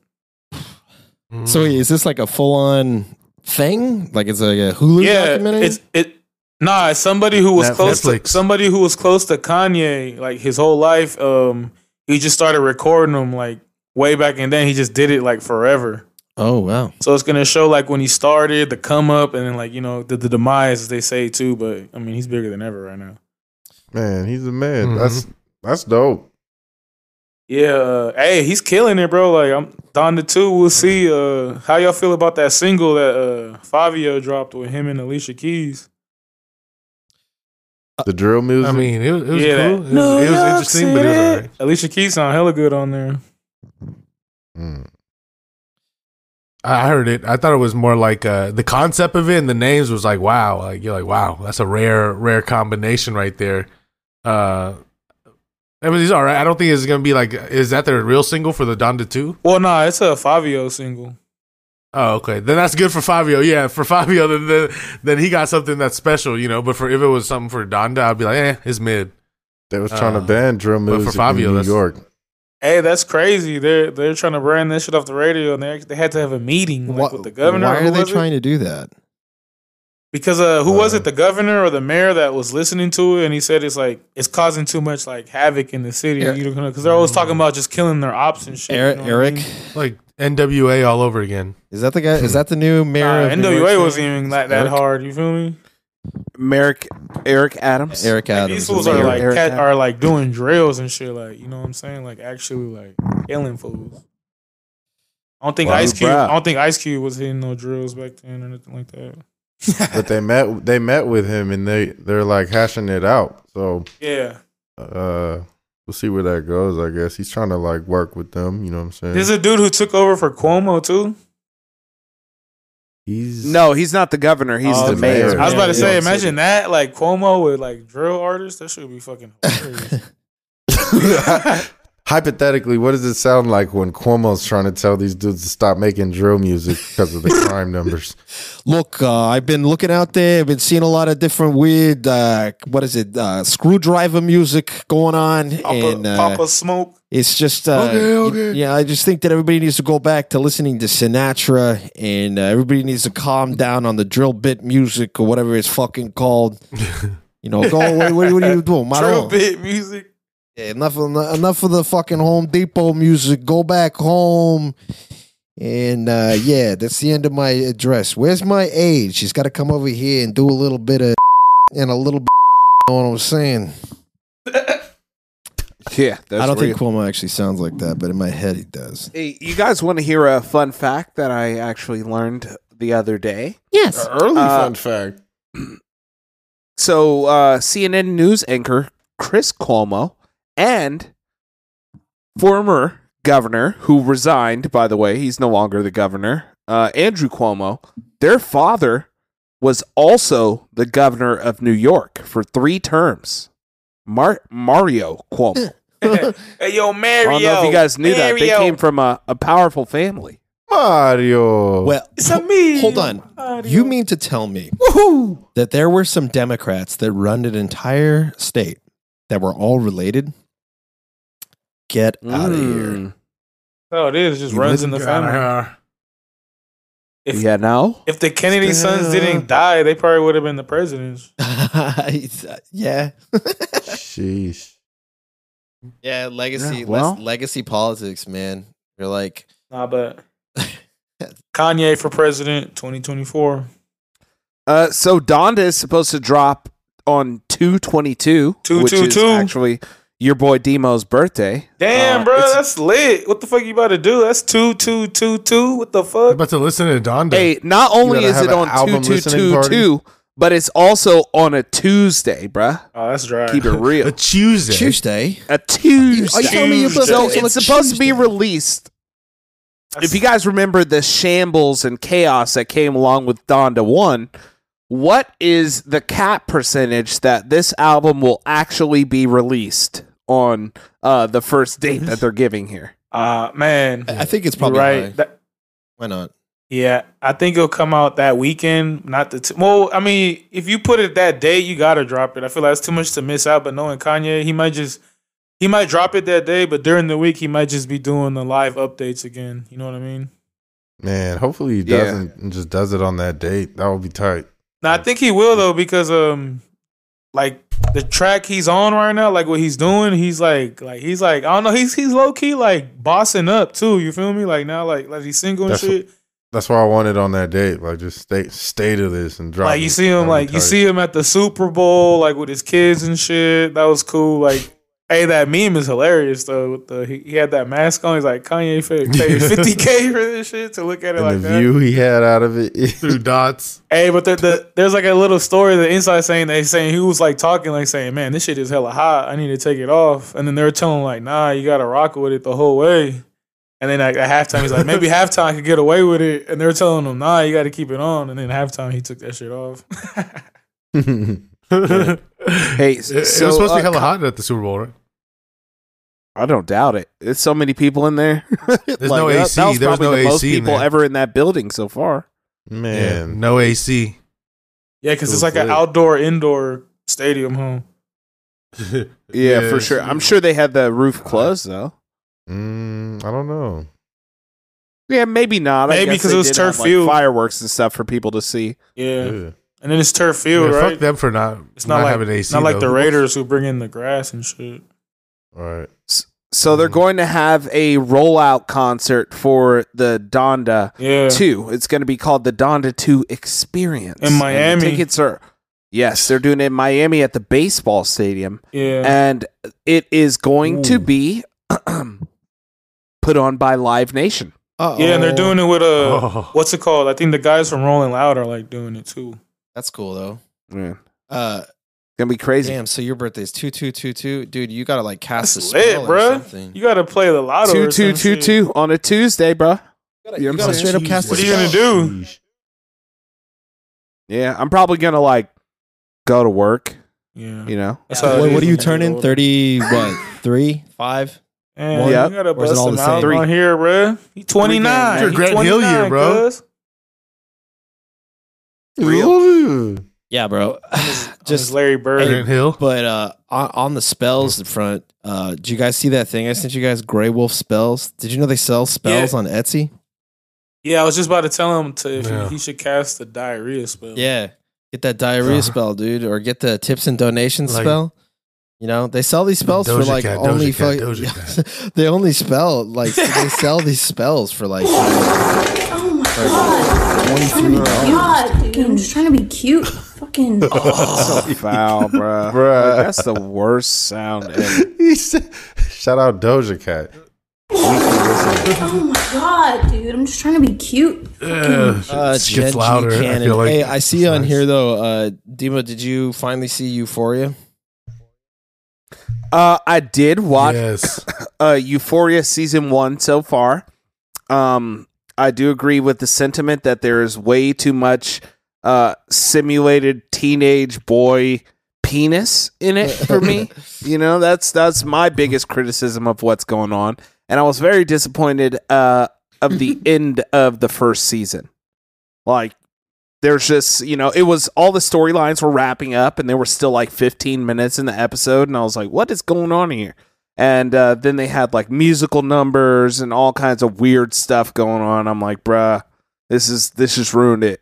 Mm. So is this like a full on thing? Like it's like a Hulu yeah, documentary? it's it. Nah, it's somebody who was Netflix. close to somebody who was close to Kanye like his whole life. Um, he just started recording them like way back, and then he just did it like forever. oh wow. So it's gonna show like when he started, the come up, and then like you know the, the demise, as they say too. But I mean, he's bigger than ever right now. Man, he's a man. Mhm. That's that's dope. Yeah, uh, hey, he's killing it, bro. Like I'm Donda two. We'll see. Uh, how y'all feel about that single that uh Fivio dropped with him and Alicia Keys? The drill music. I mean, it, was- it was Yeah, cool. that- It was, it was interesting, but it was alright. Alicia Keys sound hella good on there. Mm. I heard it. I thought it was more like uh, the concept of it and the names was like, wow. Like you're like, wow, that's a rare, rare combination right there. Uh, I mean, he's all right. I don't think it's gonna be like. Is that their real single for the Donda Two? Well, nah, it's a Fivio single. Oh, okay. Then that's good for Fivio. Yeah, for Fivio, then, then then he got something that's special, you know. But for if it was something for Donda, I'd be like, eh, it's mid. They was trying Uh, to ban drum but for music Fivio, in New York. Hey, that's crazy. They're they're trying to brand that shit off the radio, and they they had to have a meeting like, Why- with the governor. Why are they was it? trying to do that? Because uh, who was Uh, it? The governor or the mayor that was listening to it, and he said it's like it's causing too much like havoc in the city. Yeah. You know, because they're always talking about just killing their ops and shit. you Eric, know what I mean? Like NWA all over again. is that the guy? Is that the new mayor? Nah, of New York NWA City? wasn't even that, that Eric? hard. You feel me? Merrick, Eric Adams. Eric Like, Adams. these fools are like Eric cat, Adams. are like doing drills and shit. Like you know what I'm saying? Like actually like killing fools. I don't think Wow, Ice Cube. bruh. I don't think Ice Cube was hitting no drills back then or anything like that. But they met they met with him and they they're like hashing it out. So Yeah, uh we'll see where that goes, I guess. He's trying to like work with them, you know what I'm saying? there's a dude who took over for Cuomo too. He's No, he's not the governor. He's Oh, the okay. mayor. I was about to say, New imagine that, like Cuomo with like drill artists. That should be fucking hilarious. Hypothetically, what does it sound like when Cuomo's trying to tell these dudes to stop making drill music because of the crime numbers? Look, uh, I've been looking out there. I've been seeing a lot of different weird, uh, what is it, uh, screwdriver music going on, Papa, and uh, Papa Smoke. it's just, uh, Okay, okay. yeah. I just think that everybody needs to go back to listening to Sinatra, and uh, everybody needs to calm down on the drill bit music or whatever it's fucking called. You know, go away. What, what are you doing, Drill Maro? bit music. Yeah, enough of enough of the fucking Home Depot music. Go back home. And uh, yeah, that's the end of my address. Where's my aide? She's got to come over here and do a little bit of and a little bit. You know what I'm saying? Yeah, that's I don't real. think Cuomo actually sounds like that, but in my head he does. Hey, you guys want to hear a fun fact that I actually learned the other day? Yes. Early Uh, fun fact. So, uh, CNN news anchor Chris Cuomo and former governor, who resigned, by the way, he's no longer the governor, uh, Andrew Cuomo, their father was also the governor of New York for three terms. Mar- Mario Cuomo. hey, yo, Mario. I don't know if you guys knew that. They came from a, a powerful family. Mario. Well, It's a me. hold on. Mario. You mean to tell me that there were some Democrats that run an entire state that were all related? Get out of here. Mm. Oh, it is. Just You runs in the family. If, Yeah, now if the Kennedy sons didn't die, they probably would have been the presidents. yeah. Sheesh. Yeah, legacy Yeah, well- les- legacy politics, man. You're like Nah, but Kanye for president 2024. Uh, so Donda is supposed to drop on two twenty two, which is 222. actually your boy Demo's birthday. Damn, Uh, bro, that's lit. What the fuck you about to do? That's two two two two. What the I'm fuck? about to listen to Donda. Hey, not only is it on album two two listening two party? two, but it's also on a Tuesday, bruh. Oh, that's dry. Keep it real. a Tuesday. Tuesday. A Tuesday. Are you telling me your birthday so is on it's a supposed to be released. That's- If you guys remember the shambles and chaos that came along with Donda One, what is the cap percentage that this album will actually be released on uh, the first date that they're giving here? uh man, I I think it's probably right. That- Why not? yeah, I think it'll come out that weekend. Not the t- well. I mean, if you put it that day, you gotta drop it. I feel like it's too much to miss out. But knowing Kanye, he might just he might drop it that day, but during the week he might just be doing the live updates again. You know what I mean? Man, hopefully he doesn't and just does it on that date. That would be tight. No, I think he will though because um, like the track he's on right now, like what he's doing, he's like, like he's like, I don't know, he's he's low key like bossing up too. You feel me? Like now, like like he's single and That's shit. That's why I wanted on that date. Like just stay stay to this and drop. Like you see him, like you see him at the Super Bowl, like with his kids and shit. That was cool. Like, hey, that meme is hilarious though. With the he, he had that mask on. He's like Kanye paid paid fifty k for this shit to look at it and like the that. view he had out of it. Through dots. Hey, but the, the, there's like a little story the inside saying they saying he was like talking like saying, "Man, this shit is hella hot. I need to take it off." And then they're telling him, like, "Nah, you gotta rock with it the whole way." And then like, at halftime, he's like, "Maybe halftime I could get away with it." And they're telling him, "Nah, you got to keep it on." And then halftime, he took that shit off. Hey, it, it was supposed to be uh, hella Ka- hot at the Super Bowl, right? I don't doubt it. There's so many people in there. There's no that- AC. That was There's probably no the most AC in people there. ever in that building so far. Yeah, Man, no AC. Yeah, because It it's was like an outdoor indoor stadium, home. Yeah, for sure. I'm sure they had the roof closed though. Mm, I don't know. Yeah, maybe not. Maybe because it was turf have, like, field. fireworks and stuff for people to see. Yeah. Yeah. And then it's turf Yeah, field, right? Fuck them for not. It's not, like having AC. not like though. the Raiders who bring in the grass and shit. All right. So they're Mhm. going to have a rollout concert for the Donda Yeah. 2. It's going to be called the Donda 2 Experience. In And Miami. tickets are Yes, they're doing it in Miami at the baseball stadium. Yeah. And it is going to be put on by Live Nation. Uh-oh. yeah, and they're doing it with a Oh. what's it called? I think the guys from Rolling Loud are like doing it too. That's cool though. Yeah. Uh, It's going to be crazy. damn. So your birthday's two two two two, dude. You gotta like cast That's a spell lit, or bruh. something. You got to play the lotto. Two or two some two shit. two on a Tuesday, bro. You gotta, You you gotta straight up cast. What are you gonna do? Yeah, I'm probably going to like go to work, Yeah. you know. That's how it what are you when get turning? Thirty? What? Three? Five? Man, Yeah. you gotta is it bust all him the out same? on here, bruh. He 29. Your He Grant Hill year, 29, bro. cuz. Real. Yeah, bro. On his Just Larry Bird. Grant Hill. But uh, on, on the spells in front, uh, did you guys see that thing I sent you guys? Gray Wolf spells. Did you know they sell spells Yeah. on Etsy? Yeah, I was just about to tell him to if Yeah. he, he should cast the diarrhea spell. Yeah, get that diarrhea Uh-huh. spell, dude, or get the tips and donations Like- spell. You know, they sell these spells for Doja like Cat, only Doja Cat, fuck- Doja they only spell like they sell these spells for like Oh my god. twenty I'm trying to three be dollars. cute. Dude, I'm just trying to be cute. Fucking. so foul, bro. Bruh. that's the worst sound ever. He said, Shout out Doja Cat. Oh my god, dude. I'm just trying to be cute. Uh, Uh, it Gen gets louder. I feel like hey, I see it's on nice. here though, uh, Demo. Did you finally see Euphoria? Uh, I did watch Yes. uh, Euphoria season one so far. Um, I do agree with the sentiment that there is way too much uh, simulated teenage boy penis in it for me. you know, that's that's my biggest criticism of what's going on, and I was very disappointed uh, of the end of the first season. Like, there's just you know, it was all the storylines were wrapping up, and there were still like 15 minutes in the episode, and I was like, what is going on here? and uh, then they had like musical numbers and all kinds of weird stuff going on. I'm like, bruh, this is this just ruined it,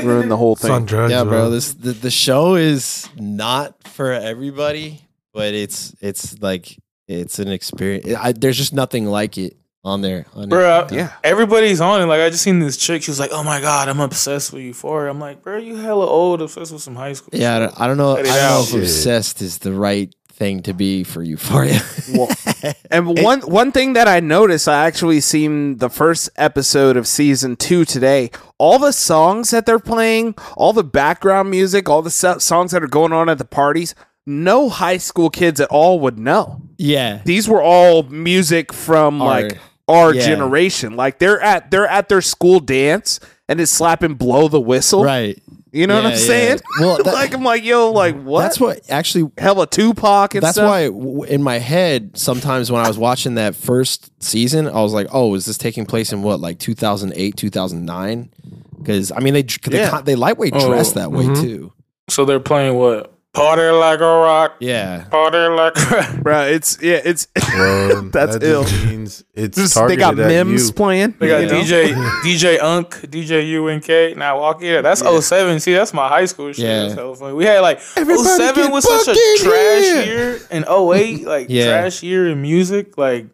ruined the whole It's on thing. drugs. yeah, bro. This the, the show is not for everybody, but it's it's like it's an experience. I, there's just nothing like it on there. On Bro, it. Yeah, Everybody's on it. Like I just seen this chick. She was like, "Oh my god, I'm obsessed with Euphoria." I'm like, "Bro, you hella old, obsessed with some high school." yeah. I don't, I don't know. I Cut don't know if obsessed is the right thing to be for Euphoria. Well, and one one thing that I noticed, I actually seen the first episode of season two today. All the songs that they're playing, all the background music, all the so- songs that are going on at the parties, no high school kids at all would know. yeah, these were all music from Our- like our yeah. generation. Like they're at they're at their school dance and it's slapping blow the whistle. right. You know what I'm saying? Well, that- like I'm like, yo, like what? That's what actually hella Tupac and That's stuff. why w- in my head, sometimes when I was watching that first season, I was like, "Oh, is this taking place in what, like 2008, 2009?" Because I mean, they they, Yeah. con- they lightweight Oh, dress that way mhm. too. So they're playing what? Party like a rock. Yeah, Party like. Bro, it's yeah, it's Bro, That's that just ill. means it's just, they targeted got at memes you. playing. They got you know? DJ DJ Unk, DJ UNK, now walk in. That's 07. See, that's my high school shit. Yeah. That's hella funny. We had like Everybody 07 get was such a bucket trash here. year, and 08 like Yeah. trash year in music. Like,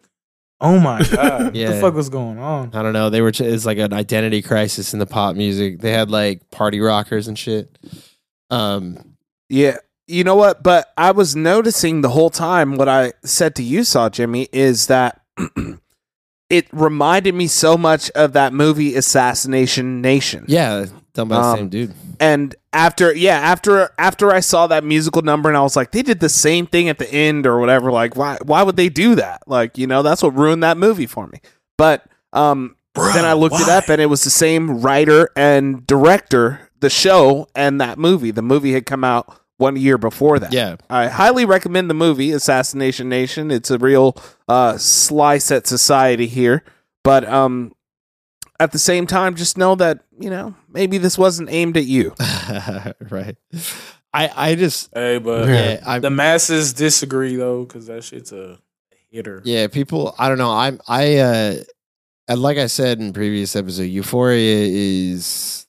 oh my god, what Yeah. the fuck was going on? I don't know. They were ch- it's like an identity crisis in the pop music. They had like party rockers and shit. Um, Yeah. You know what? But I was noticing the whole time what I said to you, saw Jimmy, is that it reminded me so much of that movie Assassination Nation. yeah, done by the Um, same dude. And after yeah, after after I saw that musical number and I was like, they did the same thing at the end or whatever. Like, why why would they do that? Like, you know, that's what ruined that movie for me. But um then I looked it up and it was the same writer and director, the show and that movie. The movie had come out one year before that. Yeah. I highly recommend the movie Assassination Nation. It's a real uh, slice at society here, but um, at the same time, just know that you know maybe this wasn't aimed at you. right. I I just Hey, but yeah I the masses disagree though, because that shit's a hitter. yeah people I don't know I'm I uh and like I said in previous episode Euphoria is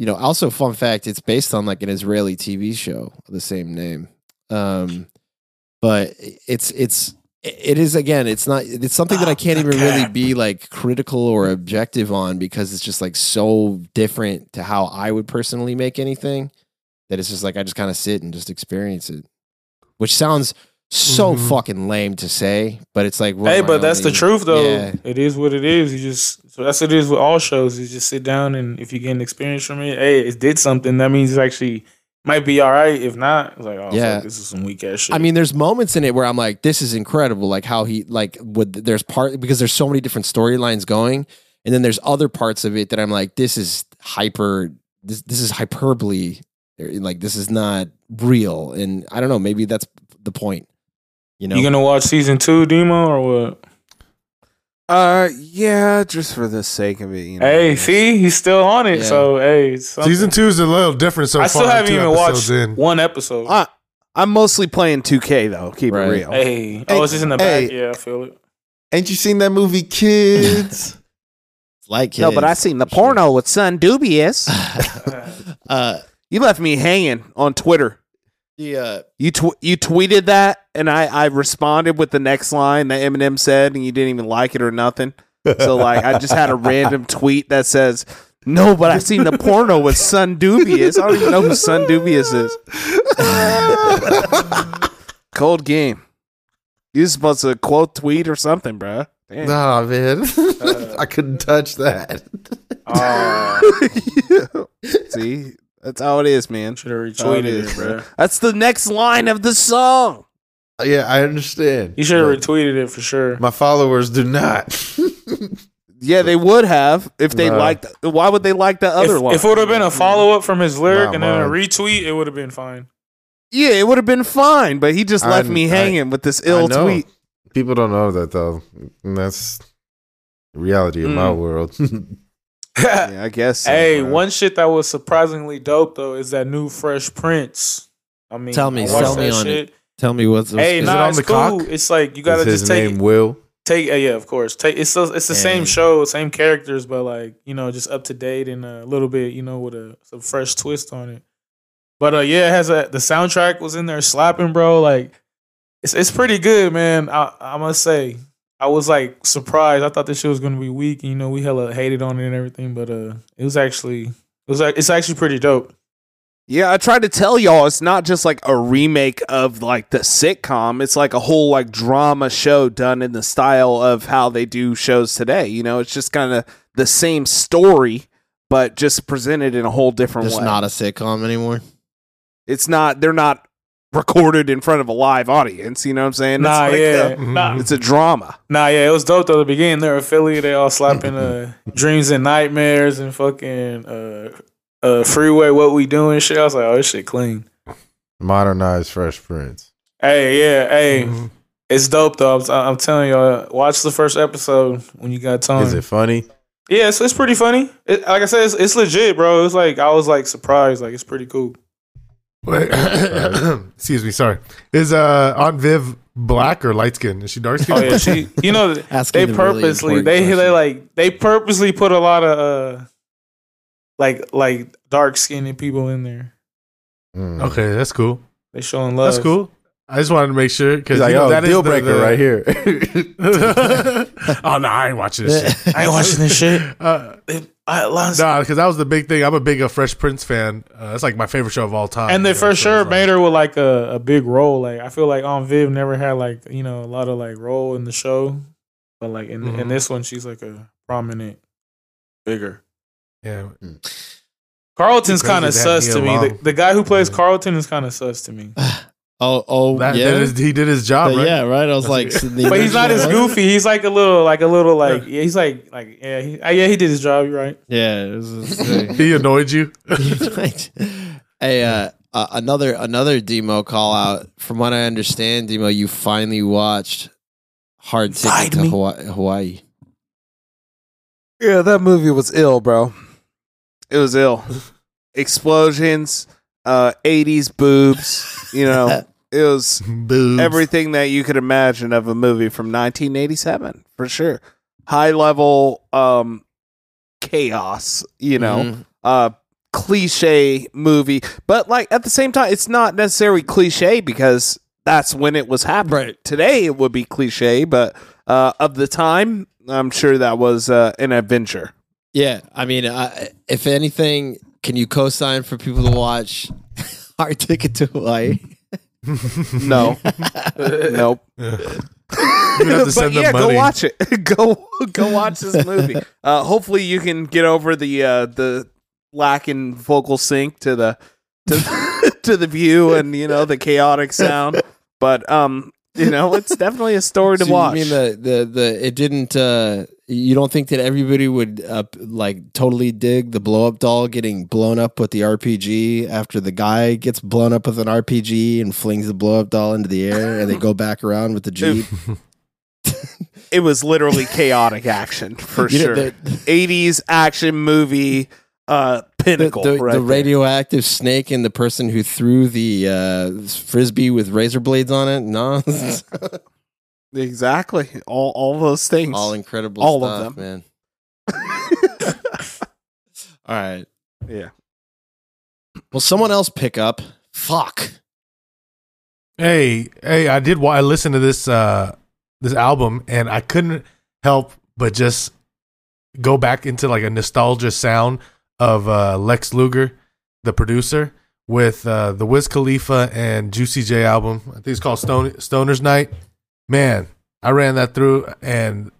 you know also fun fact it's based on like an Israeli TV show of the same name. Um but it's it's it is again it's not it's something that I can't even really be like critical or objective on because it's just like so different to how I would personally make anything that it's just like I just kind of sit and just experience it. Which sounds so Mhm. fucking lame to say but it's like Hey, but that's the truth though. yeah It is what it is. You just so that's what it is with all shows. You just sit down and if you get an experience from it, hey, it did something. That means it's actually might be all right. If not, it's like oh Yeah. fuck, this is some weak ass shit. I mean, there's moments in it where I'm like, this is incredible. Like how he like would there's part because there's so many different storylines going, and then there's other parts of it that I'm like, this is hyper. This this is hyperbole. Like this is not real, and I don't know. Maybe that's the point. You know, you gonna watch season two, Demo, or what? Uh, yeah, just for the sake of it, you know. Hey, see, he's still on it. Yeah. So hey, something- Season two is a little different so I far. still haven't even watched in. one episode. I, I'm mostly playing 2K though. Keep Right. it real. hey, oh, it's just in the Hey. back. Yeah, I feel it. Ain't you seen that movie, Kids? like no, but I seen the for sure. porno with Sun Doobiest. uh, you left me hanging on Twitter. the uh, You tw- you tweeted that, and I I responded with the next line that Eminem said, and you didn't even like it or nothing. So like, I just had a random tweet that says, "No, but I seen the porno with Sun Doobiest. I don't even know who Sun Doobiest is." Cold game. You supposed to quote tweet or something, bruh. Damn. nah, man. I couldn't touch that. Oh, See, that's how it is, man. should have That's how it retweeted it, bro. That's the next line of the song. Yeah, I understand. You should have But retweeted it for sure. My followers do not. Yeah, they would have if they No. liked. Why would they like the other if, line? if it would have been a follow up from his lyric Not and then a mine. retweet, it would have been fine. yeah, it would have been fine, but he just I- left me I- hanging with this I ill know. tweet. People don't know that though. And that's the reality of my Mm. world. Yeah, I guess. so, hey, bro. one shit that was surprisingly dope though is that new Fresh Prince. I mean, Tell me, I sell me that on shit. Tell me what's Hey, Is it on it's the cool. cock? It's like you gotta Is his just take name Will? take uh, yeah, of course. Take it's still, it's the same show, same characters, but like you know, just up to date and a little bit, you know, with a some fresh twist on it. But uh, yeah, it has a the soundtrack was in there slapping, bro. Like it's it's pretty good, man. I I must say, I was like surprised. I thought this shit was gonna be weak. And, you know, we hella hated on it and everything, but uh, it was actually it was like it's actually pretty dope. Yeah, I tried to tell y'all it's not just like a remake of like the sitcom. It's like a whole like drama show done in the style of how they do shows today. You know, it's just kind of the same story, but just presented in a whole different just way. not a sitcom anymore. it's not. They're not recorded in front of a live audience. You know what I'm saying? Nah, it's like yeah, a- nah, it's a drama. Nah, yeah, it was dope though. At the beginning, they're affiliate. They all slapping uh, dreams and nightmares and fucking uh, uh, freeway. What we doing? Shit. I was like, oh, this shit clean. Modernized Fresh Prince. Hey, yeah, hey, Mm-hmm. it's dope though. I'm, I'm telling y'all, watch the first episode when you got time. Is it funny? Yeah, it's, it's pretty funny. It, like I said, it's, it's legit, bro. It's like I was like surprised. Like it's pretty cool. Wait, excuse me, sorry. Is uh Aunt Viv black or light skin? Is she dark skin? Oh yeah, she. You know, they the really purposely they they like they purposely put a lot of uh like like dark skinned people in there. Mm. Okay, that's cool. They showing love. That's cool. I just wanted to make sure because He's like, you know, oh, that is deal the- breaker the- right here. oh no, I ain't watching this shit. I ain't watching this shit. Uh, They- I, Lon- nah, because that was the big thing. I'm a big uh, Fresh Prince fan. Uh, that's like my favorite show of all time. and they you know, for so sure it's like- made her with like a, a big role. Like I feel like Aunt Viv never had like you know a lot of like role in the show, but like in in Mhm. this one she's like a prominent figure. Yeah, Carlton's kind of sus to me. The, the guy who plays Yeah. Carlton is kind of sus to me. Oh, oh, that, yeah, that is, he did his job, But right? yeah, right. I was like, it. so the But he's not as goofy. He's like a little, like a little, like yeah. He's like, like yeah, he, uh, yeah, he did his job. You're right. Yeah, was just, He annoyed you. hey, uh, uh, another another demo call out. From what I understand, demo, you finally watched Hard Ticket Find to. Hawaii. Hawaii. Yeah, that movie was ill, bro. It was ill. Explosions, uh, 80s boobs, you know, it was Boobs. everything that you could imagine of a movie from 1987, for sure. High level um chaos, you know. Mhm. uh cliche movie but like at the same time it's not necessarily cliche because that's when it was happening Right. today it would be cliche but uh of the time i'm sure that was uh an adventure Yeah, I mean, uh, if anything, can you co-sign for people to watch Hard Ticket to Hawaii? no nope You have to but send them yeah, go money. watch it. go go watch this movie. Uh, hopefully, you can get over the uh, the lack in vocal sync to the to, to the view and you know the chaotic sound. But um, you know, it's definitely a story to So you watch. mean the the the it didn't? uh You don't think that everybody would uh, like totally dig the blow up doll getting blown up with the RPG after the guy gets blown up with an RPG and flings the blow up doll into the air and they go back around with the jeep? it was literally chaotic action for You know, sure. the- 80s action movie uh pinnacle the, right the radioactive snake and the person who threw the uh, frisbee with razor blades on it. No, exactly all all those things all incredible. All of them. man. All right. yeah Will someone else pick up? Fuck. Hey, hey, I did. wa- I listened to this uh this album, and I couldn't help but just go back into like a nostalgia sound of uh Lex Luger, the producer, with uh the Wiz Khalifa and Juicy J album. I think it's called Stone Stoner's Night. Man, I ran that through, and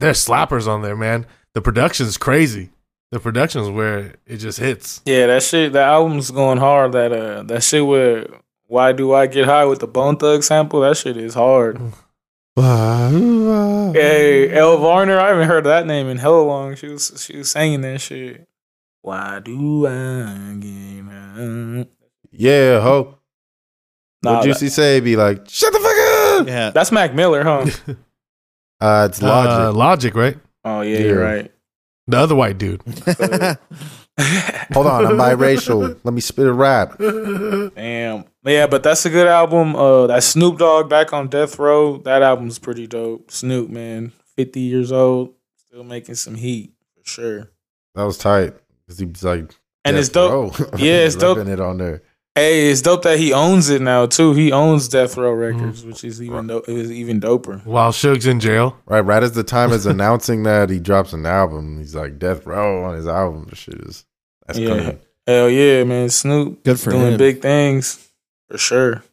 there's slappers on there, man. The production's crazy. The production's where it just hits. Yeah, that shit. The album's going hard. That uh, that shit with "Why Do I Get High" with the Bone Thug sample. That shit is hard. Hey, El Varner. I haven't heard that name in hella long. She was she was singing that shit. Why do I get high? Yeah, ho. Nah, what Juicy say? Be like, shut the fuck up. Yeah. That's Mac Miller, huh? Uh, it's Uh, logic. Logic, right? oh yeah, you're right. The other white dude. Hold on, I'm biracial. Let me spit a rap. Damn. Yeah, but that's a good album. Uh, that Snoop Dogg back on Death Row. That album's pretty dope. Snoop, man, fifty years old, still making some heat for sure. That was tight. Cause he was like, And it's dope. Row. Yeah, it's dope. Ripping it on there. Hey, it's dope that he owns it now too. He owns Death Row Mm-hmm. Records, which is even dope. It was even doper. While Suge's in jail. Right, right as the time is announcing that he drops an album, he's like Death Row on his album. This shit is that's Yeah. crazy. Hell yeah, man. Snoop Good for doing him. big things for sure.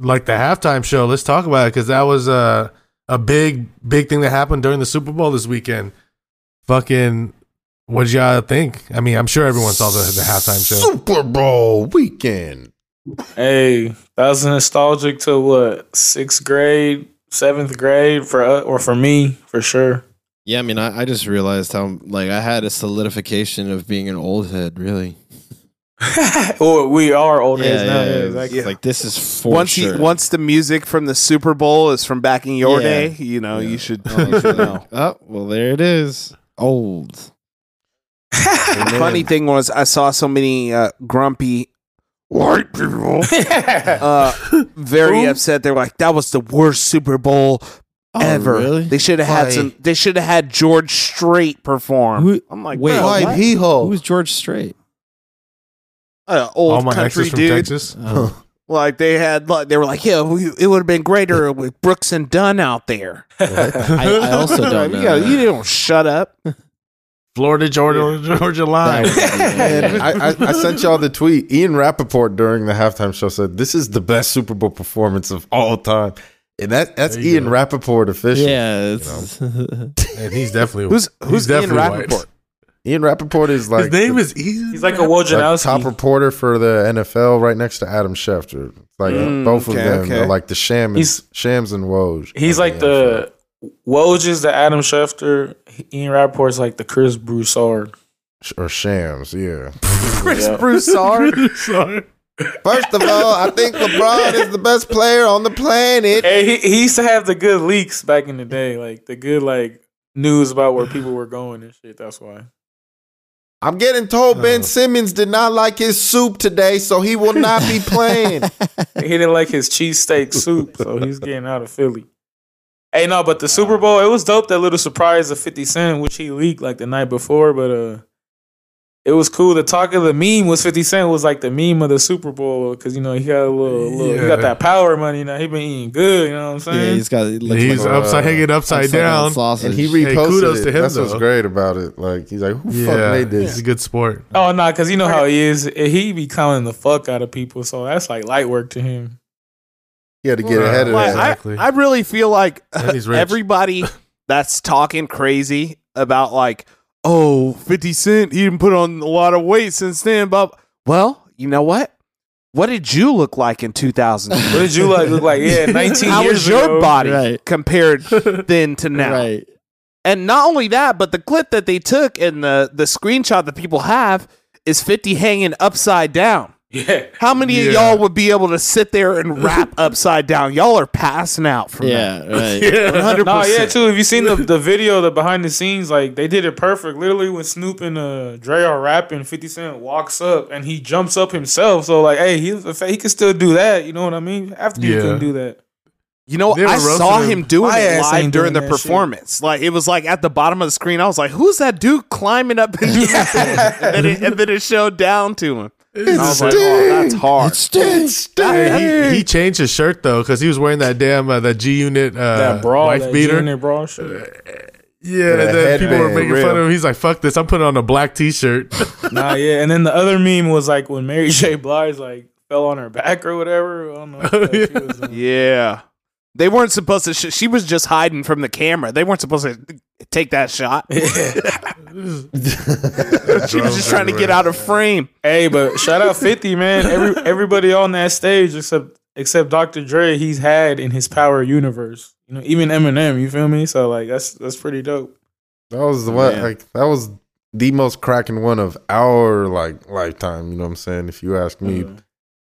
like the halftime show. Let's talk about it because that was a a big big thing that happened during the Super Bowl this weekend. Fucking, what did y'all think? I mean, I'm sure everyone saw the, the halftime show. Super Bowl weekend. Hey, that was nostalgic to what sixth grade, seventh grade for uh, or for me for sure. Yeah, I mean, I, I just realized how like I had a solidification of being an old head. Really, or we are old heads now. Yeah, It's exactly. Like this is for once sure. you, once the music from the Super Bowl is from back in your Yeah. day, you know, Yeah. you should, Oh, you should know. oh, well, there it is. Old. The funny thing was, I saw so many uh, grumpy white people uh, very upset. They were like, "That was the worst Super Bowl ever. really? They should have had Why? some. They should have had George Strait perform." Who- I'm like, wait, bro, what? what? hee ho. Who's George Strait? Uh, All old my country exes from dude. Texas. Oh. Like they had, like they were like, "Yeah, we, it would have been greater with Brooks and Dunn out there." I, I also don't know. You, know, you don't shut up. Florida, Georgia, Georgia line. And I, I, I sent y'all the tweet. Ian Rapoport during the halftime show said, This is the best Super Bowl performance of all time. And that that's Ian go. Rapoport official. yeah, it's, and he's definitely Who's who's he's Ian definitely white. Rapoport? Ian Rapoport is like His name the- is Ian. He's like a like Wojnarowski. top reporter for the NFL right next to Adam Schefter. Like Mm, both of them okay. are like the shams, He's- shams and Woj. He's like the Woj is the Adam Schefter. Ian Rapoport's like the Chris Broussard. Or shams, yeah. Chris Yeah. Broussard. Sorry. First of all, I think LeBron is the best player on the planet. Hey, he, he used to have the good leaks back in the day, like the good like news about where people were going and shit. That's why. I'm getting told Ben Oh. Simmons did not like his soup today, so he will not be playing. He didn't like his cheesesteak soup, so he's getting out of Philly. Hey, no, but the Super Bowl, it was dope. That little surprise of Fifty Cent, which he leaked like the night before, but uh, it was cool. The talk of the meme was Fifty Cent was like the meme of the Super Bowl because you know he got a little, little he got that power money now. He been eating good, you know what I'm saying? Yeah, he's got. It He's like upside hanging upside, down. sausage. and he Hey, reposted kudos it. to him, That's what's great about it. Like he's like, who fuck Yeah, made he's this? a good sport. oh no, because you know how he is. He be calling the fuck out of people, so that's like light work to him. He had to get ahead of Like, that. I, Exactly. I really feel like And he's rich. everybody that's talking crazy about like, oh, 50 Cent, he didn't put on a lot of weight since then. But well, you know what? What did you look like in 2000? What did you like look like? Yeah, 19 How years was your ago. body Right. compared then to now? Right. And not only that, but the clip that they took and the the screenshot that people have is 50 hanging upside down. Yeah. How many of y'all would be able to sit there and rap upside down? Y'all are passing out from Yeah. Right. that. 100%. No, yeah, too. If you seen the, the video, the behind the scenes, like they did it perfect. Literally, when Snoop and uh, Dre are rapping, Fifty Cent walks up and he jumps up himself. So like, hey, he he can still do that. You know what I mean? After you Yeah. couldn't do that. You know, I saw him. him doing it live ain't during the doing that shit. performance. Like it was like at the bottom of the screen. I was like, "Who's that dude climbing up and doing and, then it, and then it showed down to him. And I was like, "Oh, that's hard." Hey, he, he changed his shirt though because he was wearing that damn uh, that G Unit uh, that brawl, wife that beater. G-Unit brawl shit. Yeah, That and then people were making Real. fun of him. He's like, "Fuck this! I'm putting on a black T-shirt." Nah, yeah. And then the other meme was like when Mary J. Blige like fell on her back or whatever. I don't know. what the fuck she was. Yeah, they weren't supposed to. Sh- she was just hiding from the camera. They weren't supposed to take that shot. she was just trying to get out of frame. Hey, but shout out Fifty man. Every everybody on that stage except except Dr. Dre, he's had in his power universe. You know, even Eminem. You feel me? So like that's that's pretty dope. That was the one. Man. Like that was the most cracking one of our like lifetime. You know what I'm saying? If you ask me, mm-hmm.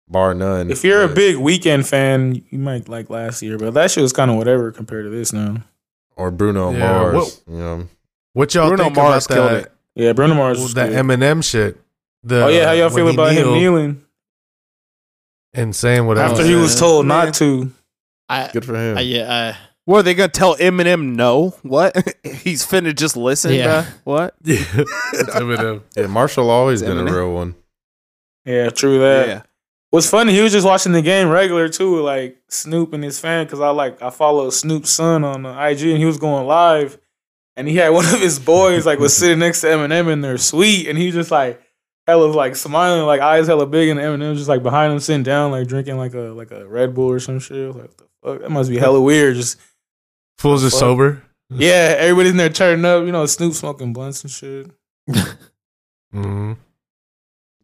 Bar none. If you're a big Weeknd fan, you might like last year, but that shit was kind of whatever compared to this now. or Bruno Yeah, Mars, what- you know, what y'all Bruno think Mars about killed that? it. Yeah, Bruno Mars. Was That. Eminem shit. The, oh yeah, how y'all when feel he about him kneeling and saying whatever? after he was man. told Man. not to? I, good for him. I, yeah. What are they gonna tell Eminem? No, what? He's finna just listen. Yeah. bruh? What? yeah, it's Eminem. yeah, Marshall always It's been a real one. Yeah, true that. yeah. What's funny, he was just watching the game regular too, like Snoop and his fan, because I like I follow Snoop's son on uh, IG, and he was going live, and he had one of his boys like was sitting next to Eminem in their suite, and he was just like hella like smiling, like eyes hella big, and Eminem was just like behind him sitting down, like drinking like a like a Red Bull or some shit. I was Like, what the fuck? That must be hella weird. Just Fools are sober. yeah, everybody's in there turning up, you know, Snoop smoking blunts and shit. hmm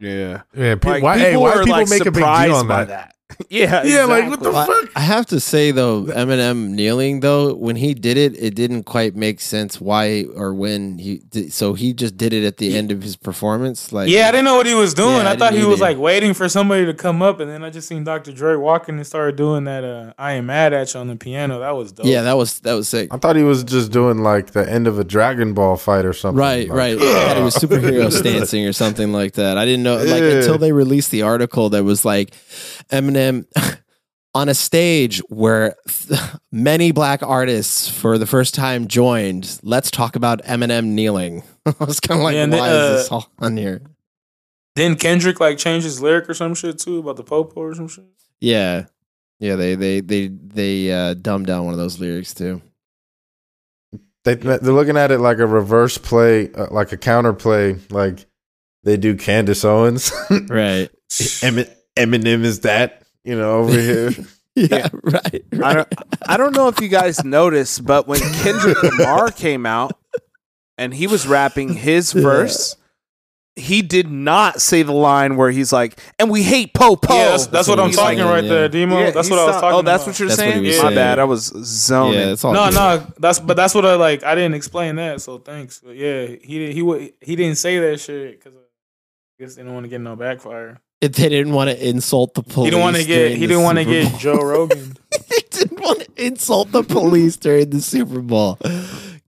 Yeah. Yeah, Like, why? Hey, people why are, people like, make a big deal on by that? Yeah. Yeah, like what the. Well, fuck? I have to say though, Eminem kneeling though, when he did it, it didn't quite make sense why or when he. Did, so he just did it at the end of his performance. Like, Yeah, I didn't know what he was doing. Yeah, I I, thought he was either. like waiting for somebody to come up, and then I just seen Dr. Dre walking and started doing that. Uh, I am mad at you on the piano. That was dope. yeah, that was that was sick. I thought he was just doing like the end of a Dragon Ball fight or something. Right, Like, right. I thought it was superhero stancing or something like that. I didn't know, like, Yeah. until they released the article that was like Eminem on a stage where many black artists for the first time joined. Let's talk about Eminem kneeling. I was kind of like, Yeah, and why then, is uh, this all on here? Then Kendrick like changed his lyric or some shit too about the Pope or some shit. Yeah, yeah. They they they they uh, dumbed down one of those lyrics too. They they're looking at it like a reverse play, uh, like a counter play, like they do Candace Owens. Right. Emin- Eminem is that you know over here. Yeah. Right. I don't, I don't know if you guys noticed, but when Kendrick Lamar came out and he was rapping his verse, he did not say the line where he's like, "And we hate po po." yeah, that's, that's what I'm talking saying, right yeah. there, Demo. Yeah, that's what I was sound- talking. Oh, that's about. what you're That's what saying. he My saying. bad. I was zoning. Yeah, it's all No, good. no, that's but that's what I like. I didn't explain that, so thanks. But yeah, he didn't. He wa- he didn't say that shit because I guess they didn't want to get no backfire. If they didn't want to insult the police. He didn't want to get. He didn't want to get Joe Rogan. they didn't want to insult the police during the Super Bowl.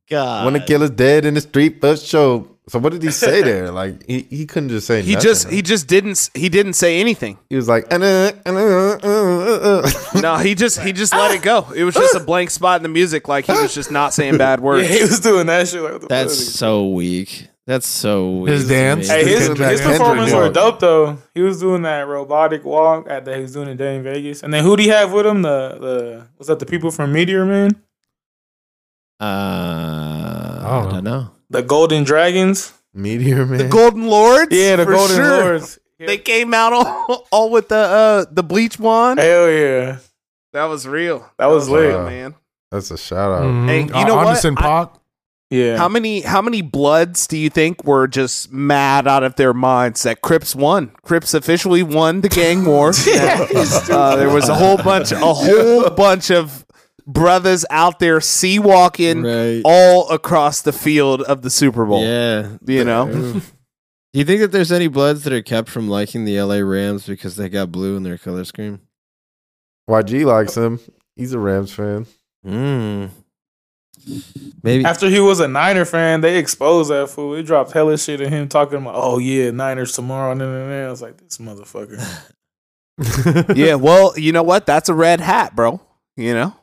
God. When the killer's dead in the street first show. So what did he say there? Like he, he couldn't just say He nothing. just he just didn't he didn't say anything. he was like uh, uh, uh, uh, uh. No, he just he just let it go. It was just a blank spot in the music, like he was just not saying bad yeah, words. he was doing that shit. Like, That's so weak. That's so weak. His dance? Hey, his, Kendrick- his performance were dope though. He was doing that robotic walk at that he was doing it day in Vegas. And then who do he have with him? The the was that the people from Meteor Man? Uh, I I don't don't know. The Golden Dragons? Meteor man. The Golden Lords, Yeah, the Golden sure. Lords. They came out all, all with the uh the bleach wand. Hell yeah. That was real. That was lit. real, man. That's a shout out. Mhm. Hey, you know what? Anderson I- Paak. Yeah. How many how many bloods do you think were just mad out of their minds that Crips won? Crips officially won the gang war. uh, there was a whole bunch a whole bunch of brothers out there C-walking Right. all across the field of the Super Bowl. Yeah. You know? Do you think that there's any Bloods that are kept from liking the LA Rams because they got blue in their color scheme? YG likes him. He's a Rams fan. Mm. Maybe. After he was a Niner fan, they exposed that fool. They dropped hella shit at him talking about, oh yeah, Niners tomorrow. And then I was like, this motherfucker. yeah, well, you know what? That's a red hat, bro. You know?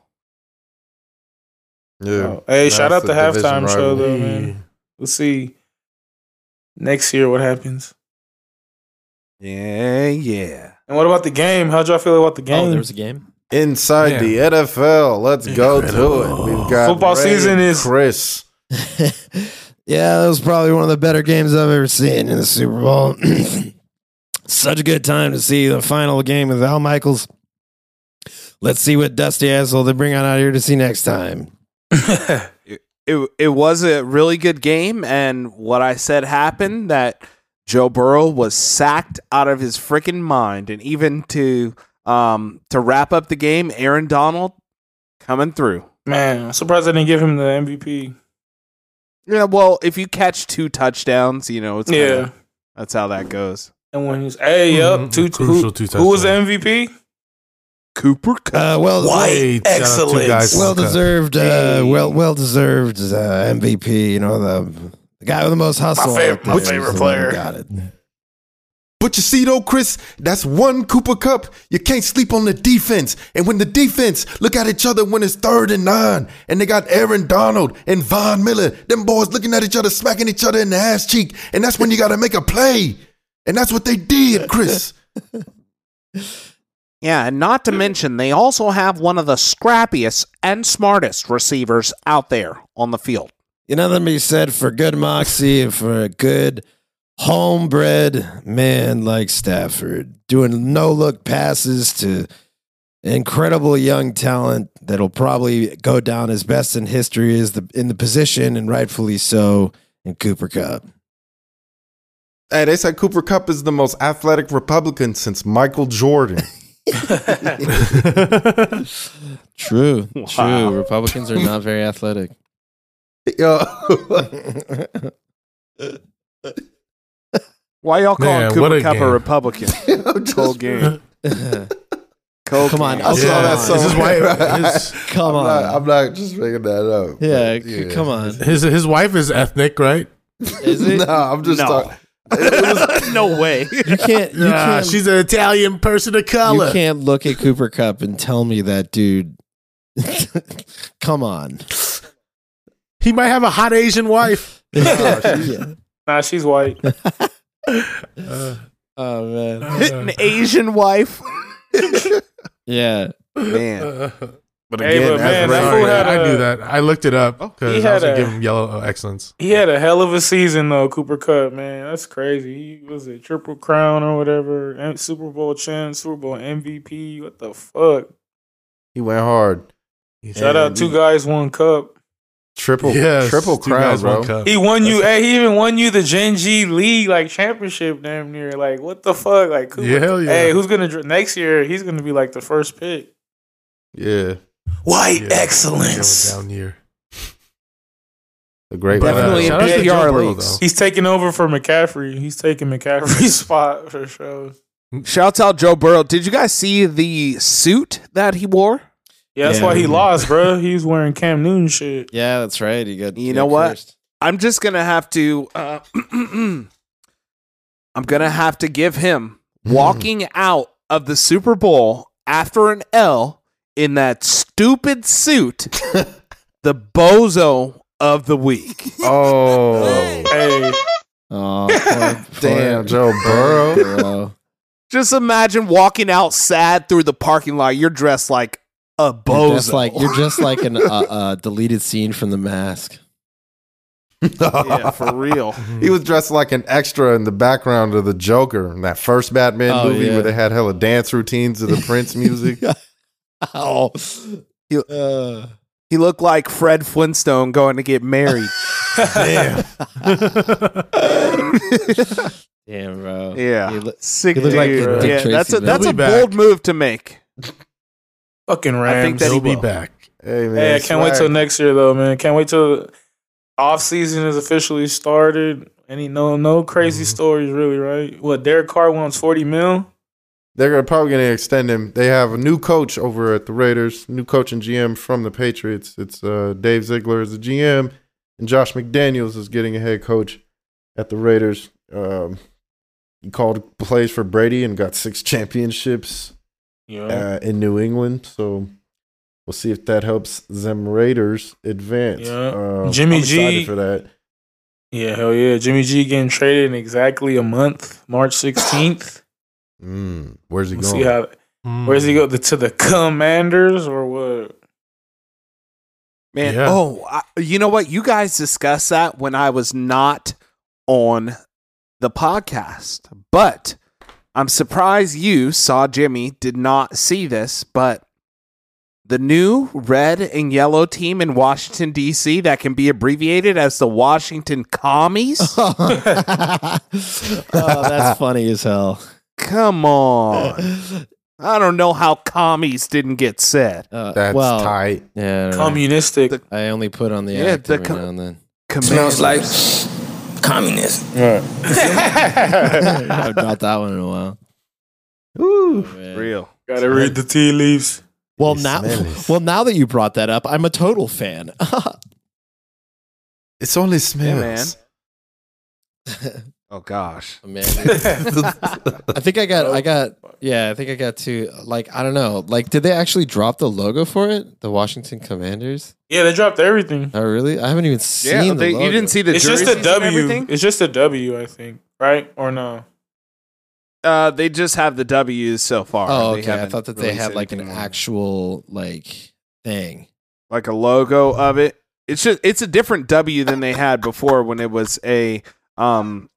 Yeah. Oh, hey, shout out the the division halftime show rivalry. though, man. We'll see next year what happens. Yeah, yeah. And what about the game? How'd y'all feel about the oh, game? oh, game? there was a game. Inside the NFL. Let's go to it. We've got Football Ray season is- Chris. yeah, that was probably one of the better games I've ever seen in the Super Bowl. Such a good time to see the final game with Al Michaels. Let's see what dusty asshole they bring on out here to see next time. it it was a really good game, and what I said happened that Joe Burrow was sacked out of his freaking mind, and even to um to wrap up the game, Aaron Donald coming through. Man, I'm surprised I didn't give him the MVP. Yeah, well, if you catch two touchdowns, you know it's kinda, Yeah. that's how that goes. And when he's hey up Mhm. two, Crucial who, two who was the. MVP? Cooper Kupp. Uh, well, Hey, shout out excellence. guys. well deserved, uh, well well deserved uh, MVP. You know the the guy with the most hustle. favorite- my favorite the one who player. Got it. But you see though, Chris, that's one Cooper Kupp. You can't sleep on the defense. And when the defense look at each other when it's third and nine, and they got Aaron Donald and Von Miller, them boys looking at each other, smacking each other in the ass cheek, and that's when you gotta make a play. And that's what they did, Chris. Yeah, and not to mention they also have one of the scrappiest and smartest receivers out there on the field. You know, that be said for good moxie and for a good homebred man like Stafford, doing no look passes to incredible young talent that'll probably go down as best in history is the in the position and rightfully so in Cooper Kupp. hey, they said Cooper Kupp is the most athletic Republican since Michael Jordan. True, Wow. true. Republicans are not very athletic. Yo. Why y'all calling Cooper what a Cup game. a Republican? I'm Cold game. Cold Come on, game. I saw Yeah. that Is somewhere. his wife- his- Come I'm on, Not, I'm not just making that up. yeah, but, c- come on. his his wife is ethnic, right? Is it? no, I'm just No. talking. no way. You can't. You Yeah, can't. she's an Italian person of color. You can't look at Cooper Kupp and tell me that dude. Come on. He might have a hot Asian wife. Yeah. Nah, she's white. Uh, Oh man. Uh, An uh. Asian wife. Yeah. Man. Uh, but Hey, again, but man, that's that right. fool had I a- knew that. I looked it up oh, because I was had gonna a- give him yellow oh, excellence. He had a hell of a season though, Cooper Kupp, man. That's crazy. He was a triple crown or whatever, and Super Bowl champ, Super Bowl MVP. What the fuck? he went hard. Shout out two guys, one cup. Triple, Yes, triple two crown, bro. He won you. Hey, he even won you the Gen G League like championship, damn near. Like what the fuck? Like Cooper, Yeah, hell yeah. Hey, who's gonna next year? He's gonna be like the first pick. Yeah. White Yeah, excellence. Down year. The great Definitely Shout in out to Joe PPR Burrow, leagues. He's taking over for McCaffrey. He's taking McCaffrey's spot for sure. Shouts out Joe Burrow. Did you guys see the suit that he wore? Yeah, that's Yeah. why he lost, bro. He's wearing Cam Newton shit. Yeah, that's right. You got. You got know what? cursed. I'm just gonna have to. Uh, I'm gonna have to give him walking out of the Super Bowl after an L in that stupid suit, the bozo of the week. Oh, Hey, Oh, poor, damn, poor Joe Burrow. Burrow. Just imagine walking out sad through the parking lot. You're dressed like a bozo. You're just like you're just like an uh, uh, deleted scene from The Mask. yeah, for real. He was dressed like an extra in the background of the Joker in that first Batman Oh, movie yeah. where they had hella dance routines to the Prince music. Oh, He- uh, He looked like Fred Flintstone going to get married. Damn. damn, bro. Yeah. He look- Sick he looked like dude. a Dick yeah, that's a that's a He'll be back. bold move to make. Fucking I think that He'll he be back. Hey man, Hey, I can't wait till next year though, man. Can't wait till off season is officially started. Any no no crazy stories really, right? What Derek Carr wants forty mil? They're gonna, probably going to extend him. They have a new coach over at the Raiders, new coach and GM from the Patriots. It's uh, Dave Ziegler is the GM, and Josh McDaniels is getting a head coach at the Raiders. Um, he called plays for Brady and got six championships Yeah. uh, in New England. So we'll see if that helps them Raiders advance. Yeah. Um, Jimmy I'm G- for that. yeah, hell yeah. Jimmy G getting traded in exactly a month, March sixteenth. Mm, where's he We'll going? see how Hmm. where's he go the, to the Commanders or what? Man, Yeah. oh, I, you know what? You guys discussed that when I was not on the podcast, but I'm surprised you saw Jimmy did not see this, but the new red and yellow team in Washington D.C. that can be abbreviated as the Washington Commies. oh, that's funny as hell. Come on, I don't know how commies didn't get said. Uh, That's well, tight. Yeah, I, don't. Communistic. I only put on the Yeah, act the every com- now and then. Command- like communist. I haven't dropped that one in a while. Ooh. Man. real. Gotta read the tea leaves. Well They now, smell well now that you brought that up, I'm a total fan. It's only man. smells. Oh gosh. Man, I think I got, I got, yeah, I think I got two. Like, I don't know. Like, did they actually drop the logo for it? The Washington Commanders? Yeah, they dropped everything. Oh, really? I haven't even seen. Yeah, the they, you didn't see the it's just jerseys a and W. everything? It's just a W, I think. Right or no? Uh, they just have the W's so far. Oh, okay. I thought that they had like an anything actual like thing. like a logo of it. It's just it's a different W than they had before when it was a um,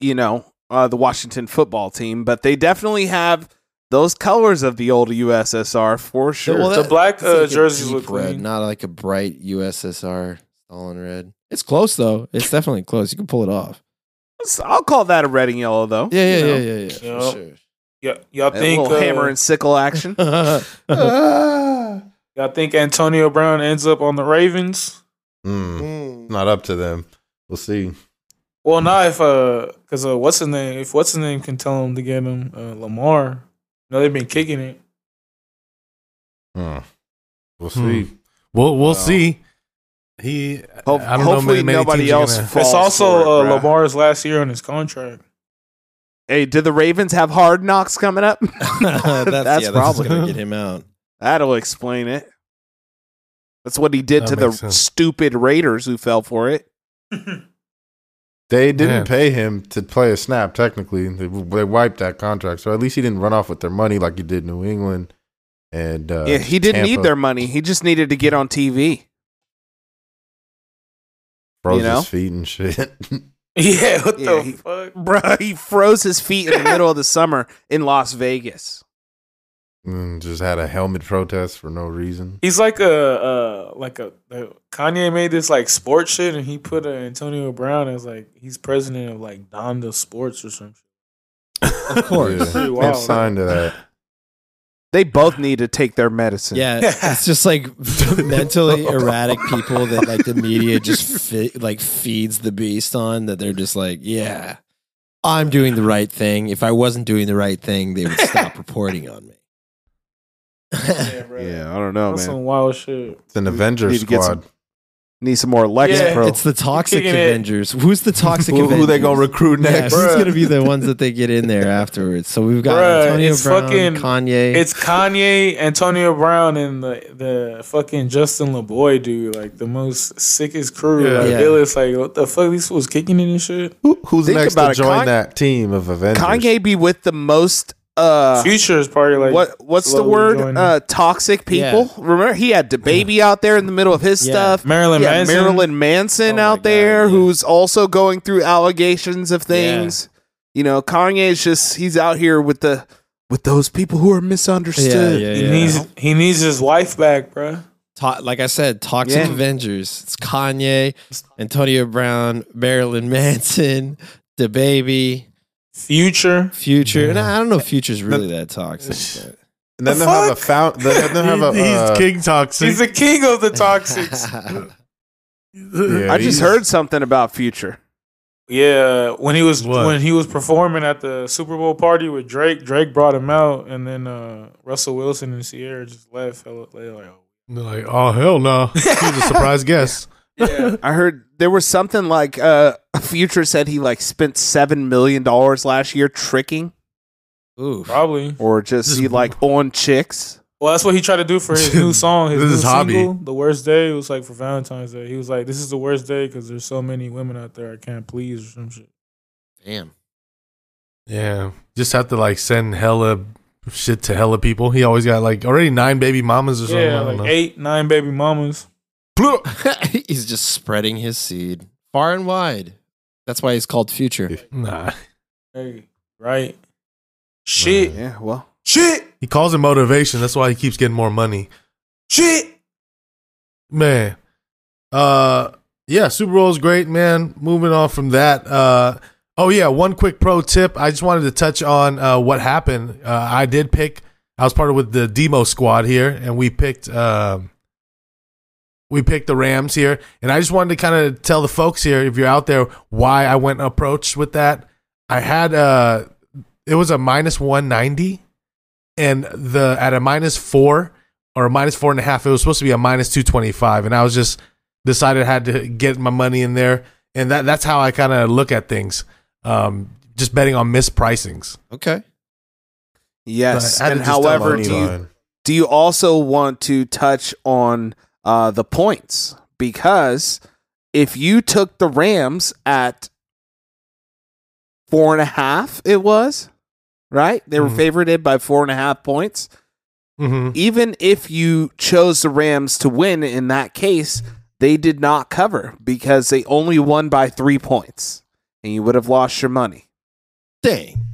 you know, uh, the Washington football team. But they definitely have those colors of the old USSR for sure. well, The black It's uh, like jerseys look red, clean. not like a bright USSR Stalin red. It's close though. It's definitely close. You can pull it off. I'll call that a red and yellow though. Yeah, yeah, You know, yeah, yeah, yeah. Yup. For sure. Yeah, y'all a think little uh, hammer and sickle action. y'all think Antonio Brown ends up on the Ravens? Mm, not up to them. We'll see. Well, not if uh, because uh, what's his name? If what's his name can tell him to get him uh, Lamar. You know they've been kicking it. Hmm. We'll Hmm. see. We'll we'll Wow. see. He. Hope- I don't know. hopefully Many, many nobody else gonna- falls it's also for it, uh. Lamar's last year on his contract. Hey, did the Ravens have hard knocks coming up? that's, That's yeah, probably- that's gonna get him out. That'll explain it. That's what he did That to the sense. stupid Raiders who fell for it. They didn't Man. pay him to play a snap. Technically, they, they wiped that contract, so at least he didn't run off with their money like he did New England. And uh, yeah, he didn't need their money. He just needed to get on TV. froze you know? his feet and shit. yeah, what Yeah, the he- fuck? Bruh, he froze his feet in the middle of the summer in Las Vegas. And just had a helmet protest for no reason. He's like a uh like a uh, Kanye made this like sports shit and he put uh, Antonio Brown as like he's president of like Donda Sports or something. Of course. Yeah. Pretty I'm wild. signed to that. They both need to take their medicine. Yeah, it's just like mentally erratic people that like the media just fi- like feeds the beast on that they're just like, yeah, I'm doing the right thing. If I wasn't doing the right thing, they would stop reporting on me. Yeah, bro. Yeah, I don't know, That's man. some wild shit. It's an Avengers Need to get squad. some- Need some more Lexapro. Yeah, it's the toxic Kicking it. Avengers. Who's the toxic Who, Avengers? who they gonna recruit Yeah, next? who's Bruh. gonna be the ones that they get in there afterwards? So we've got Bruh, Antonio it's Brown, fucking- Kanye. It's Kanye, Antonio Brown, and the the fucking Justin LaBoy dude, like the most sickest crew. Yeah. Like Yeah. it was like, what the fuck? These fools kicking in and shit. Who, who's Think next about to it, join Con- that team of Avengers? Kanye be with the most uh Future is probably like what what's the word? joining. Uh toxic people. Remember he had the baby out there in the middle of his Yeah. stuff. Marilyn He Manson. Marilyn Manson Oh out God, there yeah. who's also going through allegations of things. You know, Kanye is just he's out here with the with those people who are yeah, misunderstood. yeah, He needs he needs his wife back, bro. To- like I said, toxic Yeah. Avengers. It's Kanye, Antonio Brown, Marilyn Manson, the baby, Future. Future. And I don't know if Future's really that toxic. but- and then The they'll have a fuck? found. Then they'll have a. He's uh, king toxic. He's the king of the toxics. yeah, I just heard something about Future. Yeah, when he was What? when he was performing at the Super Bowl party with Drake, Drake brought him out, and then uh, Russell Wilson and Ciara just left. Hell, they like, oh. They're like, oh hell no, he's a surprise guest. yeah, I heard there was something like uh Future said he like spent seven million dollars last year tricking Ooh. probably. or just Just- he like on chicks. Well, that's what he tried to do for his new song, his This new is his hobby. single, "The Worst Day." It was like for Valentine's Day. He was like, "This is the worst day because there's so many women out there I can't please or some shit." Damn. Yeah, just have to like send hella shit to hella people. He always got like already nine baby mamas or something. Yeah, I don't like know. eight, nine baby mamas. he's just spreading his seed far and wide. That's why he's called Future. Nah, Hey, right? Shit, Yeah, well, shit, he calls it motivation. That's why he keeps getting more money. shit. Man, uh, yeah, Super Bowl is great, man. Moving on from that, uh, oh yeah, one quick pro tip. I just wanted to touch on uh, what happened. Uh, I did pick. I was part of with the demo squad here, and we picked. Um, we picked the Rams here, and I just wanted to kind of tell the folks here, if you're out there, why I went approach with that. I had uh it was a minus one ninety, and the at a minus four or a minus four and a half, it was supposed to be a minus two twenty five, and I was just decided I had to get my money in there, and that that's how I kind of look at things. Um, just betting on mispricings. Okay. yes. I had to And however, do you do you also want to touch on uh, the points because if you took the Rams at four and a half, it was right. They were Mhm. favorited by four and a half points. Mm-hmm. Even if you chose the Rams to win in that case, they did not cover because they only won by three points, and you would have lost your money. Dang.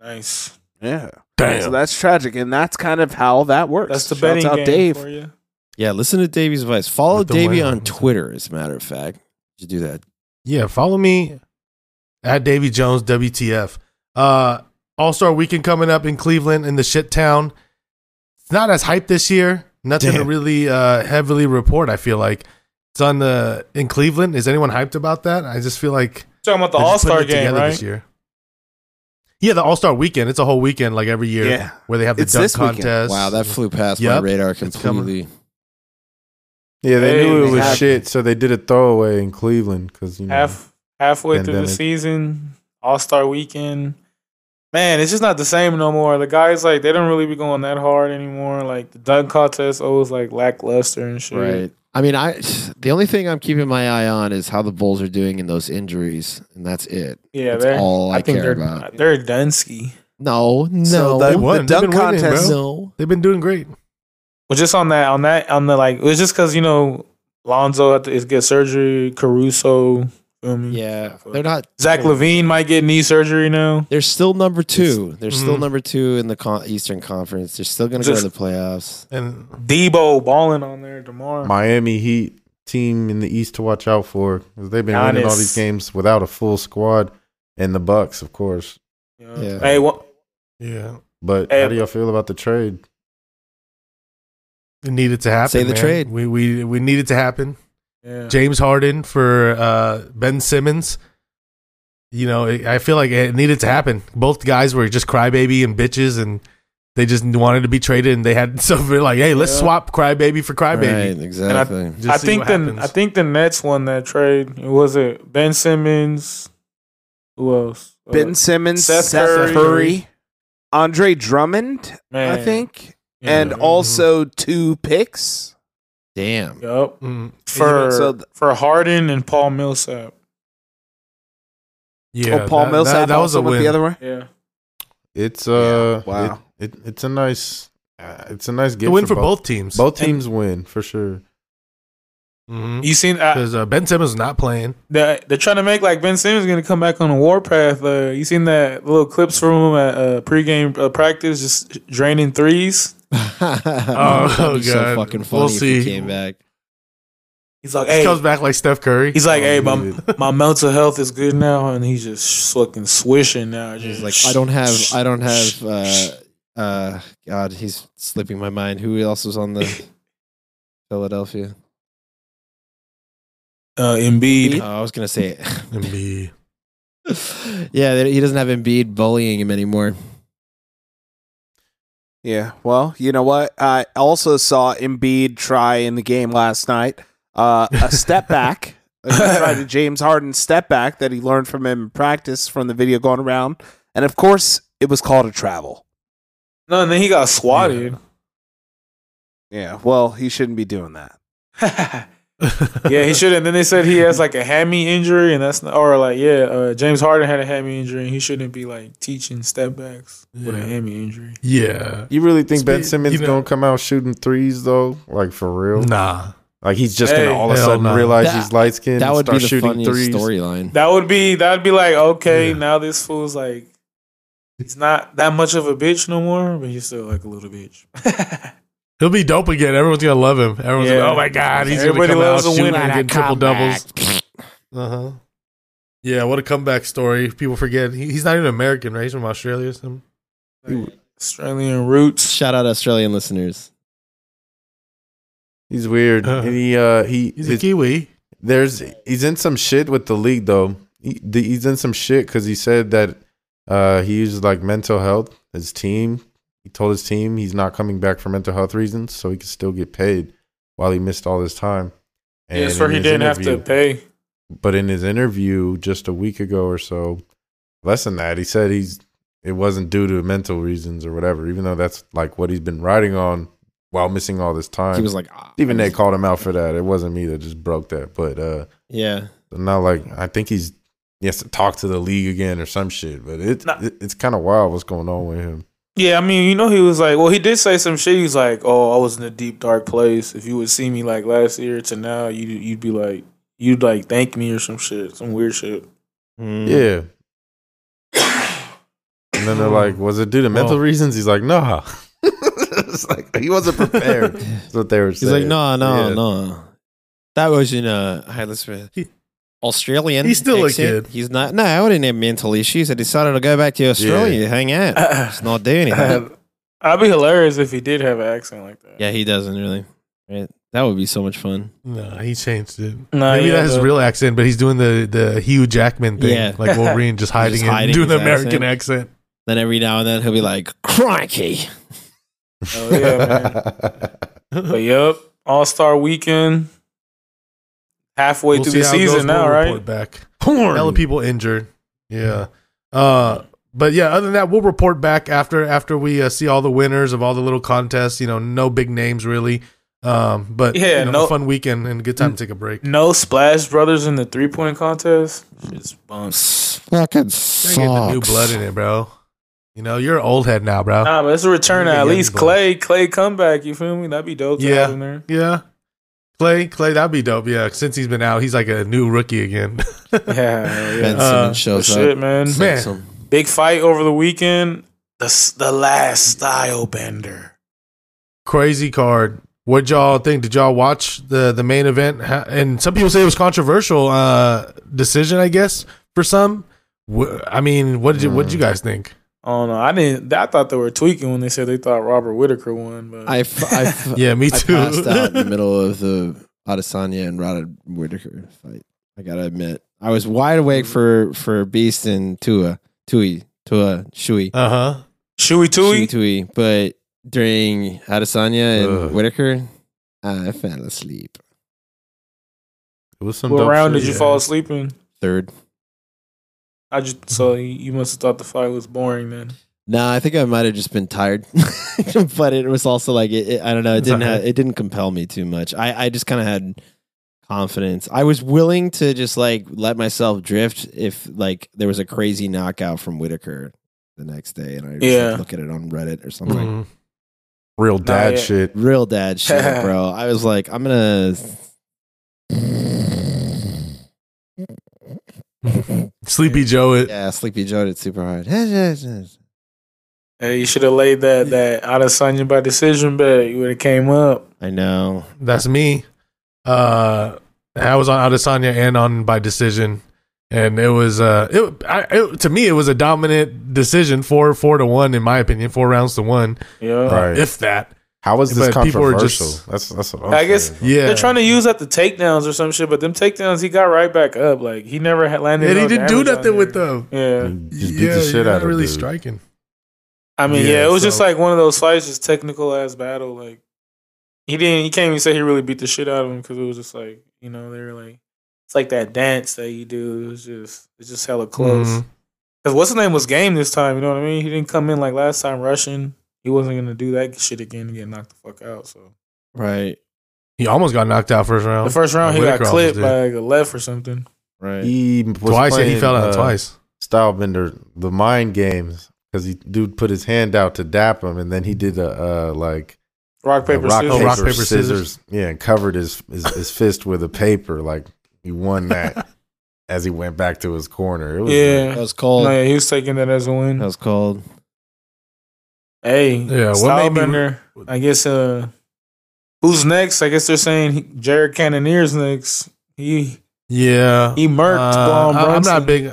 Nice. Yeah. Damn. So that's tragic, and that's kind of how that works. That's the Shouts betting out game Dave. for you. Yeah, listen to Davey's advice. Follow With the Davey win. on Twitter, as a matter of fact. You do that. Yeah, follow me at Davy Jones WTF. Uh All Star Weekend coming up in Cleveland in the shit town. It's not as hyped this year. Nothing to really uh, heavily report. I feel like it's on the in Cleveland. Is anyone hyped about that? I just feel like Talking about the All Star it game, together right? This year. Yeah, the All Star Weekend. It's a whole weekend, like every year, Yeah. where they have the It's dunk this weekend. contest. Wow, that flew past Yep. my radar It's completely. Yeah, they Hey, knew it was had- shit, so they did a throwaway in Cleveland because you know. Half halfway through the season, All Star Weekend. Man, it's just not the same no more. The guys like they don't really be going that hard anymore. Like the dunk contest always like lackluster and shit. Right. I mean, I the only thing I'm keeping my eye on is how the Bulls are doing in those injuries, and that's it. Yeah, That's they're all I think care they're about. they're Dunsky. No, no, So the, They won. the They've dunk been winning, no. They've been doing great. Well, just on that, on that, on the like, it was just because you know Lonzo had to is get surgery. Caruso, feel me? Yeah, they're not. Zach LaVine might get knee surgery now. They're still number two. They're still Mhm. number two in the con- Eastern Conference. They're still going to go to the playoffs. And Debo balling on there tomorrow. Miami Heat team in the East to watch out for 'cause they've been winning all these games without a full squad, and the Bucks, of course. You know? Yeah. Hey, what? yeah, But Hey, how do y'all feel about the trade? It needed to happen. Say the man. trade. We we we needed to happen. Yeah. James Harden for uh, Ben Simmons. You know, it, I feel like it needed to happen. Both guys were just crybaby and bitches, and they just wanted to be traded. And they had so they're like, hey, let's Yeah. swap crybaby for crybaby. Right, exactly. Just I see think the happens. I think the Nets won that trade. Was it Ben Simmons. Who else? Uh, Ben Simmons, Seth Seth, Curry. Curry, Andre Drummond, man, I think, Yeah. and also two picks. Damn. Yup. Mm, for so th- for Harden and Paul Millsap. yeah, oh, Paul that- Millsap that, that was also a went win. the other way. Yeah. It's uh, wow. It, it it's a nice, uh, it's a nice The gift win for both teams. Both teams win for sure. You seen uh, because uh, Ben Simmons is not playing. they're, they're trying to make like Ben Simmons going to come back on the warpath. Uh, you seen that little clips from him at uh, pregame uh, practice, just draining threes. oh, oh, so God. fucking funny We'll if see. he came back. He's like, He hey, comes back like Steph Curry. he's like, Oh, hey, my my mental health is good now, and he's just fucking swishing now. He's Just like, I don't have, I don't have. uh uh God, he's slipping my mind. Who else was on the Philadelphia? Uh, Embiid. Oh, I was gonna say, Embiid. yeah, he doesn't have Embiid bullying him anymore. Yeah. Well, you know what? I also saw Embiid try in the game last night uh, a step back. he tried a James Harden step back that he learned from him in practice from the video going around, and of course, it was called a travel. No, and then he got swatted. Yeah. Well, he shouldn't be doing that. yeah, he should. And then they said he has like a hammy injury, and that's not, or like yeah, uh, James Harden had a hammy injury, and he shouldn't be like teaching step backs with a hammy injury. Yeah. You really think Ben Simmons you know- gonna come out shooting threes though? Like for real? Nah. Like he's just Hey, gonna all of a sudden no. realize That- he's light skinned That and would be the shooting funniest threes? storyline. That would be that would be like okay, Yeah. now this fool's like he's not that much of a bitch no more, but he's still like a little bitch. He'll be dope again. Everyone's gonna love him. Everyone's Yeah. like, oh my god, he's Everybody gonna come loves out a shooting winner. and getting triple doubles. Uh huh. Yeah, what a comeback story. People forget he, he's not even American, right? He's from Australia or something. Australian roots. Shout out Australian listeners. He's weird. Uh, and he uh he He's a Kiwi. there's he's in some shit with the league though. He, the- he's in some shit because he said that uh he uses like mental health. His team, he told his team he's not coming back for mental health reasons, so he could still get paid while he missed all this time. Yeah, And so in he didn't have to pay. But in his interview just a week ago or so, less than that, he said he's it wasn't due to mental reasons or whatever. Even though that's like what he's been riding on while missing all this time. He was like, ah, even they called him out for that. It wasn't me that just broke that, but uh yeah, now like I think he's he has to talk to the league again or some shit. But it, Nah. it it's kind of wild what's going on with him. Yeah, I mean, you know, he was like, well, he did say some shit. He was like, "Oh, I was in a deep dark place. If you would see me like last year to now, you you'd be like, you'd like thank me or some shit, some weird shit." Mm. Yeah. And then they're like, "Was it due to mental Well- reasons?" He's like, "No." it's like he wasn't prepared. That's what they were He's like, no, no, Yeah. no. That was in a hi, let's He- Australian. He's still a kid. He's not. No, I wouldn't have mental issues. I decided to go back to Australia to hang out. Just not do anything. I'd be hilarious if he did have an accent like that. yeah, he doesn't really. Right? That would be so much fun. No, he changed it. Nah, Maybe yeah, that's his real accent, but he's doing the the Hugh Jackman thing, Yeah. like Wolverine, just hiding Just it, hiding doing the his American accent. Then every now and then he'll be like, "Crikey!" Oh, yeah, man. But yep, All Star Weekend, halfway We'll through the how it goes. season now, We'll right? report back. Hella people injured. Yeah. Uh, but yeah, other than that, we'll report back after after we uh, see all the winners of all the little contests. You know, no big names really. Um, but Yeah, you know, no- fun weekend and a good time to take a break. No Splash Brothers in the three point contest. Shit's bumps. Fucking Gotta get the new blood in it, bro. You know, you're old head now, bro. Nah, but it's a return at least blood. Clay. Clay comeback. You feel me? That'd be dope. To Yeah. have in there. Yeah. Clay, Clay, that'd be dope. Yeah, since he's been out, he's like a new rookie again. Yeah, hell Ben yeah. Uh, Simmons shows Shit, up. man. Man. Some- Big fight over the weekend. The the last Stylebender. Crazy card. What y'all think? Did y'all watch the the main event? And some people say it was controversial uh, decision. I guess for some. I mean, what did you what did you guys think? I don't know. I didn't. I thought they were tweaking when they said they thought Robert Whitaker won, but I, f- I f- Yeah, me too. I passed out in the middle of the Adesanya and Rada Whitaker fight. I gotta admit, I was wide awake for for Beast and Tua, Tui, Tua, Shui, Uh huh. Shui Shui Tui. Tui. But during Adesanya and Ugh. Whitaker, I fell asleep. It was some What round shit, did you yeah. fall asleep in? Third. I just so you you must have thought the fight was boring then. No, I think I might have just been tired, but it was also like it, it- I don't know. It didn't. alright. Ha- it didn't compel me too much. I, I just kind of had confidence. I was willing to just like let myself drift if like there was a crazy knockout from Whitaker the next day, and I just like, look at it on Reddit or something. Mhm. Real dad shit. Real dad shit, bro. I was like, I'm gonna. Sleepy Joe. It. Yeah, Sleepy Joe did super hard. Hey, you should have laid that that Adesanya by decision bet. You would have came up. I know. That's me. Uh, I was on Adesanya and on by decision, and it was uh, it, I, it to me it was a dominant decision, four four to one in my opinion, four rounds to one, Yeah. Right. if that. How was this But people are controversial? just- that's that's what I'm I guess saying. Yeah, They're trying to use that the takedowns or some shit, but them takedowns he got right back up. Like he never had landed. and he didn't do damage on nothing with them. Yeah. You just beat yeah, the shit you're out not of really dude. striking. I mean, Yeah, yeah, it was just like one of those fights, just technical ass battle. Like he didn't, he can't even say he really beat the shit out of him because it was just like you know they were like it's like that dance that you do. It was just it's just hella close. Mm-hmm. Because what's his name was game this time. You know what I mean? He didn't come in like last time rushing. He wasn't gonna do that shit again and get knocked the fuck out. So Right. He almost got knocked out first round. the first round he Whitaker got clipped by like a left or something. Right. He was twice. Yeah, he fell out uh, twice. Stylebender, the mind games, because he dude put his hand out to dap him, and then he did a uh, like Rock paper rock, scissors. paper, rock, paper, scissors. scissors. Yeah, and covered his, his his fist with a paper. Like he won that as he went back to his corner. It was Yeah. That was cold. No, yeah, he was taking that as a win. That was cold. Hey, Yeah, what made me- Stylebender. I guess uh, who's next? I guess they're saying he, Jared Cannonier's next. He Yeah, he murked Uh, Braun I- I'm not big.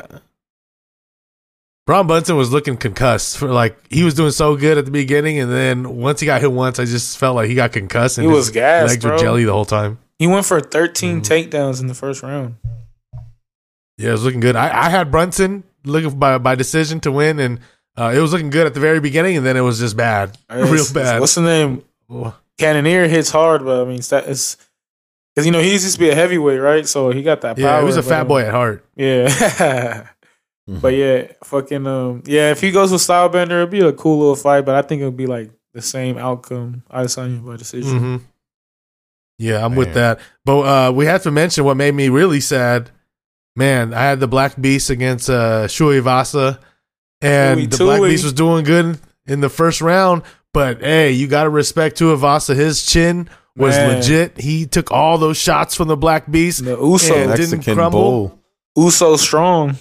Braun Brunson was looking concussed for like he was doing so good at the beginning, and then once he got hit once, I just felt like he got concussed and He was gassed, legs bro. were jelly the whole time. He went for 13 Mhm. takedowns in the first round. Yeah, it was looking good. I, I had Brunson looking by by decision to win, and uh, it was looking good at the very beginning, and then it was just bad, real bad. What's the name? Cannonier hits hard, but I mean, that is because you know he used to be a heavyweight, right? So he got that power. yeah, he was a fat um, boy at heart. Yeah. Mhm. but yeah, fucking um, yeah. If he goes with Stylebender, it'd be a cool little fight, but I think it'd be like the same outcome. Adesanya by decision. hmm Yeah, I'm with that. But uh, we have to mention what made me really sad. Man, I had the Black Beast against uh, Tuivasa, and Tui the Black Beast was doing good in the first round. But hey, you got to respect Tuivasa. His chin was Man. legit. He took all those shots from the Black Beast. The Uso, And didn't crumble. bull. Uso strong.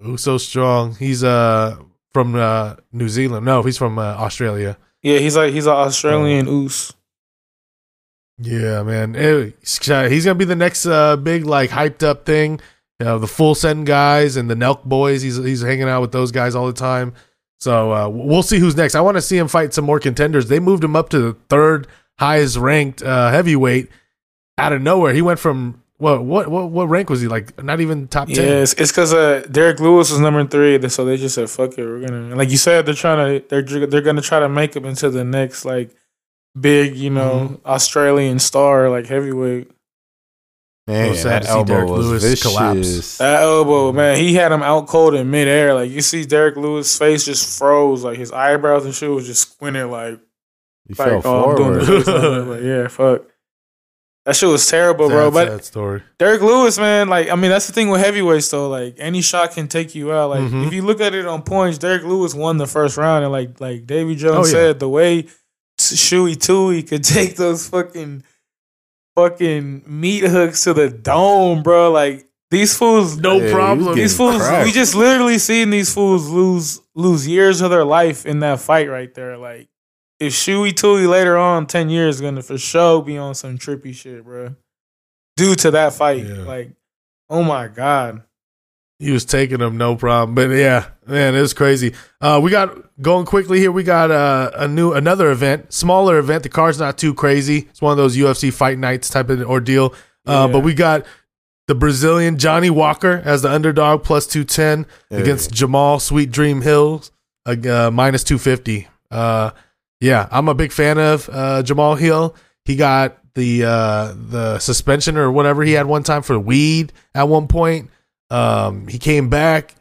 Who's so strong? He's uh from uh, New Zealand. No, he's from uh, Australia. Yeah, he's like he's an Australian Us. Yeah, man. Eh, He's gonna be the next uh, big like hyped up thing. You know, the full send guys and the Nelk boys. He's he's hanging out with those guys all the time. So uh, we'll see who's next. I want to see him fight some more contenders. They moved him up to the third highest ranked uh, heavyweight out of nowhere. He went from what what what what rank was he like? Not even top ten. Yeah, it's because uh, Derek Lewis was number three, so they just said, "Fuck it, we're gonna." Like you said, they're trying to they're they're gonna try to make him into the next like big, you know, Mm-hmm. Australian star, like heavyweight. Man, Oh, sad that to see elbow Derek was Lewis vicious. collapse. That elbow, man, he had him out cold in midair. Like you see, Derek Lewis' face just froze, like his eyebrows and shit was just squinting, like He like fell oh, I'm doing the forward. like yeah, fuck. That shit was terrible, bro. Sad, But sad story. Derek Lewis, man, like I mean, that's the thing with heavyweights though. Like any shot can take you out. Like Mhm. if you look at it on points, Derek Lewis won the first round, and like like Davy Jones Oh, yeah. said, the way T- Shui Tui could take those fucking fucking meat hooks to the dome, bro. Like these fools, No Yeah, problem. these fools, cracked. we just literally seen these fools lose lose years of their life in that fight right there. Like if Shui Tui later on ten years is gonna for sure be on some trippy shit, bro. Due to that fight, Yeah. like oh my god, He was taking them, no problem. But yeah, man, it was crazy. Uh, we got going quickly here. We got uh, a new another event, smaller event. The card's not too crazy. It's one of those UFC fight nights type of ordeal. Uh, Yeah. But we got the Brazilian Johnny Walker as the underdog plus two ten Hey. against Jamal Sweet Dream Hills uh, uh, minus two fifty. Uh, yeah, I'm a big fan of uh, Jamal Hill. He got the uh, the suspension or whatever he had one time for weed at one point. Um, he came back,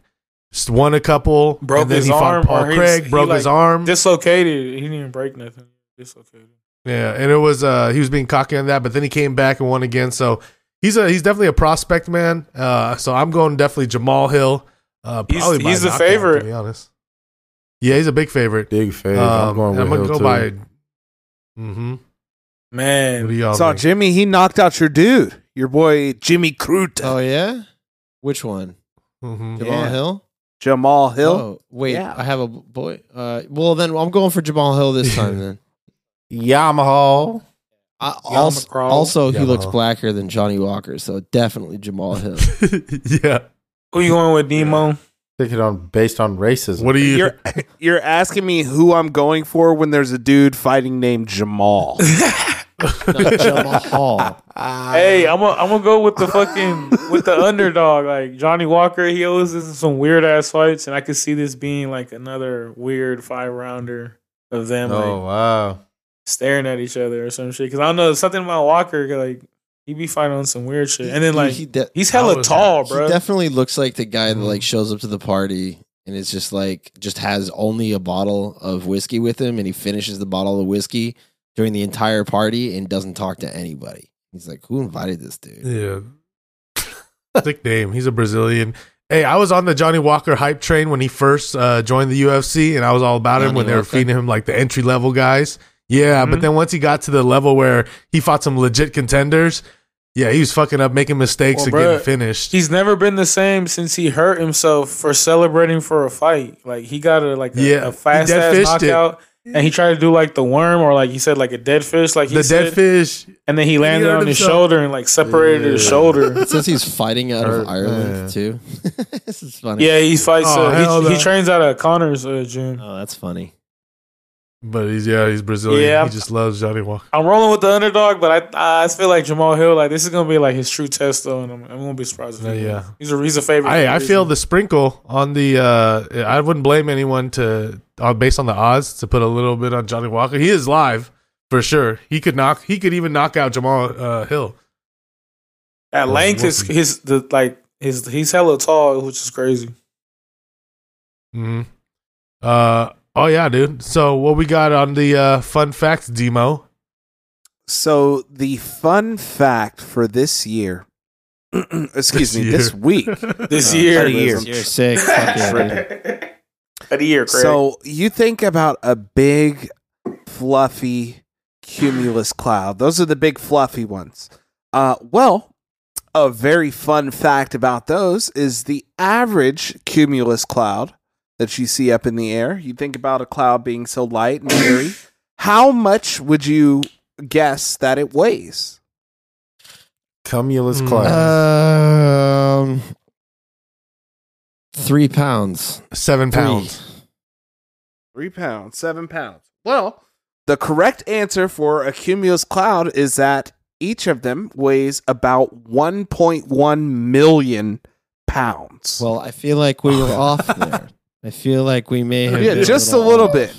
just won a couple, Broke and then his he arm, fought Paul or he's- Craig, he, broke like, his arm. Dislocated. He didn't even break nothing. Dislocated. Yeah, and it was uh he was being cocky on that, but then he came back and won again. So he's a he's definitely a prospect man. Uh, so I'm going definitely Jamal Hill. Uh, He's- probably by he's the knockout, favorite. To be honest, yeah, he's a big favorite. Big fave. I'm Um, going with I'm gonna go too. by. Mm-hmm. Man, What Saw think? Jimmy. He knocked out your dude, your boy Jimmy Crute, Oh yeah, which one? Mhm. Jamal Yeah. Hill. Jamal Hill. Oh wait, Yeah. I have a boy. Uh, well then I'm going for Jamal Hill this time. Then Yamaha. I, also, McCraw. also he looks blacker than Johnny Walker, so definitely Jamal Hill. yeah. who you going with, Demo? Take it on based on racism. What do you? You're you're asking me who I'm going for when there's a dude fighting named Jamal. No, Jamal. Hey, I'm gonna I'm gonna go with the fucking with the underdog. Like Johnny Walker, he always is in some weird ass fights, and I could see this being like another weird five rounder of them Oh like wow. staring at each other or some shit. Because I don't know something about Walker. Like he be fighting on some weird shit, and then like he, de- he's hella tall, he bro. definitely looks like the guy that like shows up to the party and it's just like just has only a bottle of whiskey with him, and he finishes the bottle of whiskey during the entire party and doesn't talk to anybody. He's like, who invited this dude? Yeah. Sick name. He's a Brazilian. Hey, I was on the Johnny Walker hype train when he first uh, joined the UFC, and I was all about him Johnny when they were Walker? feeding him like the entry level guys. Yeah, but Mhm. then once he got to the level where he fought some legit contenders, yeah, he was fucking up, making mistakes Well, and bruh, getting finished. He's never been the same since he hurt himself for celebrating for a fight. Like he got a like a, Yeah, a fast ass knockout. it. Knockout, and he tried to do like the worm or like he said like a dead fish, like he the said, dead fish. and then he landed hurt on his himself. shoulder and like separated his shoulder. Since he's fighting out of Ireland man. too. this is funny. Yeah, he fights. Oh, uh, he, he no. trains out of Connor's uh, gym. Oh, that's funny. But he's yeah, he's Brazilian. Yeah. He just loves Johnny Walker. I'm rolling with the underdog, but I I feel like Jamal Hill. Like this is gonna be like his true test though, and I'm, I won't be surprised. If Yeah, he yeah. he's a he's a favorite. I, I feel the sprinkle on the. Uh, I wouldn't blame anyone to uh, based on the odds to put a little bit on Johnny Walker. He is live for sure. He could knock. He could even knock out Jamal uh, Hill. at length we'll is see. his the like his he's hella tall, which is crazy. hmm Uh oh yeah, dude. So what we got on the uh, fun facts demo? So the fun fact for this year, excuse This me, year. this week. This Uh, year, a year. You're sick. Yeah. At a year, Craig. So you think about a big, fluffy cumulus cloud. Those are the big, fluffy ones. Uh, well, a very fun fact about those is the average cumulus cloud that you see up in the air. You think about a cloud being so light and airy. How much would you guess that it weighs? Cumulus Hmm. cloud. Um, three pounds. Seven Three. pounds. Three pounds, seven pounds. Well, the correct answer for a cumulus cloud is that each of them weighs about 1.1 million pounds. Well, I feel like we were off there. I feel like we may have. Yeah, been just a little bit.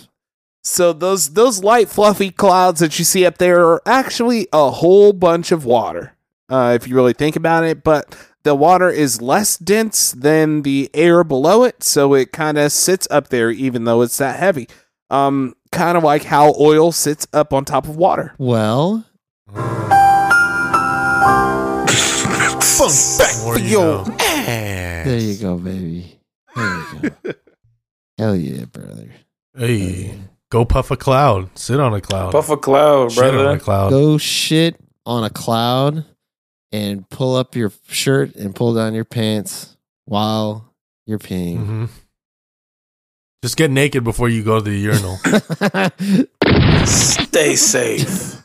so those those light fluffy clouds that you see up there are actually a whole bunch of water. Uh, if you really think about it, but the water is less dense than the air below it, so it kind of sits up there even though it's that heavy. Um, kind of like how oil sits up on top of water. Well, Fun fact for yo. there you go, baby. There you go. Hell yeah, brother. Hey, go puff a cloud. Sit on a cloud. Puff a cloud, Shit on a cloud. Go shit on a cloud and pull up your shirt and pull down your pants while you're peeing. hmm Just get naked before you go to the urinal. Stay safe.